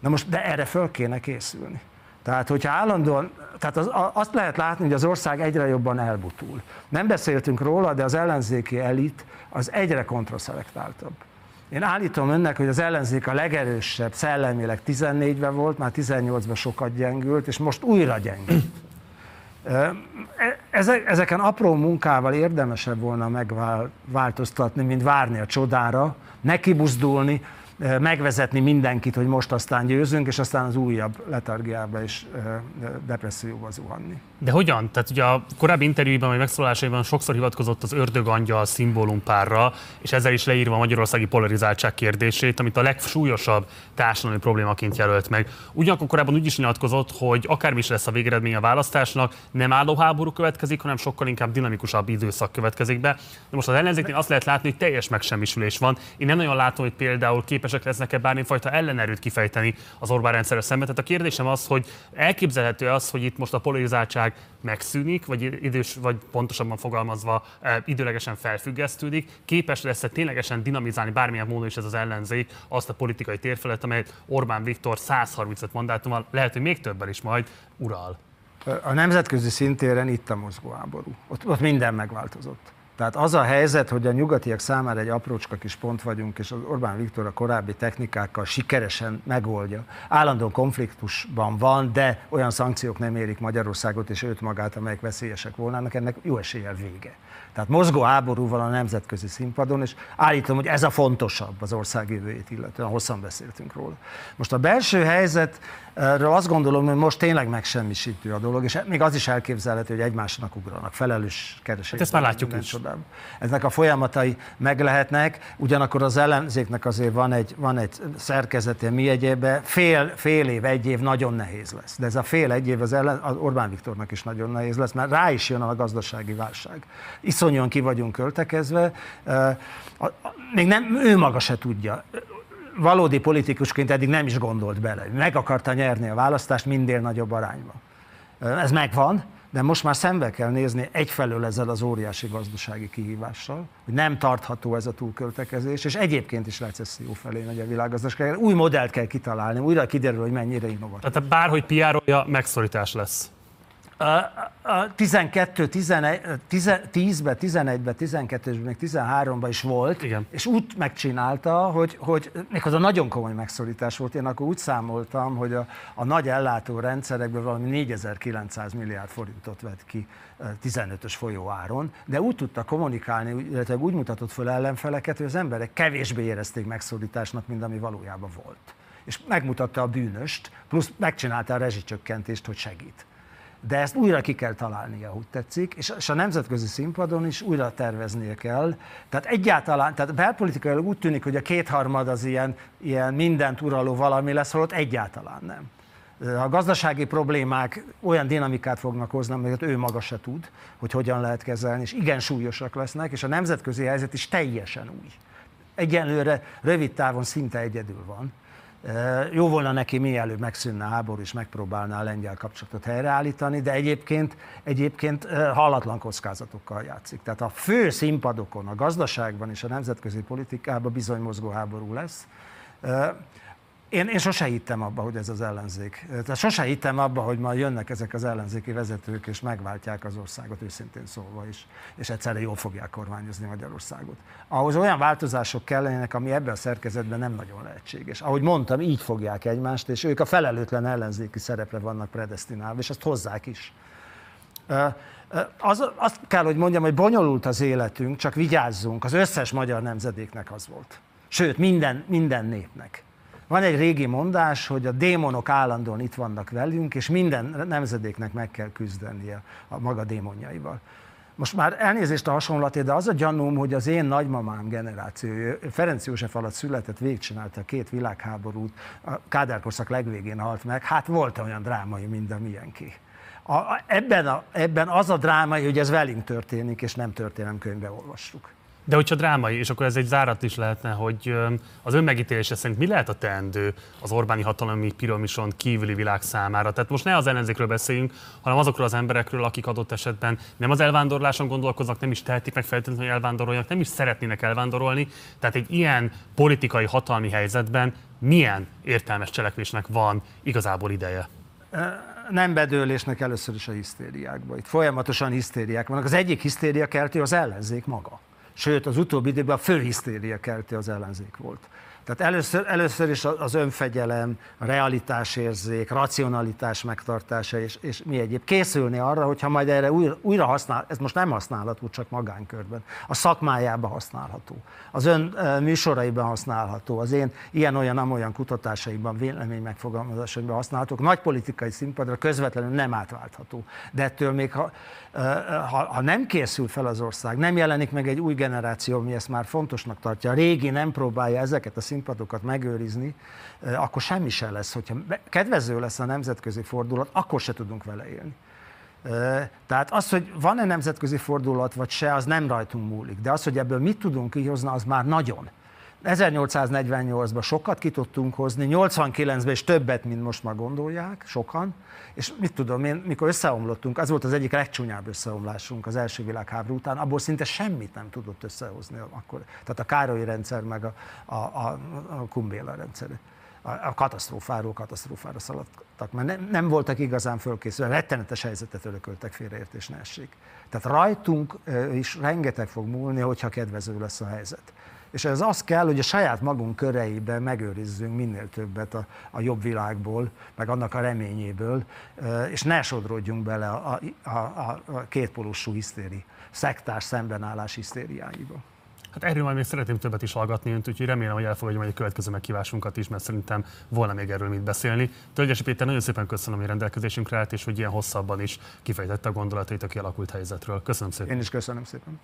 [SPEAKER 2] Na most, de erre föl kéne készülni. Tehát, hogyha állandóan, tehát az, azt lehet látni, hogy az ország egyre jobban elbutul. Nem beszéltünk róla, de az ellenzéki elit az egyre kontraszelektáltabb. Én állítom önnek, hogy az ellenzék a legerősebb szellemileg 14-ben volt, már 18-ban sokat gyengült, és most újra gyengült. E, ezeken apró munkával érdemesebb volna megváltoztatni, mint várni a csodára, nekibuzdulni, megvezetni mindenkit, hogy most aztán győzünk, és aztán az újabb letargiába és depresszióba zuhanni.
[SPEAKER 1] De hogyan? Tehát ugye a korábbi interjúban vagy megszólalásaiban sokszor hivatkozott az ördögangyal szimbólumpárra, és ezzel is leírva a magyarországi polarizáltság kérdését, amit a legsúlyosabb társadalmi problémaként jelölt meg. Ugyanakkor korábban úgy is nyilatkozott, hogy akármi is lesz a végeredmény a választásnak, nem álló háború következik, hanem sokkal inkább dinamikusabb időszak következik be. De most az ellenzéknél azt lehet látni, hogy teljes megsemmisülés van. Én nem nagyon látom, hogy például képesek lesznek-e bármifajta ellenerőt kifejteni az Orbán rendszerre szemben. Tehát a kérdésem az, hogy elképzelhető az, hogy itt most a polarizáltság megszűnik, vagy idős, vagy pontosabban fogalmazva e, időlegesen felfüggesztődik, képes lesz-e ténylegesen dinamizálni bármilyen módon is ez az ellenzék azt a politikai térfelet, amelyet Orbán Viktor 135 mandátummal, lehet, hogy még többel is majd ural.
[SPEAKER 2] A nemzetközi szintéren itt a mozgóháború. Ott, ott minden megváltozott. Tehát az a helyzet, hogy a nyugatiak számára egy aprócska kis pont vagyunk, és az Orbán Viktor a korábbi technikákkal sikeresen megoldja. Állandó konfliktusban van, de olyan szankciók nem érik Magyarországot és őt magát, amelyek veszélyesek volnának, ennek jó eséllyel vége. Tehát mozgó háború van a nemzetközi színpadon, és állítom, hogy ez a fontosabb az ország jövőjét illetően, hosszan beszéltünk róla. Most a belső helyzetről azt gondolom, hogy most tényleg megsemmisítő a dolog, és még az is elképzelhető, hogy egymásnak ugranak, felelős keresés. Hát
[SPEAKER 1] ezt már látjuk is.
[SPEAKER 2] Csodában. Eznek a folyamatai meg lehetnek, ugyanakkor az ellenzéknek azért van egy, van egy szerkezete, mi egyébben fél, fél év, egy év nagyon nehéz lesz. De ez a fél, egy év az, ellen, az Orbán Viktornak is nagyon nehéz lesz, mert rá is jön a gazdasági válság iszonyan ki vagyunk költekezve, még nem, ő maga se tudja. Valódi politikusként eddig nem is gondolt bele. Meg akarta nyerni a választást mindél nagyobb arányban. Ez megvan, de most már szembe kell nézni egyfelől ezzel az óriási gazdasági kihívással, hogy nem tartható ez a túlköltekezés, és egyébként is recesszió felé megy a világgazdaság. Új modellt kell kitalálni, újra kiderül, hogy mennyire innovatív.
[SPEAKER 1] Tehát bárhogy piárolja, megszorítás lesz.
[SPEAKER 2] 12, 10-ben, 11-ben, 12-ben, még 13-ban is volt,
[SPEAKER 1] Igen.
[SPEAKER 2] és úgy megcsinálta, hogy, hogy méghozzá nagyon komoly megszorítás volt. Én akkor úgy számoltam, hogy a, a nagy ellátó rendszerekből valami 4900 milliárd forintot vett ki 15-ös folyóáron, de úgy tudta kommunikálni, illetve úgy mutatott föl ellenfeleket, hogy az emberek kevésbé érezték megszorításnak, mint ami valójában volt. És megmutatta a bűnöst, plusz megcsinálta a rezsicsökkentést, hogy segít de ezt újra ki kell találnia, úgy tetszik, és, a nemzetközi színpadon is újra terveznie kell. Tehát egyáltalán, tehát belpolitikailag úgy tűnik, hogy a kétharmad az ilyen, ilyen mindent uraló valami lesz, holott egyáltalán nem. A gazdasági problémák olyan dinamikát fognak hozni, amelyet ő maga se tud, hogy hogyan lehet kezelni, és igen súlyosak lesznek, és a nemzetközi helyzet is teljesen új. Egyenlőre rövid távon szinte egyedül van jó volna neki mielőbb megszűnne a háború, és megpróbálná a lengyel kapcsolatot helyreállítani, de egyébként, egyébként hallatlan kockázatokkal játszik. Tehát a fő színpadokon, a gazdaságban és a nemzetközi politikában bizony mozgó háború lesz. Én, én sose hittem abba, hogy ez az ellenzék. Tehát sose hittem abba, hogy ma jönnek ezek az ellenzéki vezetők, és megváltják az országot, őszintén szólva is, és egyszerre jól fogják kormányozni Magyarországot. Ahhoz olyan változások kellenének, ami ebben a szerkezetben nem nagyon lehetséges. Ahogy mondtam, így fogják egymást, és ők a felelőtlen ellenzéki szerepre vannak predestinálva, és ezt hozzák is. Az, azt kell, hogy mondjam, hogy bonyolult az életünk, csak vigyázzunk, az összes magyar nemzedéknek az volt. Sőt, minden, minden népnek. Van egy régi mondás, hogy a démonok állandóan itt vannak velünk, és minden nemzedéknek meg kell küzdenie a maga démonjaival. Most már elnézést a hasonlatért, de az a gyanúm, hogy az én nagymamám generációja, Ferenc József alatt született, végigcsinálta a két világháborút, a Kádárkorszak legvégén halt meg, hát volt olyan drámai, mint a milyenki. A, ebben, a, ebben az a drámai, hogy ez velünk történik, és nem történelemkönyvbe olvassuk.
[SPEAKER 1] De hogyha drámai, és akkor ez egy zárat is lehetne, hogy az önmegítélése szerint mi lehet a teendő az Orbáni hatalmi piramison kívüli világ számára? Tehát most ne az ellenzékről beszéljünk, hanem azokról az emberekről, akik adott esetben nem az elvándorláson gondolkoznak, nem is tehetik meg feltétlenül, hogy elvándoroljanak, nem is szeretnének elvándorolni. Tehát egy ilyen politikai hatalmi helyzetben milyen értelmes cselekvésnek van igazából ideje?
[SPEAKER 2] nem bedőlésnek először is a hisztériákba. Itt folyamatosan hisztériák vannak. Az egyik hisztéria keltő az ellenzék maga. Sőt, az utóbbi időben a fő hisztéria keltő az ellenzék volt. Tehát először, először is az önfegyelem, a realitásérzék, racionalitás megtartása, és, és mi egyéb. Készülni arra, hogyha majd erre újra, újra használ, ez most nem használható csak magánkörben, a szakmájában használható, az ön műsoraiban használható, az én ilyen-olyan, amolyan kutatásaiban, vélemény megfogalmazásaiban használható, nagy politikai színpadra közvetlenül nem átváltható. De ettől még, ha, ha, ha nem készül fel az ország, nem jelenik meg egy új generáció, ami ezt már fontosnak tartja, a régi nem próbálja ezeket a színpadokat megőrizni, akkor semmi se lesz. Hogyha kedvező lesz a nemzetközi fordulat, akkor se tudunk vele élni. Tehát az, hogy van-e nemzetközi fordulat vagy se, az nem rajtunk múlik. De az, hogy ebből mit tudunk kihozni, az már nagyon. 1848-ban sokat ki tudtunk hozni, 89-ben is többet, mint most már gondolják, sokan, és mit tudom én, mikor összeomlottunk, az volt az egyik legcsúnyább összeomlásunk az első világháború után, abból szinte semmit nem tudott összehozni akkor. Tehát a Károlyi rendszer, meg a, a, a, a Kumbéla rendszer. A, a katasztrófáról katasztrófára szaladtak, mert nem, nem voltak igazán fölkészülve, rettenetes helyzetet örököltek félreértés ne essék. Tehát rajtunk is rengeteg fog múlni, hogyha kedvező lesz a helyzet. És ez az kell, hogy a saját magunk köreiben megőrizzünk minél többet a, a jobb világból, meg annak a reményéből, és ne sodródjunk bele a, a, a, a kétpólusú hisztéri, szektás szembenállás hisztériáiba.
[SPEAKER 1] Hát erről majd még szeretném többet is hallgatni önt, úgyhogy remélem, hogy elfogadja majd a következő meghívásunkat is, mert szerintem volna még erről mit beszélni. Tölgyesi Péter, nagyon szépen köszönöm, hogy rendelkezésünkre állt, és hogy ilyen hosszabban is kifejtette a gondolatait a kialakult helyzetről. Köszönöm szépen.
[SPEAKER 2] Én is köszönöm szépen.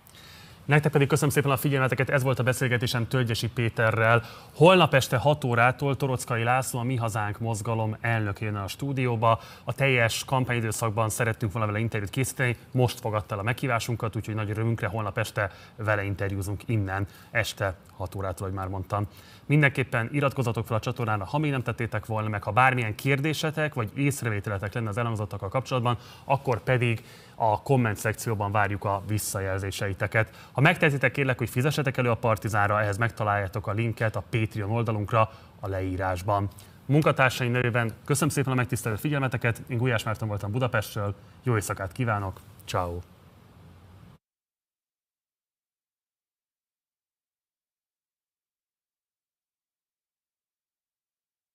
[SPEAKER 1] Nektek pedig köszönöm szépen a figyelmeteket, ez volt a beszélgetésem Tölgyesi Péterrel. Holnap este 6 órától Torockai László, a Mi Hazánk mozgalom elnök jön a stúdióba. A teljes kampányidőszakban szerettünk volna vele interjút készíteni, most fogadta el a meghívásunkat, úgyhogy nagy örömünkre holnap este vele interjúzunk innen, este 6 órától, hogy már mondtam. Mindenképpen iratkozatok fel a csatornára, ha még nem tettétek volna meg, ha bármilyen kérdésetek vagy észrevételetek lenne az elhangzottakkal kapcsolatban, akkor pedig a komment szekcióban várjuk a visszajelzéseiteket. Ha megtehetitek, kérlek, hogy fizessetek elő a Partizánra, ehhez megtaláljátok a linket a Patreon oldalunkra a leírásban. Munkatársaim nevében köszönöm szépen a megtisztelő figyelmeteket, én Gulyás Márton voltam Budapestről, jó éjszakát kívánok, ciao.